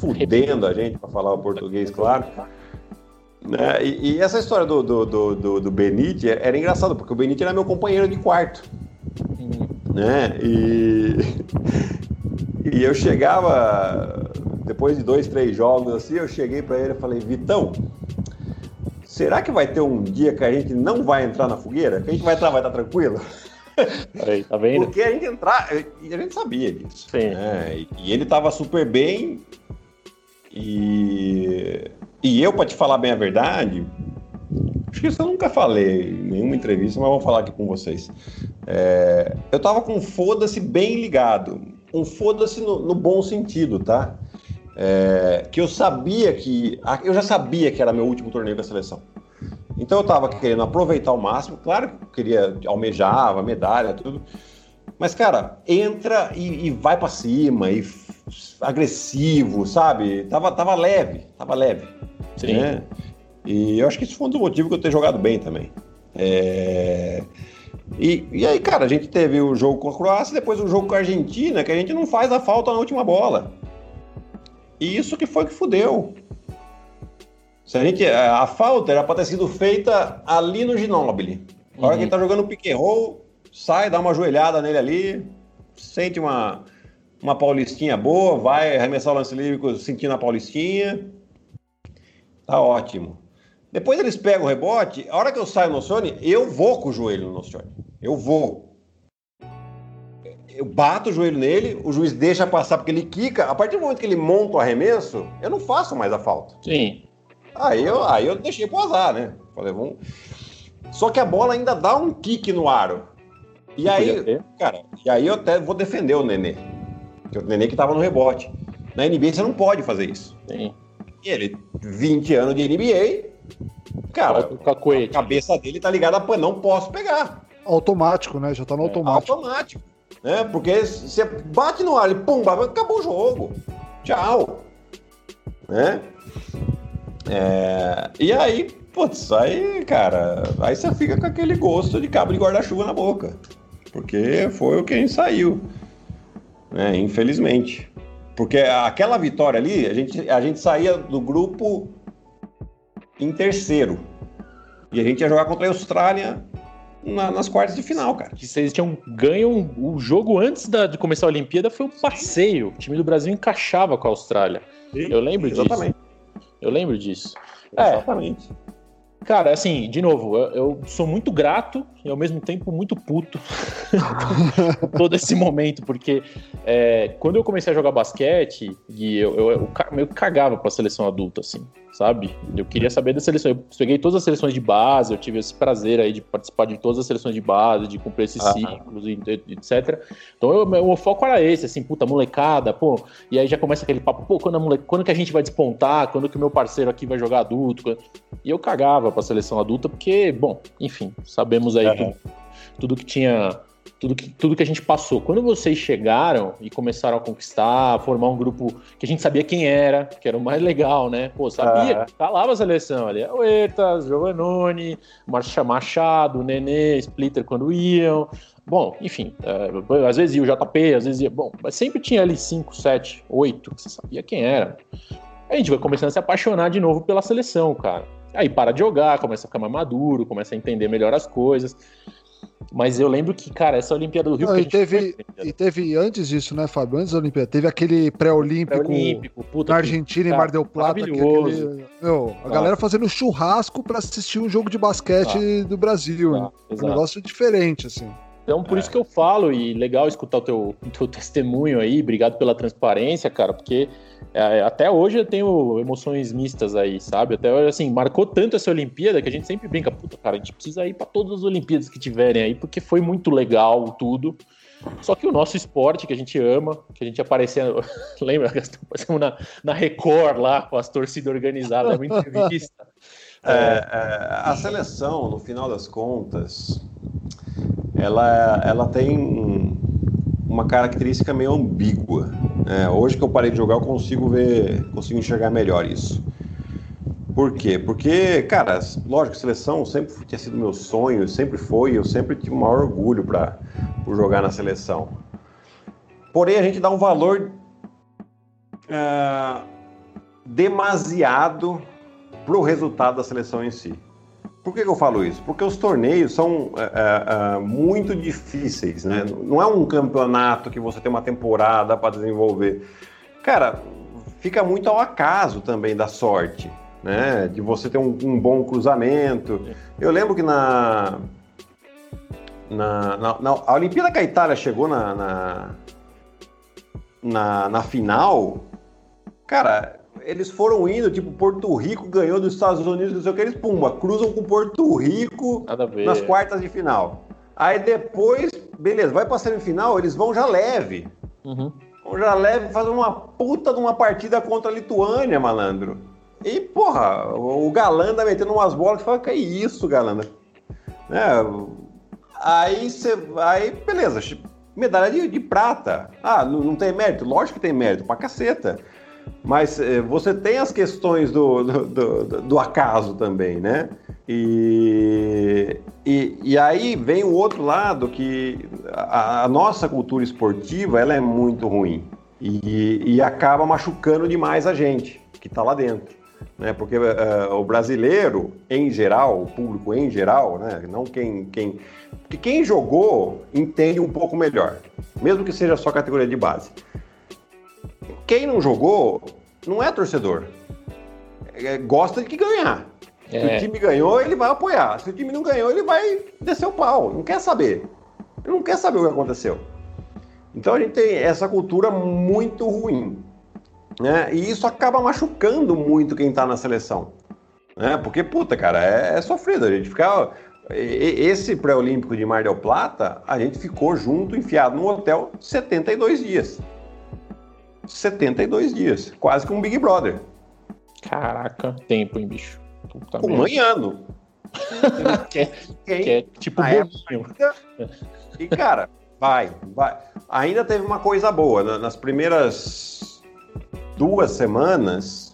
Speaker 3: fudendo a gente, para falar o português, claro. Né? E, e, essa história do, do, do, do, do Benite era engraçado, porque o Benite era meu companheiro de quarto. Uhum. Né? E, e eu chegava, depois de dois, três jogos assim, eu cheguei para ele e falei, Vitão, será que vai ter um dia que a gente não vai entrar na fogueira? Que a gente vai entrar, vai estar tranquilo?
Speaker 2: Aí, tá vendo?
Speaker 3: Porque a gente entrar, e a gente sabia disso. Sim. Né? E ele tava super bem. E, e eu, para te falar bem a verdade, acho que isso eu nunca falei em nenhuma entrevista, mas vou falar aqui com vocês. É, eu tava com foda-se bem ligado. Um foda-se no, no, bom sentido, tá? É, que eu sabia que. Eu já sabia que era meu último torneio com a seleção. Então eu estava querendo aproveitar ao máximo, claro que eu queria, almejava, medalha, tudo. Mas, cara, entra e, e vai para cima, e agressivo, sabe? Tava, tava leve, tava leve. Sim. Né? E eu acho que isso foi um dos motivos que eu ter jogado bem também. É... E, e aí, cara, a gente teve o jogo com a Croácia, depois o jogo com a Argentina, que a gente não faz a falta na última bola. E isso que foi que fudeu. Se a, gente, a falta era para ter sido feita ali no Ginóbili. A hora uhum. que ele tá jogando pick and roll, sai, dá uma joelhada nele ali, sente uma, uma paulistinha boa, vai arremessar o lance livre sentindo a paulistinha. Tá ótimo. Depois eles pegam o rebote, a hora que eu saio no Sony, eu vou com o joelho no Sony. Eu vou. Eu bato o joelho nele, o juiz deixa passar porque ele quica. A partir do momento que ele monta o arremesso, eu não faço mais a falta.
Speaker 2: Sim.
Speaker 3: Aí eu, aí eu deixei pro azar, né? Falei, vamos. Só que a bola ainda dá um kick no aro. E aí, cara, e aí eu até vou defender o Nenê. O Nenê que tava no rebote. Na NBA você não pode fazer isso. Sim. E ele, 20 anos de NBA, cara, a cabeça dele tá ligada a não posso pegar.
Speaker 1: Automático, né? Já tá no é, automático.
Speaker 3: Automático. Né? Porque você bate no ar e pum, acabou o jogo. Tchau. Né? É, e aí, putz, aí, cara, aí você fica com aquele gosto de cabo de guarda-chuva na boca. Porque foi o que a gente saiu. Né, infelizmente. Porque aquela vitória ali, a gente, a gente saía do grupo em terceiro. E a gente ia jogar contra a Austrália na, nas quartas de final, cara.
Speaker 2: Que vocês tinham ganho o jogo antes da, de começar a Olimpíada foi um passeio. O time do Brasil encaixava com a Austrália. Sim, Eu lembro exatamente. disso. Eu lembro disso.
Speaker 3: É. Exatamente.
Speaker 2: Cara, assim, de novo, eu, eu, sou muito grato e ao mesmo tempo muito puto todo esse momento, porque é, quando eu comecei a jogar basquete, e eu, eu, eu, meio cagava pra seleção adulta, assim sabe? Eu queria saber da seleção. Eu peguei todas as seleções de base, eu tive esse prazer aí de participar de todas as seleções de base, de cumprir esses ah, ciclos, etc. Então, eu, meu foco era esse, assim, puta, molecada, pô. E aí já começa aquele papo, pô, quando, mole... quando que a gente vai despontar? Quando que o meu parceiro aqui vai jogar adulto? E eu cagava pra seleção adulta, porque, bom, enfim, sabemos aí uhum. tudo, tudo que tinha tudo que, tudo que a gente passou. Quando vocês chegaram e começaram a conquistar, a formar um grupo que a gente sabia quem era, que era o mais legal, né? Pô, sabia? É. Falava a seleção ali. O Ertas, Giovannone, Marcha Machado, Nenê, Splitter quando iam. Bom, enfim, é, às vezes ia o JP, às vezes ia. Bom, mas sempre tinha ali 5, 7, 8, que você sabia quem era. A gente vai começando a se apaixonar de novo pela seleção, cara. Aí para de jogar, começa a ficar mais maduro, começa a entender melhor as coisas. Mas eu lembro que, cara, essa Olimpíada do Rio. Não,
Speaker 1: e, teve, foi... e teve antes disso, né, Fábio? Antes da Olimpíada, teve aquele pré-olímpico pré na Argentina, em Mar del Plata. Que aquele, meu, a galera fazendo churrasco para assistir um jogo de basquete do Brasil. Tá, um negócio diferente, assim.
Speaker 2: Então, por é. isso que eu falo, e legal escutar o teu, teu testemunho aí, obrigado pela transparência, cara, porque é, até hoje eu tenho emoções mistas aí, sabe? Até hoje, assim, marcou tanto essa Olimpíada que a gente sempre brinca, puta, cara, a gente precisa ir para todas as Olimpíadas que tiverem aí, porque foi muito legal tudo. Só que o nosso esporte que a gente ama, que a gente aparecia, lembra, aparecemos na, na Record lá, com as torcidas organizadas, uma entrevista.
Speaker 3: É, é, a seleção, no final das contas, ela, ela tem uma característica meio ambígua. É, hoje que eu parei de jogar, eu consigo ver, consigo enxergar melhor isso. Por quê? Porque, cara, lógico, seleção sempre tinha sido meu sonho, sempre foi, eu sempre tive o maior orgulho para jogar na seleção. Porém, a gente dá um valor é, demasiado para o resultado da seleção em si. Por que, que, eu falo isso? Porque os torneios são é, é, é, muito difíceis, né? Não é um campeonato que você tem uma temporada para desenvolver. Cara, fica muito ao acaso também da sorte. né? De você ter um, um bom cruzamento. Eu lembro que na, na, na, na a Olimpíada que a Itália chegou na, na, na, na final, cara, eles foram indo, tipo, Porto Rico ganhou dos Estados Unidos, não sei o que, eles, pumba, cruzam com Porto Rico nas quartas de final. Aí depois, beleza, vai pra semifinal, eles vão já leve. Uhum. Vão já leve fazer uma puta de uma partida contra a Lituânia, malandro. E, porra, o Galanda metendo umas bolas que fala, que é isso, Galanda? É, aí você. Aí, beleza, medalha de, de prata. Ah, não, não, tem mérito? Lógico que tem mérito, pra caceta. Mas eh, você tem as questões do, do, do, do acaso também, né? E, e, e, aí vem o outro lado que a, a, nossa cultura esportiva ela é muito ruim e, e acaba machucando demais a gente que está lá dentro né? Porque uh, o brasileiro, em geral, o público em geral, né? Não quem, quem, porque quem jogou entende um pouco melhor, mesmo que seja só categoria de base. Quem não jogou não é torcedor, é, gosta de que ganhar. É. Se o time ganhou, ele vai apoiar. Se o time não ganhou, ele vai descer o pau. Não quer saber. Ele não quer saber o que aconteceu. Então a gente tem essa cultura muito ruim. Né? E isso acaba machucando muito quem está na seleção. Né? Porque, puta, cara, é, é sofrido. A gente ficar. Esse pré-olímpico de Mar del Plata, a gente ficou junto, enfiado no hotel, 72 dias. 72 dias. Quase como um Big Brother.
Speaker 2: Caraca, tempo, hein, bicho?
Speaker 3: Puta um ano.
Speaker 2: que, é, que é tipo bolinho.
Speaker 3: E, cara, vai, vai. Ainda teve uma coisa boa. Nas primeiras duas semanas,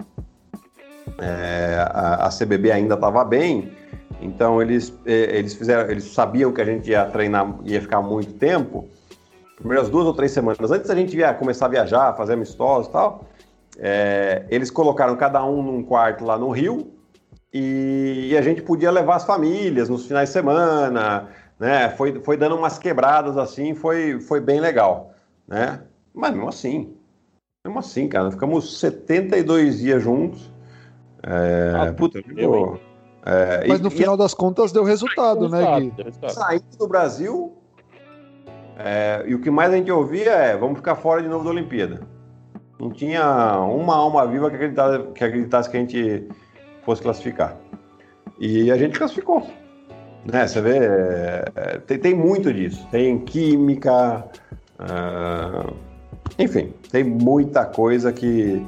Speaker 3: é, a, a, CBB ainda estava bem, então eles, é, eles fizeram, eles sabiam que a gente ia treinar, ia ficar muito tempo. Primeiras duas ou três semanas antes da gente ia começar a viajar, fazer amistosos e tal, é, eles colocaram cada um num quarto lá no Rio e, e, a gente podia levar as famílias nos finais de semana, né? Foi, foi dando umas quebradas assim, foi, foi bem legal, né? Mas mesmo assim, mesmo assim, cara, ficamos 72 dias juntos. É, ah, puta,
Speaker 1: ficou, é, Mas no e, final e, das contas deu resultado, né, Gui?
Speaker 3: Saindo do Brasil, é, e o que mais a gente ouvia é: vamos ficar fora de novo da Olimpíada. Não tinha uma alma viva que acreditasse que, acreditasse que a gente fosse classificar. E a gente classificou. Né? Você vê, é, tem, tem muito disso. Tem química. Uh, enfim, tem muita coisa que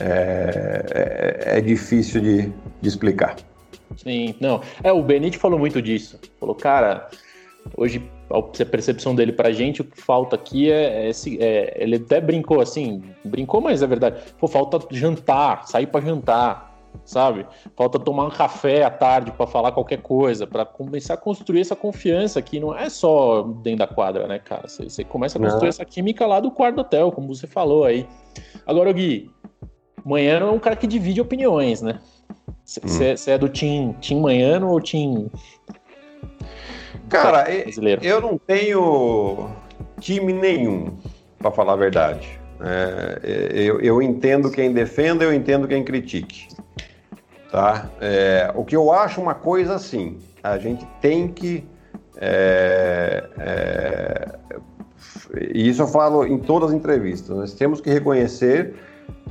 Speaker 3: é, é, é difícil de, de, explicar.
Speaker 2: Sim, não. É, o Benite falou muito disso. Falou, cara, hoje a percepção dele pra gente, o que falta aqui é, é, é ele até brincou assim, brincou, mas é verdade. Pô, falta jantar, sair para jantar sabe? Falta tomar um café à tarde para falar qualquer coisa, para começar a construir essa confiança que não é só dentro da quadra, né, cara? Você, você começa a construir não. essa química lá do quarto hotel, como você falou aí. Agora, Gui, Manhano é um cara que divide opiniões, né? Você hum. é do time, time Manhano ou time.
Speaker 3: Cara, brasileiro? eu não tenho time nenhum, para falar a verdade. É, eu, eu entendo quem defenda, eu entendo quem critique. Tá? É, o que eu acho uma coisa assim, a gente tem que. É, é, e isso eu falo em todas as entrevistas. Nós temos que reconhecer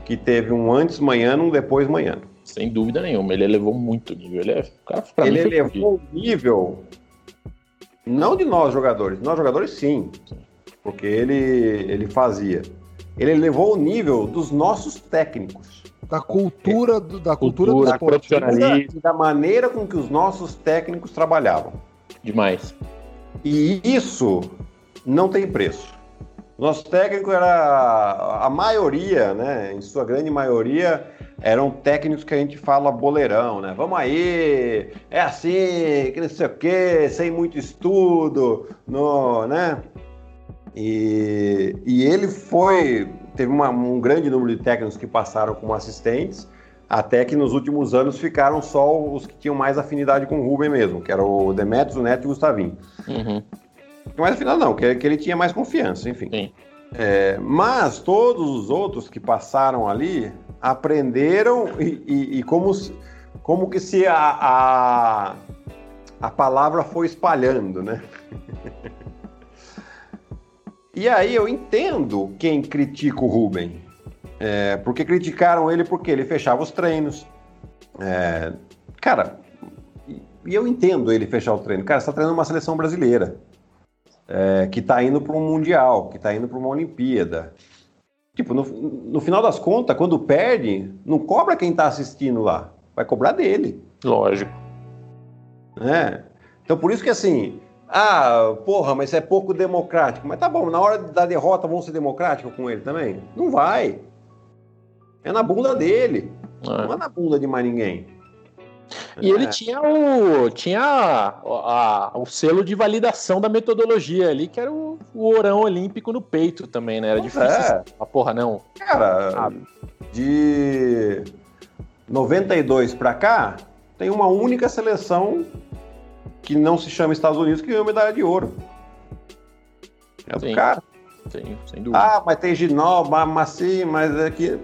Speaker 3: que teve um antes manhã, um depois manhã.
Speaker 2: Sem dúvida nenhuma, ele elevou muito o nível. Ele, é,
Speaker 3: cara, ele elevou o nível, não de nós jogadores, nós jogadores sim, porque ele, ele fazia. Ele elevou o nível dos nossos técnicos
Speaker 1: da cultura, do, da cultura,
Speaker 3: cultura do esporte. Da maneira com que os nossos técnicos trabalhavam.
Speaker 2: Demais.
Speaker 3: E isso não tem preço. Nosso técnico era a maioria, né? Em sua grande maioria, eram técnicos que a gente fala boleirão, né? Vamos aí, é assim, que não sei o quê, sem muito estudo, no, né? E, e ele foi teve uma, um grande número de técnicos que passaram como assistentes, até que nos últimos anos ficaram só os que tinham mais afinidade com o Rubem mesmo, que era o Demetrios, o Neto e o Gustavinho. Uhum. Mais afinidade não, que, que ele tinha mais confiança, enfim. É, mas todos os outros que passaram ali aprenderam e, e, e como, como que se a, a, a palavra foi espalhando, né? e aí eu entendo quem critica o Rubem. É, porque criticaram ele porque ele fechava os treinos. É, cara, e eu entendo ele fechar o treino. Cara, está treinando uma seleção brasileira. É, que está indo para um Mundial, que está indo para uma Olimpíada. Tipo, no, no final das contas, quando perde, não cobra quem está assistindo lá. Vai cobrar dele.
Speaker 2: Lógico.
Speaker 3: É. Então, por isso que assim, ah, porra, mas é pouco democrático. Mas tá bom, na hora da derrota vão ser democráticos com ele também? Não vai. É na bunda dele. É. Não é na bunda de mais ninguém.
Speaker 2: E ele é. tinha o tinha a, a, o selo de validação da metodologia ali, que era o, o orão olímpico no peito também, né? Era difícil. É. A porra, não.
Speaker 3: Cara, ah. de 92 para cá, tem uma única seleção que não se chama Estados Unidos que ganhou medalha de ouro. É do cara. Sim, sem dúvida. Ah, mas tem Ginó, Mamassi, mas é que.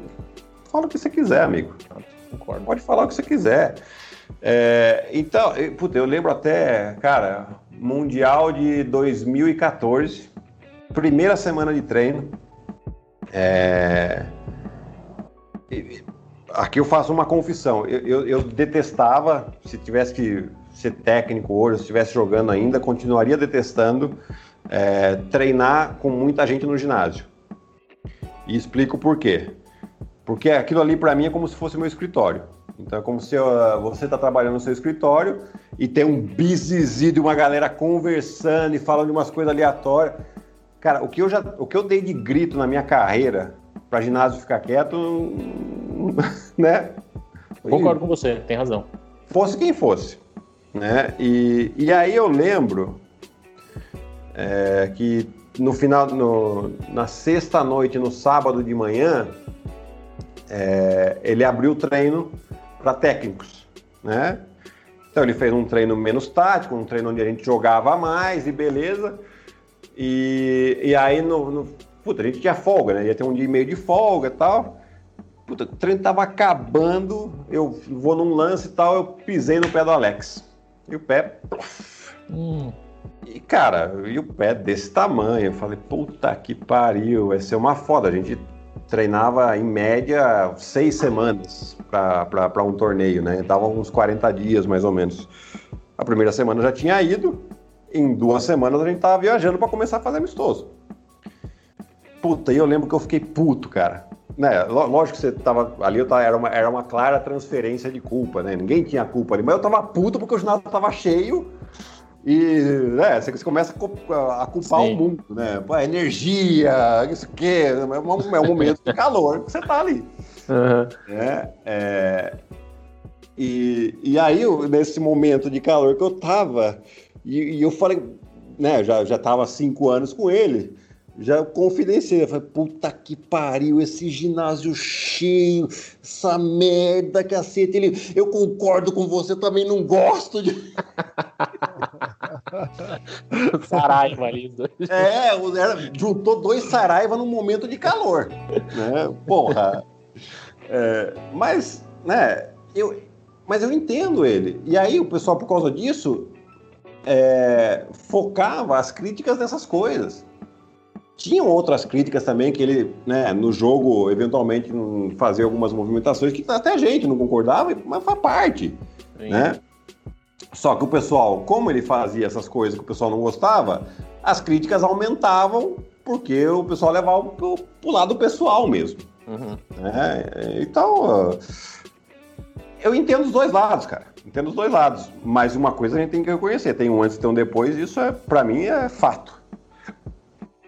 Speaker 3: Fala o que você quiser, amigo. Concordo. Pode falar o que você quiser. É, então, puta, eu lembro até, cara, Mundial de 2014, primeira semana de treino. É, aqui eu faço uma confissão. Eu, eu, eu, detestava, se tivesse que ser técnico hoje, se estivesse jogando ainda, continuaria detestando é, treinar com muita gente no ginásio. E explico por quê. Porque aquilo ali para mim é como se fosse meu escritório. Então é como se uh, você está trabalhando no seu escritório e tem um business de uma galera conversando e falando de umas coisas aleatórias. Cara, o que eu já, o que eu dei de grito na minha carreira para ginásio ficar quieto, né?
Speaker 2: Concordo com você, tem razão.
Speaker 3: Fosse quem fosse, né? E, e aí eu lembro é, que no final, no, na sexta noite, no sábado de manhã, é, ele abriu o treino para técnicos, né? Então ele fez um treino menos tático, um treino onde a gente jogava mais e beleza. E, e aí no, no puta, a gente tinha folga, né? Ia ter um dia e meio de folga e tal. Puta, o treino tava acabando, eu vou num lance e tal, eu pisei no pé do Alex. E o pé. Hum. E, cara, e o pé desse tamanho. Eu falei, puta que pariu, vai ser uma foda. A gente treinava em média seis semanas para um torneio, né? Dava uns 40 dias mais ou menos. A primeira semana já tinha ido, em duas semanas a gente tava viajando para começar a fazer amistoso. Puta, e eu lembro que eu fiquei puto, cara. Né, lógico que você tava ali, eu tava, era, uma, era uma clara transferência de culpa, né? Ninguém tinha culpa ali, mas eu tava puto porque o ginásio tava cheio e né, você começa a culpar Sim. o mundo, né? Pô, energia, isso que é um, é um momento de calor que você tá ali. Uhum. É, é, e, e aí, nesse momento de calor que eu tava, e, e eu falei, né, já, já tava cinco anos com ele, já confidenciei, eu falei, puta que pariu, esse ginásio cheio, essa merda, cacete, ele, eu concordo com você, também não gosto de...
Speaker 2: Saraiva ali.
Speaker 3: É, juntou dois Saraiva num momento de calor, né, porra. É, mas, né, eu, mas eu entendo ele. E aí o pessoal, por causa disso, é, focava as críticas nessas coisas. Tinham outras críticas também que ele, né, no jogo, eventualmente fazia algumas movimentações que até a gente não concordava, mas faz parte, Sim. né? Só que o pessoal, como ele fazia essas coisas que o pessoal não gostava, as críticas aumentavam porque o pessoal levava pro, pro lado pessoal mesmo. Uhum. É, então, eu entendo os dois lados, cara. Entendo os dois lados. Mas uma coisa a gente tem que reconhecer: tem um antes e tem um depois, isso é, para mim, é fato.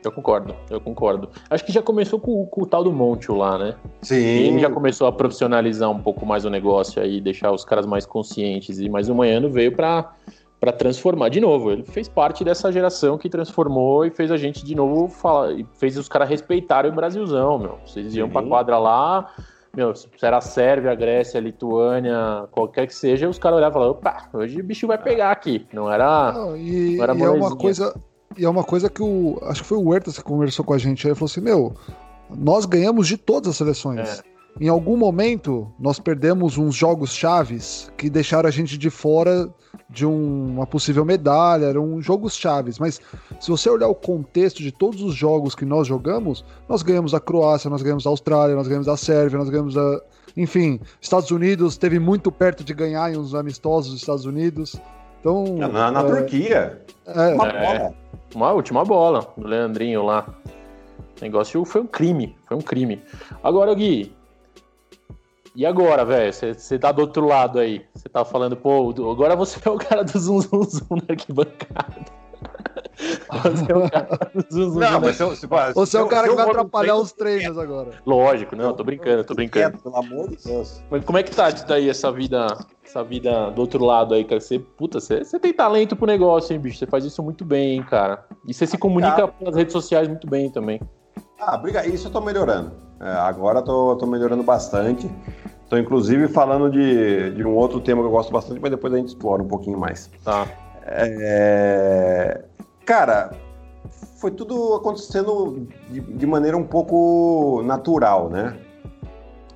Speaker 2: Eu concordo, eu concordo. Acho que já começou com, com o tal do Monte lá, né?
Speaker 3: Sim.
Speaker 2: ele já começou a profissionalizar um pouco mais o negócio aí, deixar os caras mais conscientes. E mais o Manhano veio para para transformar de novo. Ele fez parte dessa geração que transformou e fez a gente de novo falar, e fez os caras respeitarem o Brasilzão, meu. Vocês iam para quadra lá, meu, se era a Sérvia, a Grécia, a Lituânia, qualquer que seja, os caras olhavam e falavam, opa, hoje o bicho vai pegar aqui. Não era. Não,
Speaker 1: e, não era e é uma coisa e é uma coisa que o. Acho que foi o Huertas que conversou com a gente aí. Ele falou assim: Meu, nós ganhamos de todas as seleções. É. em algum momento nós perdemos uns jogos chaves que deixaram a gente de fora de um, uma possível medalha, eram jogos chaves, mas se você olhar o contexto de todos os jogos que nós jogamos, nós ganhamos a Croácia, nós ganhamos a Austrália, nós ganhamos a Sérvia, nós ganhamos a. Enfim, Estados Unidos teve muito perto de ganhar em uns amistosos dos Estados Unidos. Então,
Speaker 3: na, na é, Turquia.
Speaker 2: É, uma é, bola. Uma última bola do Leandrinho lá. O negócio foi um crime. Foi um crime. Agora, Gui, e agora, velho? Você tá do outro lado aí. Você tá falando, pô, agora você é o cara do zum zum zum na arquibancada.
Speaker 1: Você é o cara Não, mas se, você é o cara que vai atrapalhar os treinos agora.
Speaker 2: Lógico, não, tô brincando, tô brincando. Pelo amor de Deus. Mas como é que tá daí essa vida, essa vida do outro lado aí, cara? Você, puta, você, você tem talento pro negócio, hein, bicho? Você faz isso muito bem, hein, cara. E você se comunica pelas redes sociais muito bem também.
Speaker 3: Ah, briga, isso eu tô melhorando. É, agora tô, tô melhorando bastante. Tô inclusive falando de, de um outro tema que eu gosto bastante, mas depois a gente explora um pouquinho mais.
Speaker 2: Tá.
Speaker 3: É... Cara, foi tudo acontecendo de, de, maneira um pouco natural, né?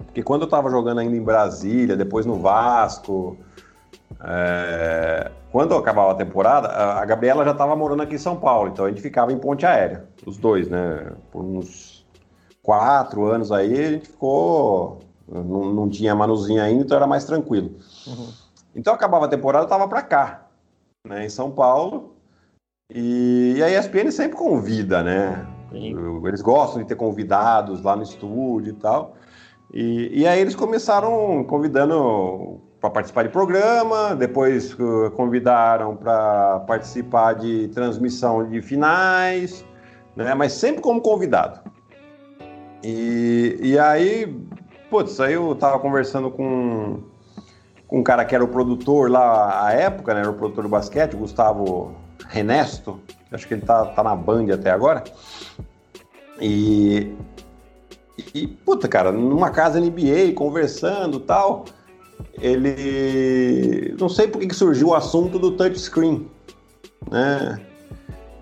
Speaker 3: Porque quando eu tava jogando ainda em Brasília, depois no Vasco, é... quando acabava a temporada, a Gabriela já estava morando aqui em São Paulo, então a gente ficava em ponte aérea, os dois, né? Por uns quatro anos aí, a gente ficou não, não tinha Manuzinha ainda, então era mais tranquilo. Uhum. Então acabava a temporada, eu tava para cá, né, em São Paulo. E, e a ESPN sempre convida, né? Sim. Eles gostam de ter convidados lá no estúdio e tal. E, e aí eles começaram convidando para participar de programa, depois uh, convidaram para participar de transmissão de finais, né? Mas sempre como convidado. E, e aí Putz, aí eu tava conversando com, com um cara que era o produtor lá à época, né? Era o produtor do basquete, Gustavo Renesto. Acho que ele tá, tá na Band até agora. E, e, puta, cara, numa casa NBA, conversando tal, ele. Não sei por que surgiu o assunto do touchscreen, né?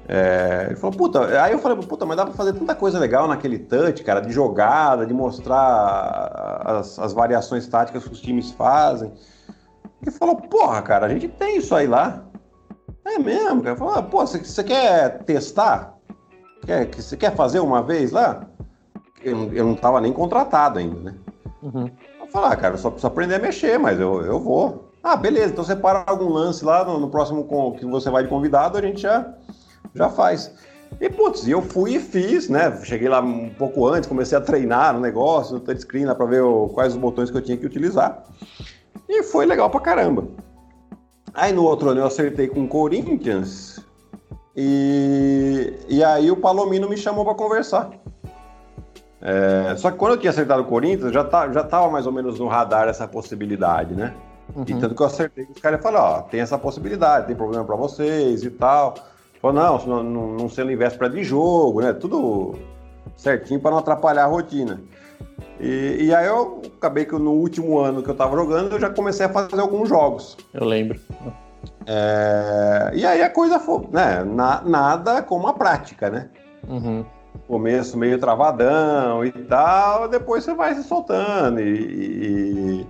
Speaker 3: É, ele falou, puta, aí eu falei, puta, mas dá pra fazer tanta coisa legal naquele touch, cara, de jogada, de mostrar as, as variações táticas que os times fazem. Ele falou, porra, cara, a gente tem isso aí lá. É mesmo, cara. Falou, ah, pô, você quer testar? Quer, você quer fazer uma vez lá? Eu, eu não tava nem contratado ainda, né? Uhum. Eu falei, ah, cara, eu só preciso aprender a mexer, mas eu, eu vou. Ah, beleza, então você para algum lance lá no, no próximo que você vai de convidado, a gente já já faz. E, putz, eu fui e fiz, né? Cheguei lá um pouco antes, comecei a treinar no negócio, no touchscreen, lá pra ver o, quais os botões que eu tinha que utilizar. E foi legal pra caramba. Aí no outro ano eu acertei com o Corinthians e, e aí o Palomino me chamou para conversar. É, só que quando eu tinha acertado o Corinthians, já, tá, já tava mais ou menos no radar essa possibilidade, né? Uhum. E tanto que eu acertei os caras falaram, ó, tem essa possibilidade, tem problema para vocês e tal. Falou, não, não, não sendo em véspera de jogo, né? Tudo certinho para não atrapalhar a rotina. E, e, aí eu acabei que no último ano que eu tava jogando, eu já comecei a fazer alguns jogos.
Speaker 2: Eu lembro.
Speaker 3: É, e aí a coisa foi, né? Na, nada como a prática, né? Uhum. Começo meio travadão e tal, depois você vai se soltando. E, e,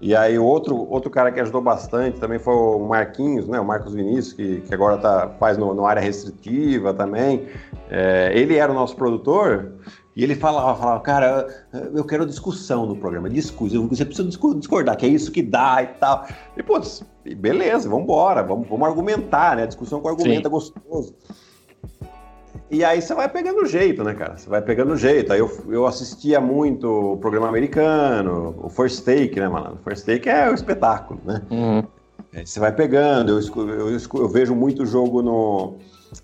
Speaker 3: e aí outro, outro cara que ajudou bastante também foi o Marquinhos, né? O Marcos Vinícius, que, que agora tá, faz no, no área restritiva também. É, ele era o nosso produtor e ele falava, falava, cara, eu quero discussão no programa, discussão, você precisa discordar, que é isso que dá e tal. E, putz, beleza, vamos embora, vamos, vamos argumentar, né? Discussão com argumento Sim. é gostoso. E aí você vai pegando jeito, né, cara? Você vai pegando jeito. Aí eu, eu assistia muito o programa americano, o First Take, né, mano? O First Take é o espetáculo, né? Uhum. você vai pegando, eu, eu, eu, eu vejo muito jogo no,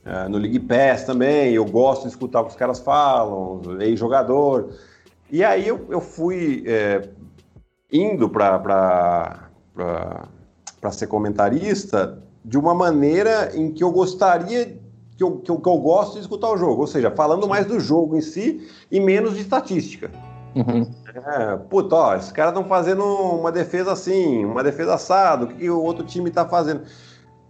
Speaker 3: uh, no League Pass também, eu gosto de escutar o que os caras falam, ex-jogador. E aí eu, eu fui é, indo para ser comentarista de uma maneira em que eu gostaria que eu, que eu, que eu gosto de escutar o jogo, ou seja, falando mais do jogo em si e menos de estatística. Uhum. É, puta, ó, esses caras estão fazendo uma defesa assim, uma defesa assado, o que, que o outro time está fazendo?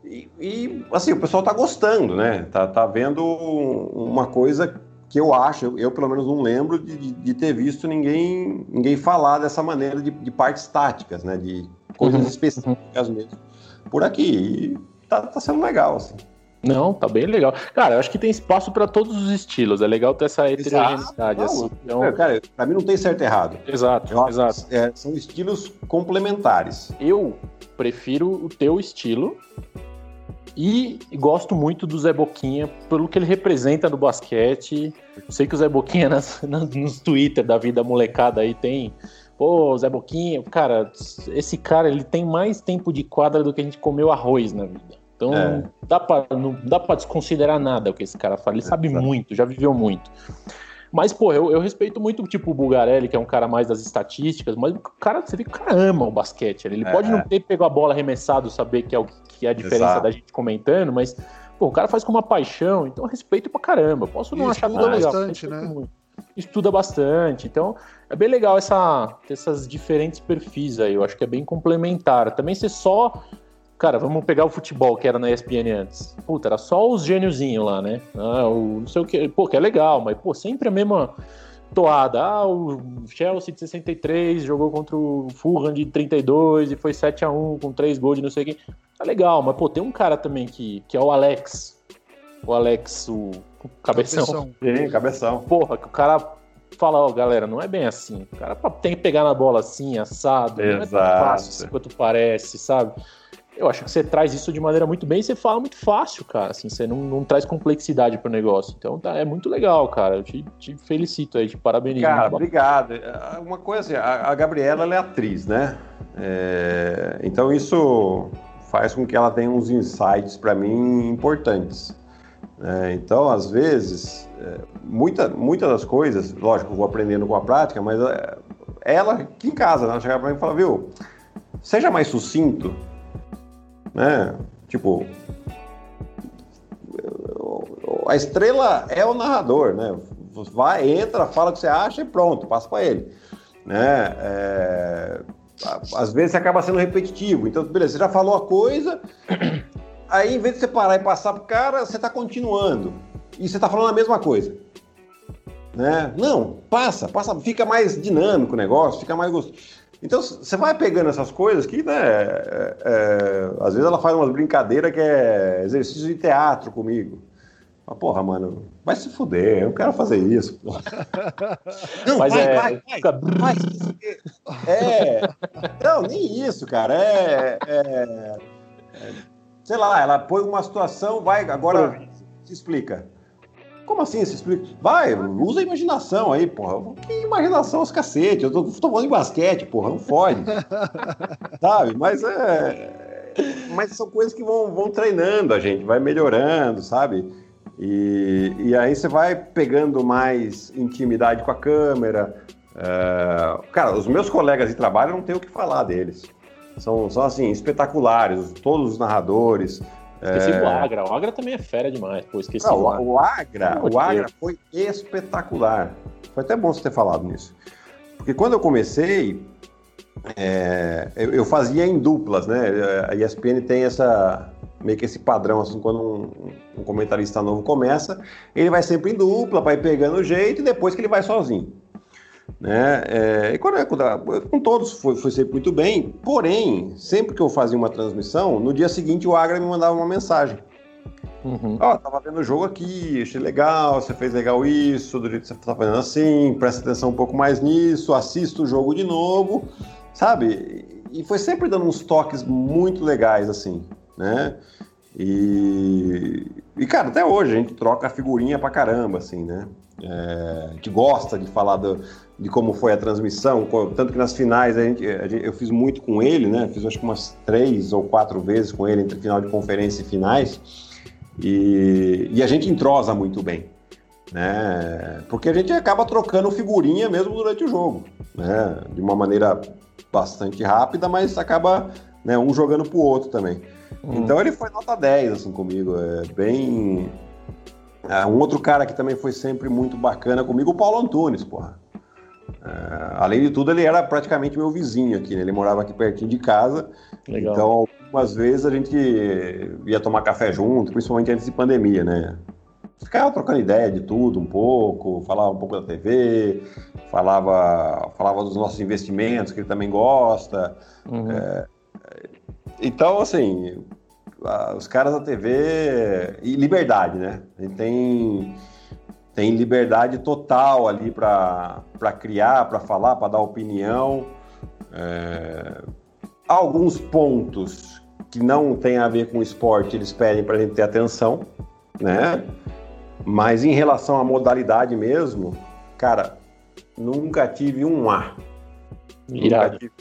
Speaker 3: E, e, assim, o pessoal tá gostando, né? Tá, tá vendo uma coisa que eu acho, eu, eu, pelo menos não lembro de, de, de, ter visto ninguém, ninguém falar dessa maneira de, de partes táticas, né? De coisas uhum. específicas mesmo por aqui. E tá, tá sendo legal, assim.
Speaker 2: Não, tá bem legal. Cara, eu acho que tem espaço para todos os estilos. É legal ter essa heterogeneidade. Assim.
Speaker 3: Então... É, cara, pra mim não tem certo e errado.
Speaker 2: Exato, eu, exato.
Speaker 3: É, são estilos complementares.
Speaker 2: Eu prefiro o teu estilo e gosto muito do Zé Boquinha pelo que ele representa no basquete. Eu sei que o Zé Boquinha nas, nas, nos Twitter da vida molecada aí tem pô, Zé Boquinha, cara, esse cara ele tem mais tempo de quadra do que a gente comeu arroz na vida. Então é. dá pra, não dá pra desconsiderar nada o que esse cara fala. Ele sabe muito, já viveu muito. Mas, pô, eu, eu, respeito muito tipo o Bugarelli, que é um cara mais das estatísticas, mas o cara, você vê que o cara ama o basquete. Ele é. pode não ter pegado a bola arremessado, saber que é, o, que é a diferença Exato. da gente comentando, mas pô, o cara faz com uma paixão, então eu respeito pra caramba. Posso não achar tudo legal. Bastante, né? Muito. Estuda bastante. Então, é bem legal essa, essas diferentes perfis aí. Eu acho que é bem complementar. Também ser só Cara, vamos pegar o futebol que era na ESPN antes. Puta, era só os gêniozinhos lá, né? Ah, o não sei o que. Pô, que é legal, mas, pô, sempre a mesma toada. Ah, o Chelsea de 63 jogou contra o Fulham de 32 e foi 7 a 1 com 3 gols de não sei o que. Tá legal, mas, pô, tem um cara também que, que é o Alex. O Alex, o cabeção.
Speaker 3: Cabeção. Sim, cabeção.
Speaker 2: Porra, que o cara fala, ó, oh, galera, não é bem assim. O cara tem que pegar na bola assim, assado. Exato. Não é tão fácil quanto parece, sabe? Eu acho que você traz isso de maneira muito bem e você fala muito fácil, cara. Assim, você não, não traz complexidade para o negócio. Então tá, é muito legal, cara. Eu te, te felicito aí, te parabenizo.
Speaker 3: Cara, obrigado. É, uma coisa assim, a, a Gabriela ela é atriz, né? É, então isso faz com que ela tenha uns insights para mim importantes. É, então, às vezes, é, muita, muitas das coisas, lógico, eu vou aprendendo com a prática, mas é, ela aqui em casa, ela chega para mim e fala, viu, seja mais sucinto né? Tipo, a estrela é o narrador, né? Vai, entra, fala o que você acha e pronto, passa para ele, né? É, às vezes acaba sendo repetitivo, então beleza, você já falou a coisa, aí em vez de você parar e passar pro cara, você está continuando e você está falando a mesma coisa. Né? Não, passa, passa, fica mais dinâmico o negócio, fica mais gostoso. Então você vai pegando essas coisas que, né, é, é, às vezes ela faz umas brincadeiras que é exercício de teatro comigo. Mas, porra, mano, vai se fuder, eu quero fazer isso. Porra. Não, Mas vai, é... vai, vai, vai, É, não, nem isso, cara. É, é, é, sei lá, ela põe uma situação, vai, agora se explica. Como assim? Se explica? Vai, usa a imaginação aí, porra. Que imaginação os cacete? Eu tô, tô falando de basquete, porra, não fode. sabe? Mas é. Mas são coisas que vão, vão treinando a gente, vai melhorando, sabe? E, e aí você vai pegando mais intimidade com a câmera. É... Cara, os meus colegas de trabalho não tenho o que falar deles. São, são assim, espetaculares, todos os narradores.
Speaker 2: Esqueci é... do Agra. O Agra também é fera demais. Pô, esqueci Não,
Speaker 3: o, Agra. O Agra, o Agra foi espetacular. Foi até bom você ter falado nisso. Porque quando eu comecei, é, eu, eu, fazia em duplas, né? A ESPN tem essa meio que esse padrão, assim, quando um, um comentarista novo começa, ele vai sempre em dupla ir pegando o jeito e depois que ele vai sozinho. Né? É, e quando, quando, com todos foi, foi sempre muito bem, porém, sempre que eu fazia uma transmissão, no dia seguinte o Agra me mandava uma mensagem. Uhum. Ó, oh, tava vendo o jogo aqui, achei legal, você fez legal isso, do jeito que você tá fazendo assim, presta atenção um pouco mais nisso, assista o jogo de novo, sabe? E foi sempre dando uns toques muito legais, assim, né? E, e cara, até hoje a gente troca figurinha pra caramba, assim, né? É, a gente gosta de falar do, de como foi a transmissão, tanto que nas finais a gente, a gente, eu fiz muito com ele, né? Fiz acho que umas três ou quatro vezes com ele entre final de conferência e finais, e, e a gente entrosa muito bem, né? Porque a gente acaba trocando figurinha mesmo durante o jogo, né? De uma maneira bastante rápida, mas acaba né, um jogando pro outro também. Uhum. Então ele foi nota 10 assim comigo, é bem é, um outro cara que também foi sempre muito bacana comigo, o Paulo Antunes, porra. É, além de tudo, ele era praticamente meu vizinho aqui, né? Ele morava aqui pertinho de casa. Legal. Então, algumas vezes a gente ia tomar café junto, principalmente antes de pandemia, né? ficava trocando ideia de tudo um pouco, falava um pouco da TV, falava, falava dos nossos investimentos, que ele também gosta. Uhum. É, então, assim, os caras da TV. E liberdade, né? Ele tem, tem liberdade total ali para criar, para falar, para dar opinião. É, alguns pontos que não tem a ver com esporte, eles pedem para a gente ter atenção, né? Mas em relação à modalidade mesmo, cara, nunca tive um A. Nunca tive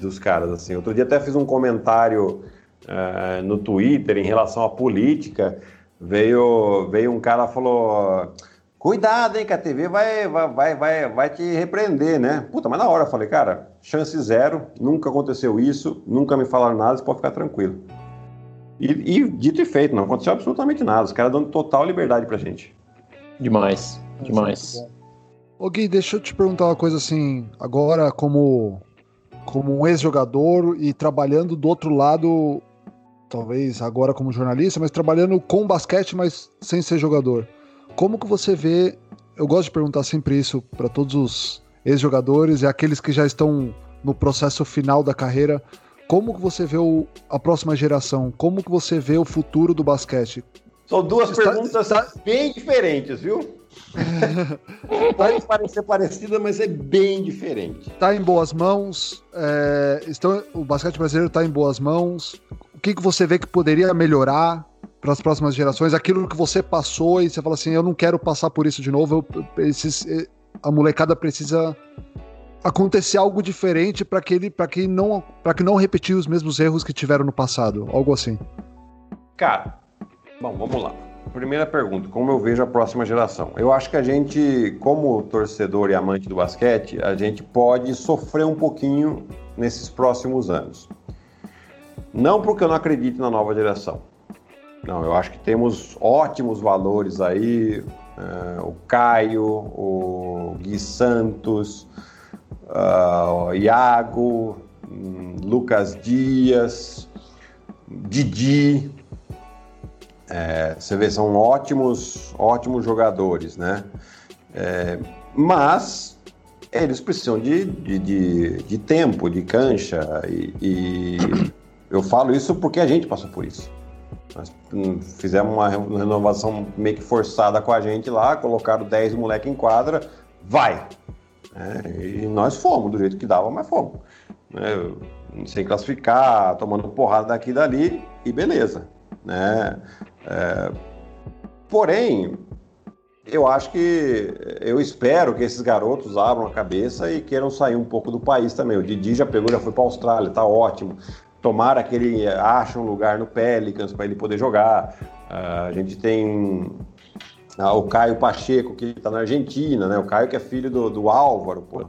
Speaker 3: dos caras, assim. Outro dia até fiz um comentário uh, no Twitter em relação à política. Veio, veio um cara falou: Cuidado, hein, que a TV vai, vai, vai, vai, te repreender, né? Puta, mas na hora eu falei, cara, chance zero, nunca aconteceu isso, nunca me falaram nada, você pode ficar tranquilo. E, e dito e feito, não aconteceu absolutamente nada. Os caras dando total liberdade pra gente.
Speaker 2: Demais, demais.
Speaker 1: Ô Gui, deixa eu te perguntar uma coisa assim, agora como, como um ex-jogador e trabalhando do outro lado, talvez agora como jornalista, mas trabalhando com basquete, mas sem ser jogador. Como que você vê, eu gosto de perguntar sempre isso para todos os ex-jogadores e aqueles que já estão no processo final da carreira, como que você vê o, a próxima geração? Como que você vê o futuro do basquete?
Speaker 3: São duas está, perguntas está... bem diferentes, viu? Pode parecer parecida, mas é bem diferente.
Speaker 1: Está em boas mãos. É, estão, o basquete brasileiro está em boas mãos. O que, que você vê que poderia melhorar para as próximas gerações? Aquilo que você passou e você fala assim: eu não quero passar por isso de novo. Eu, esses, a molecada precisa acontecer algo diferente para que ele para que não para que não repetir os mesmos erros que tiveram no passado, algo assim.
Speaker 3: Cara, bom, vamos lá. Primeira pergunta, como eu vejo a próxima geração? Eu acho que a gente, como torcedor e amante do basquete, a gente pode sofrer um pouquinho nesses próximos anos. Não porque eu não acredito na nova geração. Não, eu acho que temos ótimos valores aí. Uh, o Caio, o Gui Santos, uh, Iago, um, Lucas Dias, Didi. É, você vê, são ótimos, ótimos jogadores, né? É, mas eles precisam de, de, de, de tempo, de cancha, e, e, eu falo isso porque a gente passou por isso. Nós hum, fizemos uma renovação meio que forçada com a gente lá, colocaram 10 moleques em quadra, vai! É, e nós fomos, do jeito que dava, mas fomos. Né? Sem classificar, tomando porrada daqui e dali, e beleza. Né? É, porém, eu acho que eu espero que esses garotos abram a cabeça e queiram sair um pouco do país também. O Didi já pegou, já foi para a Austrália, tá ótimo. Tomara que ele ache um lugar no Pelicans para ele poder jogar. Uh, a gente tem ah, o Caio Pacheco, que está na Argentina, né? O Caio que é filho do, do Álvaro, pô.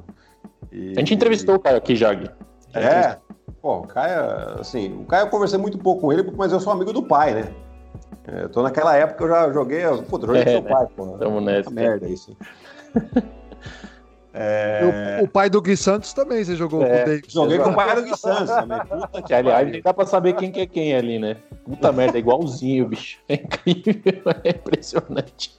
Speaker 2: E, a gente entrevistou e... o Caio aqui, Jag.
Speaker 3: É, pô, o Caio, assim, o Caio eu conversei muito pouco com ele, mas eu sou amigo do pai, né? É, eu tô naquela época eu já joguei, pô, eu joguei é, com seu né? pai, pô.
Speaker 2: Tamo nessa.
Speaker 1: Merda isso. É... O, o, pai do Gui Santos também você jogou é, com o David.
Speaker 3: Joguei com o pai do Gui Santos também.
Speaker 2: Puta que aliás, nem dá pra saber quem que é quem ali, né? Puta merda, é igualzinho, bicho. É incrível, é impressionante.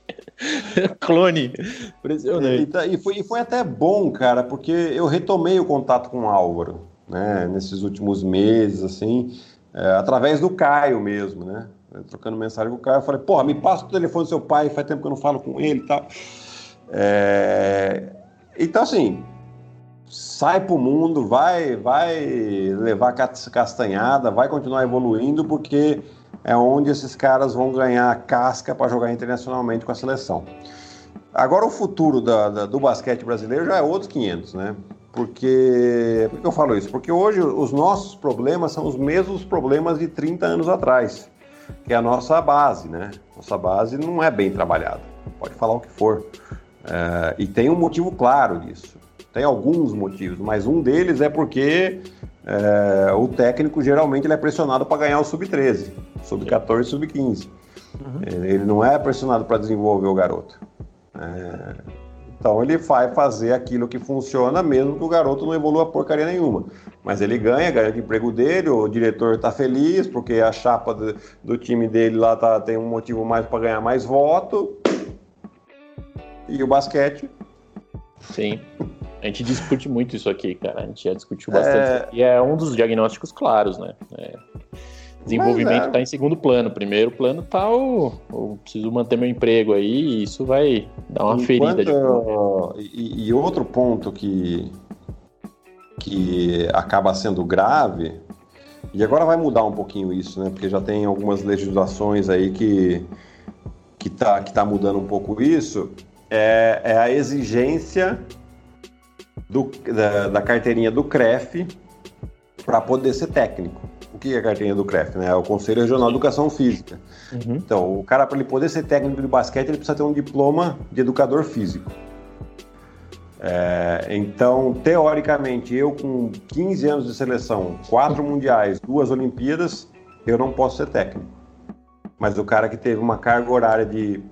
Speaker 2: Clone. Impressionante.
Speaker 3: E, tá, e, foi, e foi até bom, cara, porque eu retomei o contato com o Álvaro, né? Nesses últimos meses, assim, é, através do Caio mesmo, né? Trocando mensagem com o Caio, eu falei, porra, me passa o telefone do seu pai, faz tempo que eu não falo com ele e tal. É, então, assim, sai para o mundo, vai, vai levar castanhada, vai continuar evoluindo, porque é onde esses caras vão ganhar casca para jogar internacionalmente com a seleção. Agora, o futuro da, da, do basquete brasileiro já é outros 500, né? Porque, por que eu falo isso? Porque hoje os nossos problemas são os mesmos problemas de 30 anos atrás, que é a nossa base, né? Nossa base não é bem trabalhada, pode falar o que for. Uh, e tem um motivo claro disso. Tem alguns motivos, mas um deles é porque uh, o técnico geralmente ele é pressionado para ganhar o sub-13, sub-14 e sub-15. Uhum. Ele não é pressionado para desenvolver o garoto. Uh, então ele vai fazer aquilo que funciona, mesmo que o garoto não evolua porcaria nenhuma. Mas ele ganha, ganha o emprego dele, o diretor está feliz, porque a chapa do, do, time dele lá tá, tem um motivo mais para ganhar mais voto, E o basquete.
Speaker 2: Sim. A gente discute muito isso aqui, cara. A gente já discutiu bastante. É... E é um dos diagnósticos claros, né? É... Desenvolvimento está é... em segundo plano. Primeiro plano tá o, o, preciso manter meu emprego aí, e isso vai dar uma Enquanto... ferida. De...
Speaker 3: E, e, outro ponto que, que acaba sendo grave, e agora vai mudar um pouquinho isso, né? Porque já tem algumas legislações aí que que tá, que tá mudando um pouco isso, é, é a exigência do, da, da carteirinha do CREF para poder ser técnico. O que é a carteirinha do CREF? Né? É o Conselho Regional de Educação Física. Uhum. Então, o cara, para ele poder ser técnico de basquete, ele precisa ter um diploma de educador físico. É, então, teoricamente, eu com 15 anos de seleção, quatro mundiais, duas Olimpíadas, eu não posso ser técnico. Mas o cara que teve uma carga horária de,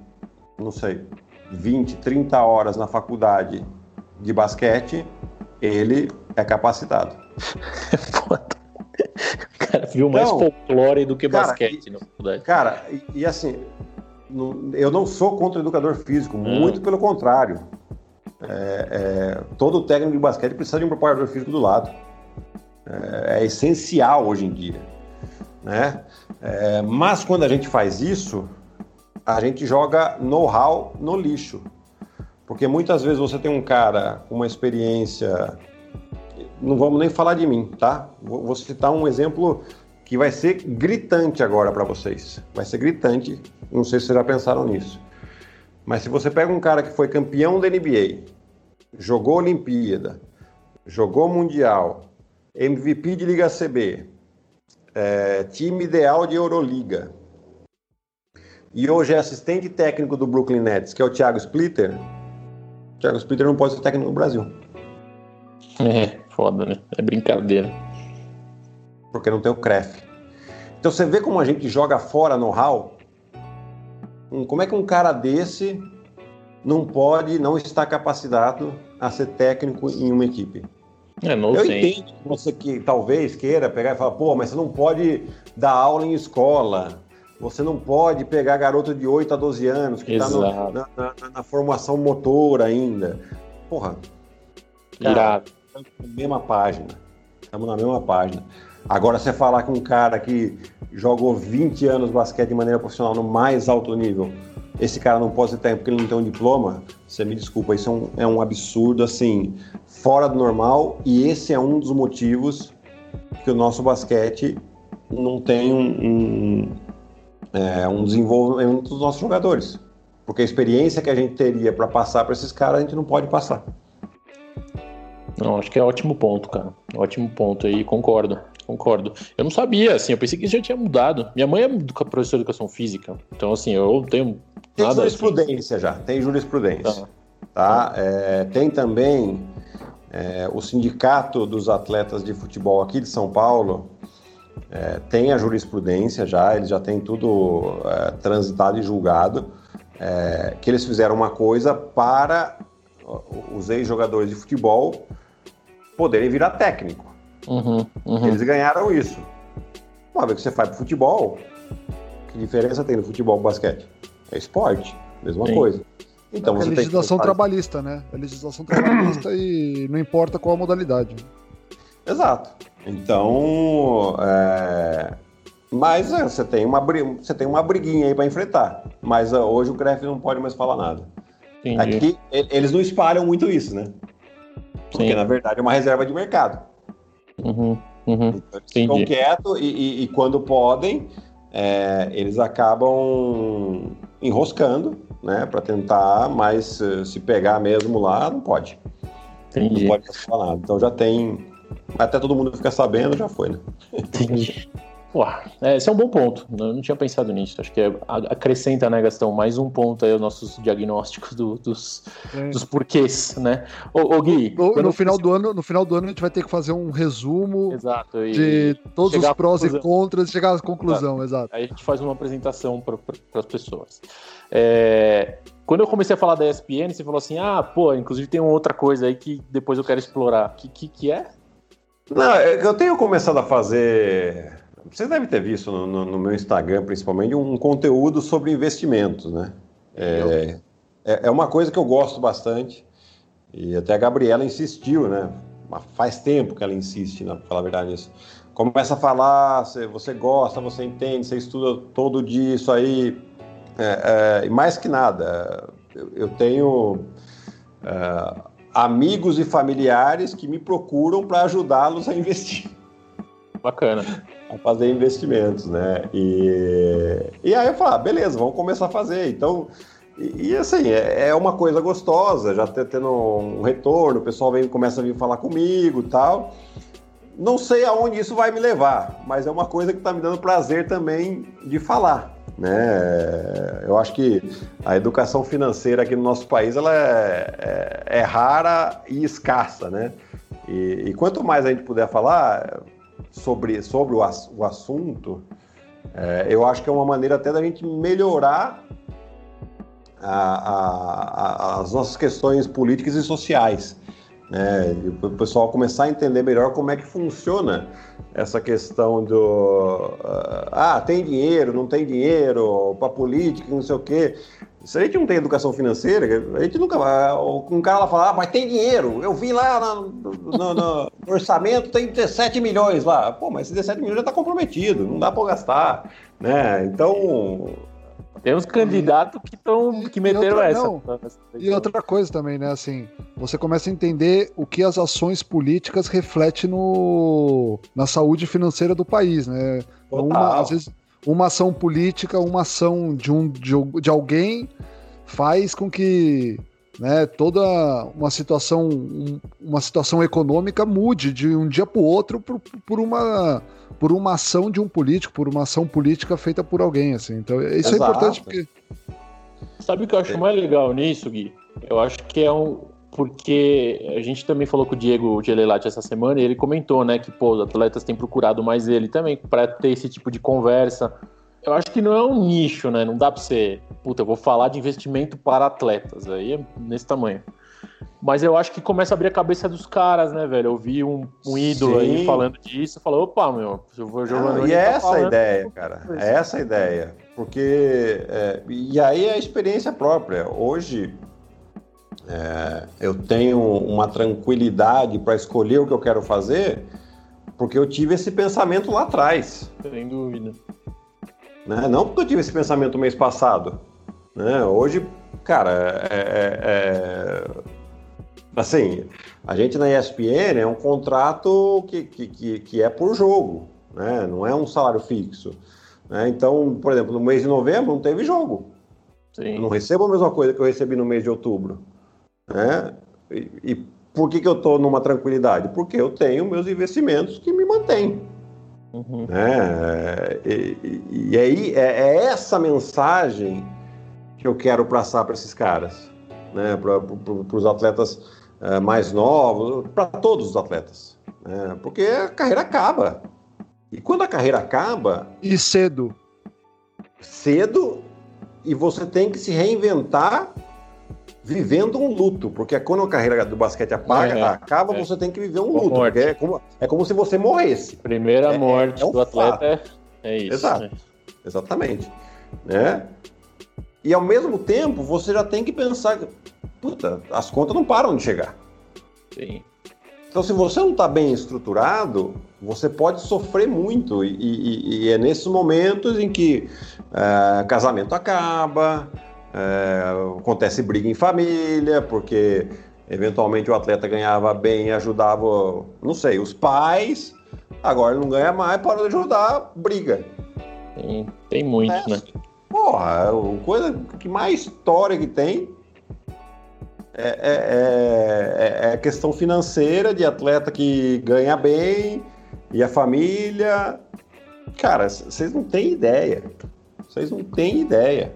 Speaker 3: não sei, 20, 30 horas na faculdade de basquete, ele é capacitado.
Speaker 2: É foda. O cara viu mais então, folclore do que cara, basquete
Speaker 3: e,
Speaker 2: na faculdade.
Speaker 3: Cara, e, e assim, eu não sou contra o educador físico, hum. muito pelo contrário. É, é, todo técnico de basquete precisa de um preparador físico do lado. É, é essencial hoje em dia. Né? É, mas quando a gente faz isso, a gente joga know-how no lixo. Porque muitas vezes você tem um cara com uma experiência. Não vamos nem falar de mim, tá? Vou citar um exemplo que vai ser gritante agora para vocês. Vai ser gritante. Não sei se vocês já pensaram nisso. Mas se você pega um cara que foi campeão da NBA, jogou Olimpíada, jogou Mundial, MVP de Liga CB, é, time ideal de Euroliga, e hoje é assistente técnico do Brooklyn Nets, que é o Thiago Splitter, o Thiago Splitter não pode ser técnico no Brasil.
Speaker 2: É, foda, né? É brincadeira.
Speaker 3: Porque não tem o CREF. Então você vê como a gente joga fora know-how como é que um cara desse não pode, não está capacitado a ser técnico em uma equipe?
Speaker 2: É, não
Speaker 3: Eu sei. entendo que você que talvez queira pegar e falar, pô, mas você não pode dar aula em escola. Você não pode pegar garoto de 8 a 12 anos que está na, na, na, formação motora ainda. Porra.
Speaker 2: Irado.
Speaker 3: Estamos na mesma página. Estamos na mesma página. Agora, você falar com um cara que jogou 20 anos basquete de maneira profissional no mais alto nível, esse cara não pode técnico porque ele não tem um diploma, você me desculpa, isso é um, é um absurdo, assim, fora do normal, e esse é um dos motivos que o nosso basquete não tem um, um, é, um desenvolvimento dos nossos jogadores. Porque a experiência que a gente teria para passar para esses caras, a gente não pode passar.
Speaker 2: Não, acho que é ótimo ponto, cara. Ótimo ponto aí, concordo. Concordo. Eu não sabia, assim, eu pensei que isso já tinha mudado. Minha mãe é professora de educação física, então, assim, eu tenho
Speaker 3: tem nada... jurisprudência assim. já, tem jurisprudência. Tá. tá? É, tem também é, o Sindicato dos Atletas de Futebol aqui de São Paulo, é, tem a jurisprudência já, eles já têm tudo é, transitado e julgado, é, que eles fizeram uma coisa para os ex-jogadores de futebol poderem virar técnico.
Speaker 2: Uhum, uhum.
Speaker 3: Eles ganharam isso. Uma vez que você faz pro futebol, que diferença tem no futebol e basquete? É esporte, mesma Sim. coisa.
Speaker 1: Então, é legislação trabalhista, né? É legislação trabalhista e não importa qual a modalidade.
Speaker 3: Exato. Então, é... mas é, você, tem uma, você tem uma briguinha aí para enfrentar. Mas uh, hoje o CREF não pode mais falar nada. Entendi. Aqui, eles não espalham muito isso, né? Porque, Sim. na verdade, é uma reserva de mercado.
Speaker 2: Uhum, uhum, então,
Speaker 3: eles ficam quietos e, e, e, quando podem, é, eles acabam enroscando, né, para tentar, mas se pegar mesmo lá, não pode. Entendi. Não pode falar nada. Então já tem. Até todo mundo fica sabendo, já foi, né?
Speaker 2: Entendi. Pô, é, esse é um bom ponto. Eu não tinha pensado nisso. Acho que é, acrescenta, né, Gastão, mais um ponto aí aos nossos diagnósticos do, dos, é. dos porquês, né? Ô, ô Gui.
Speaker 1: No, no final do ano, no final do ano a gente vai ter que fazer um resumo
Speaker 2: exato,
Speaker 1: de todos os prós e contras e chegar à conclusão, exato. exato.
Speaker 2: Aí a gente faz uma apresentação para as pessoas. É, quando eu comecei a falar da ESPN, você falou assim: ah, pô, inclusive tem uma outra coisa aí que depois eu quero explorar. Que que, que é?
Speaker 3: Não, é eu tenho começado a fazer você deve ter visto no, no, no meu Instagram, principalmente, um conteúdo sobre investimentos, né? É, é, é uma coisa que eu gosto bastante. E até a Gabriela insistiu, né? Faz tempo que ela insiste, na falar a verdade, nisso. Começa a falar, você, você gosta, você entende, você estuda todo dia isso aí. É, é, e mais que nada, eu, eu tenho é, amigos e familiares que me procuram para ajudá-los a investir.
Speaker 2: Bacana.
Speaker 3: A fazer investimentos, né? E, e aí eu falo, ah, beleza, vamos começar a fazer. Então, e, e assim, é, é, uma coisa gostosa, já tendo um retorno, o pessoal vem, começa a vir falar comigo tal. Não sei aonde isso vai me levar, mas é uma coisa que está me dando prazer também de falar. Né? Eu acho que a educação financeira aqui no nosso país ela é, é, é rara e escassa, né? E, e, quanto mais a gente puder falar sobre, sobre o, o assunto, é, eu acho que é uma maneira até da gente melhorar a, a, as nossas questões políticas e sociais. Né? o pessoal começar a entender melhor como é que funciona essa questão do ah, tem dinheiro, não tem dinheiro, para política, não sei o quê. Se a gente não tem educação financeira, a gente nunca vai. Um cara lá fala, ah, mas tem dinheiro. Eu vi lá no, no, no orçamento, tem 17 milhões lá. Pô, mas esse 17 milhões já está comprometido, não dá para gastar. Né? Então,
Speaker 2: tem uns candidatos que estão que meteram outra, essa. Não.
Speaker 1: E outra coisa também, né? Assim, você começa a entender o que as ações políticas refletem no, na saúde financeira do país, né? Uma, às vezes, uma ação política, uma ação de, um, de, de alguém faz com que né, toda uma situação, uma situação econômica mude de um dia para o outro por, por uma por uma ação de um político, por uma ação política feita por alguém, assim. Então, isso é Exato. é importante porque.
Speaker 2: Sabe o que eu acho mais legal nisso, Gui? Eu acho que é um. Porque a gente também falou com o Diego Gelelati essa semana e ele comentou, né, que pô, os atletas têm procurado mais ele também para ter esse tipo de conversa. Eu acho que não é um nicho, né? Não dá para ser, puta, eu vou falar de investimento para atletas. Aí é nesse tamanho. Mas eu acho que começa a abrir a cabeça dos caras, né, velho? Eu vi um, um ídolo Sim. aí falando disso, falou, opa, meu, eu vou jogando.
Speaker 3: e é tá essa a ideia, cara. É essa a ideia. Porque. É, e aí é a experiência própria. Hoje. É, eu tenho uma tranquilidade para escolher o que eu quero fazer, porque eu tive esse pensamento lá atrás.
Speaker 2: Sem dúvida.
Speaker 3: Né? Não porque eu tive esse pensamento mês passado. Né? Hoje, cara, é, é, é assim, a gente na ESPN é um contrato que, que, que, é por jogo, né? não é um salário fixo. Né? Então, por exemplo, no mês de novembro não teve jogo. Sim. Eu não recebo a mesma coisa que eu recebi no mês de outubro. Né? E, e por que, que eu estou numa tranquilidade? Porque eu tenho meus investimentos que me mantêm. Uhum. Né? E, e, e aí é, é, essa mensagem que eu quero passar para esses caras, né? para os atletas é, mais novos, para todos os atletas. Né? Porque a carreira acaba. E quando a carreira acaba.
Speaker 1: E cedo.
Speaker 3: Cedo, e você tem que se reinventar vivendo um luto, porque quando a carreira do basquete apaga, é, acaba, é. você tem que viver um luto. É como, é como se você morresse.
Speaker 2: Primeira é, morte é um do atleta é, é isso.
Speaker 3: Exato. Né? Exatamente. Né? E ao mesmo tempo, você já tem que pensar, puta, as contas não param de chegar.
Speaker 2: Sim.
Speaker 3: Então, se você não está bem estruturado, você pode sofrer muito. E, e, e é nesses momentos em que uh, casamento acaba, uh, acontece briga em família, porque eventualmente o atleta ganhava bem e ajudava, não sei, os pais, agora não ganha mais, para de ajudar, briga.
Speaker 2: Tem, tem muito, é, né?
Speaker 3: Porra, a coisa que mais história que tem é, é, é, é, questão financeira de atleta que ganha bem e a família. Cara, vocês não têm ideia. Vocês não têm ideia.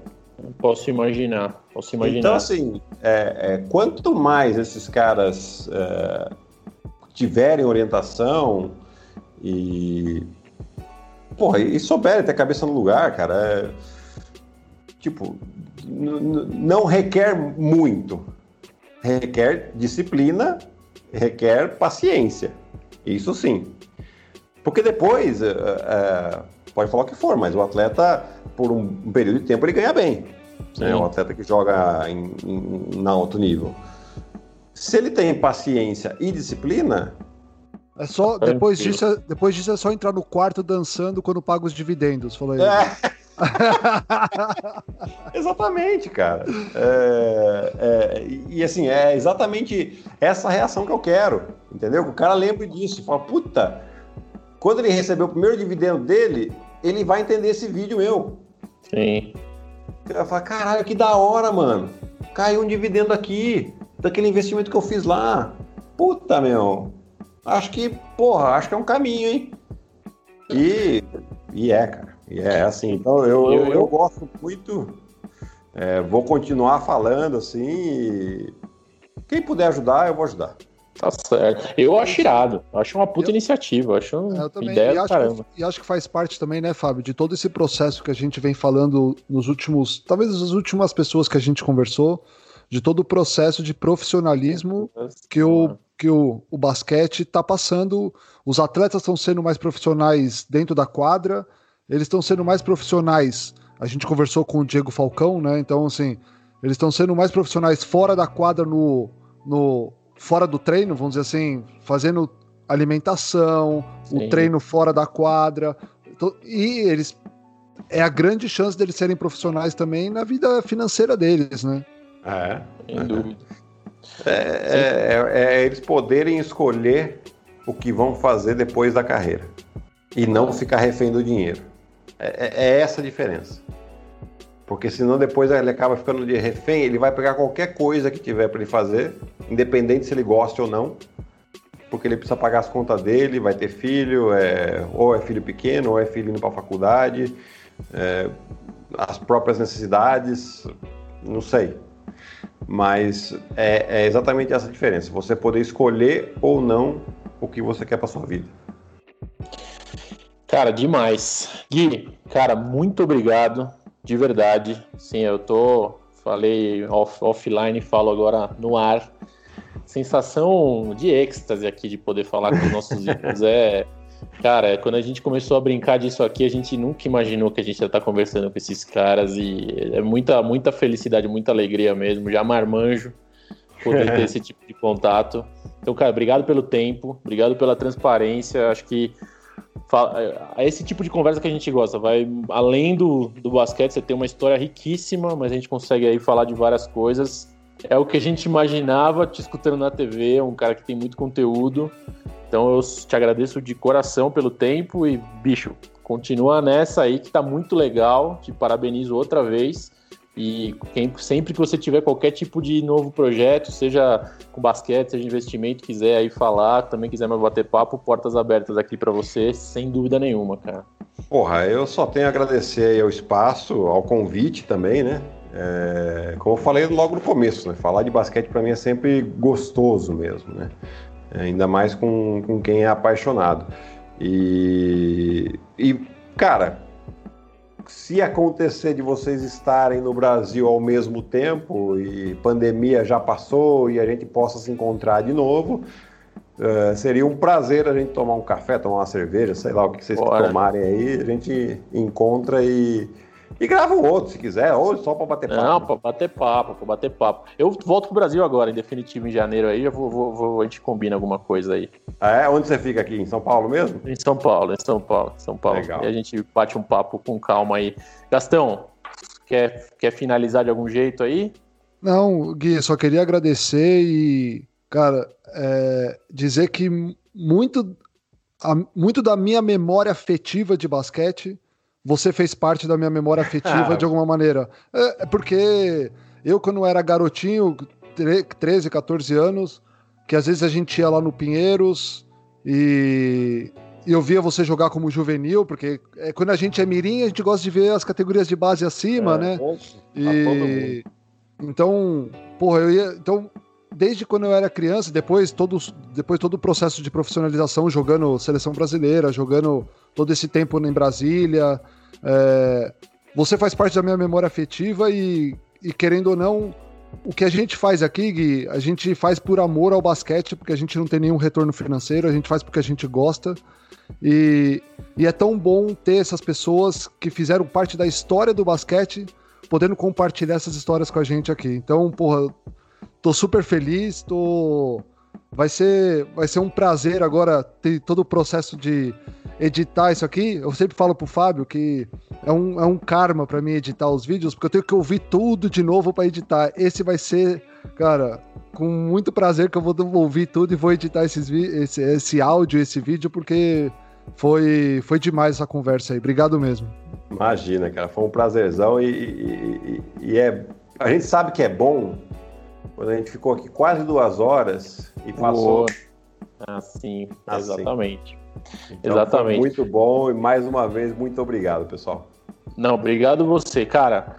Speaker 2: Posso imaginar. Posso imaginar.
Speaker 3: Então, assim, é, é, quanto mais esses caras é, tiverem orientação e. Porra, e souberem ter a cabeça no lugar, cara. É, tipo, não requer muito requer disciplina, requer paciência. Isso sim. Porque depois, é, pode falar o que for, mas o atleta, por um, período de tempo, ele ganha bem. né? um atleta que joga em, em, em alto nível. Se ele tem paciência e disciplina,
Speaker 1: é só, depois disso, é, depois disso é só entrar no quarto dançando quando paga os dividendos, falou ele. É.
Speaker 3: exatamente, cara. É, é, e assim, é exatamente essa reação que eu quero, entendeu? Que o cara lembre disso, fala, puta, quando ele receber o primeiro dividendo dele, ele vai entender esse vídeo meu.
Speaker 2: Sim.
Speaker 3: Ele vai falar, caralho, que da hora, mano. Caiu um dividendo aqui, daquele investimento que eu fiz lá. Puta, meu. Acho que, porra, acho que é um caminho, hein? E, e é, cara. E é assim. Então eu, eu, eu gosto muito. É, vou continuar falando assim. E quem puder ajudar, eu vou ajudar.
Speaker 2: Tá certo. Eu acho irado. Acho uma puta eu, iniciativa. Acho também, ideia e
Speaker 1: acho,
Speaker 2: caramba.
Speaker 1: Que, e acho que faz parte também, né, Fábio, de todo esse processo que a gente vem falando nos últimos. Talvez as últimas pessoas que a gente conversou, de todo o processo de profissionalismo que o, que o, o basquete está passando. Os atletas estão sendo mais profissionais dentro da quadra, eles estão sendo mais profissionais. A gente conversou com o Diego Falcão, né? Então, assim, eles estão sendo mais profissionais fora da quadra no, no fora do treino, vamos dizer assim, fazendo alimentação, Sim. o treino fora da quadra. Então, e eles é a grande chance deles serem profissionais também na vida financeira deles, né?
Speaker 3: É, sem dúvida. É, é, é, é, eles poderem escolher o que vão fazer depois da carreira e não ficar refém do dinheiro. É, é, é essa a diferença. Porque senão depois ele acaba ficando de refém, ele vai pegar qualquer coisa que tiver para ele fazer, independente se ele gosta ou não, porque ele precisa pagar as contas dele, vai ter filho, é, ou é filho pequeno, ou é filho indo para a faculdade, é, as próprias necessidades, não sei. Mas é, é exatamente essa diferença, você poder escolher ou não o que você quer para sua vida.
Speaker 2: Cara, demais. Gui, cara, muito obrigado de verdade. Sim, eu tô. Falei off, offline, falo agora no ar. Sensação de êxtase aqui de poder falar com os nossos ídolos. É. Cara, quando a gente começou a brincar disso aqui, a gente nunca imaginou que a gente ia estar conversando com esses caras e é muita, muita felicidade, muita alegria mesmo. Já marmanjo poder ter esse tipo de contato. Então, cara, obrigado pelo tempo, obrigado pela transparência. Acho que é esse tipo de conversa que a gente gosta. Vai além do, do basquete, você tem uma história riquíssima, mas a gente consegue aí falar de várias coisas. É o que a gente imaginava te escutando na TV, um cara que tem muito conteúdo. Então eu te agradeço de coração pelo tempo e, bicho, continua nessa aí que tá muito legal. Te parabenizo outra vez. E quem, sempre que você tiver qualquer tipo de novo projeto, seja com basquete, seja investimento, quiser aí falar, também quiser mais bater papo, portas abertas aqui para você, sem dúvida nenhuma, cara.
Speaker 3: Porra, eu só tenho a agradecer ao espaço, ao convite também, né? É, como eu falei logo no começo, né? Falar de basquete para mim é sempre gostoso mesmo, né? É, ainda mais com, com quem é apaixonado. E, e cara, se acontecer de vocês estarem no Brasil ao mesmo tempo e pandemia já passou e a gente possa se encontrar de novo, uh, seria um prazer a gente tomar um café, tomar uma cerveja, sei lá o que vocês Bora. tomarem aí, a gente encontra e e grava um outro, se quiser, ou só para bater papo.
Speaker 2: Não, para bater papo, para bater papo. Eu volto pro Brasil agora, em definitivo, em janeiro aí, já vou, vou, vou, a gente combina alguma coisa aí.
Speaker 3: Ah, é? Onde você fica aqui? Em São Paulo mesmo?
Speaker 2: Em São Paulo, em São Paulo, São Paulo. Legal. E a gente bate um papo com calma aí. Gastão, quer, quer finalizar de algum jeito aí?
Speaker 1: Não, Gui, só queria agradecer e, cara, é, dizer que muito, a, muito da minha memória afetiva de basquete você fez parte da minha memória afetiva de alguma maneira. É, é, porque eu, quando era garotinho, 13, 14 anos, que às vezes a gente ia lá no Pinheiros e, e eu via você jogar como juvenil, porque é, quando a gente é mirim, a gente gosta de ver as categorias de base acima, é, né? e, então, porra, eu ia. Então, desde quando eu era criança, depois todo, depois todo o processo de profissionalização, jogando seleção brasileira, jogando todo esse tempo em Brasília. É, você faz parte da minha memória afetiva e, e, querendo ou não, o que a gente faz aqui, Gui, a gente faz por amor ao basquete, porque a gente não tem nenhum retorno financeiro, a gente faz porque a gente gosta. E, e é tão bom ter essas pessoas que fizeram parte da história do basquete podendo compartilhar essas histórias com a gente aqui. Então, porra, tô super feliz, tô vai ser vai ser um prazer agora ter todo o processo de editar isso aqui. Eu sempre falo pro Fábio que é um, é um karma para mim editar os vídeos, porque eu tenho que ouvir tudo de novo para editar. Esse vai ser, cara, com muito prazer que eu vou ouvir tudo e vou editar esses, esse, esse áudio, esse vídeo, porque foi, foi demais essa conversa aí. Obrigado mesmo.
Speaker 3: Imagina, cara, foi um prazerzão e, e, e, e é. A gente sabe que é bom quando a gente ficou aqui quase duas horas e passou.
Speaker 2: Assim, assim. exatamente.
Speaker 3: Então, exatamente. muito bom e mais uma vez, muito obrigado, pessoal.
Speaker 2: Não, obrigado você, cara.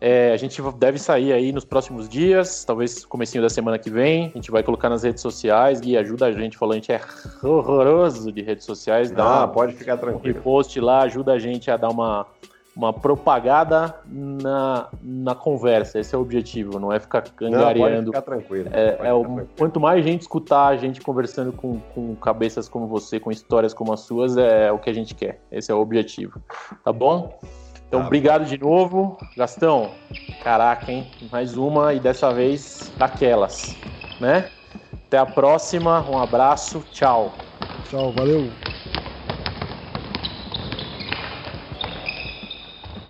Speaker 2: É, a gente deve sair aí nos próximos dias, talvez comecinho da semana que vem. A gente vai colocar nas redes sociais. Gui, ajuda a gente, falou, a gente é horroroso de redes sociais.
Speaker 3: Dá ah, uma, pode ficar tranquilo.
Speaker 2: Um repost lá, ajuda a gente a dar uma, uma propagada na, na conversa. Esse é o objetivo, não é ficar angariando. Não,
Speaker 3: ficar tranquilo.
Speaker 2: É, é o, tranquilo. Quanto mais gente escutar a gente conversando com, com cabeças como você, com histórias como as suas, é o que a gente quer. Esse é o objetivo. Tá bom? Então, obrigado de novo. Gastão, caraca, hein? Mais uma e dessa vez daquelas, né? Até a próxima, um abraço, tchau.
Speaker 1: Tchau, valeu.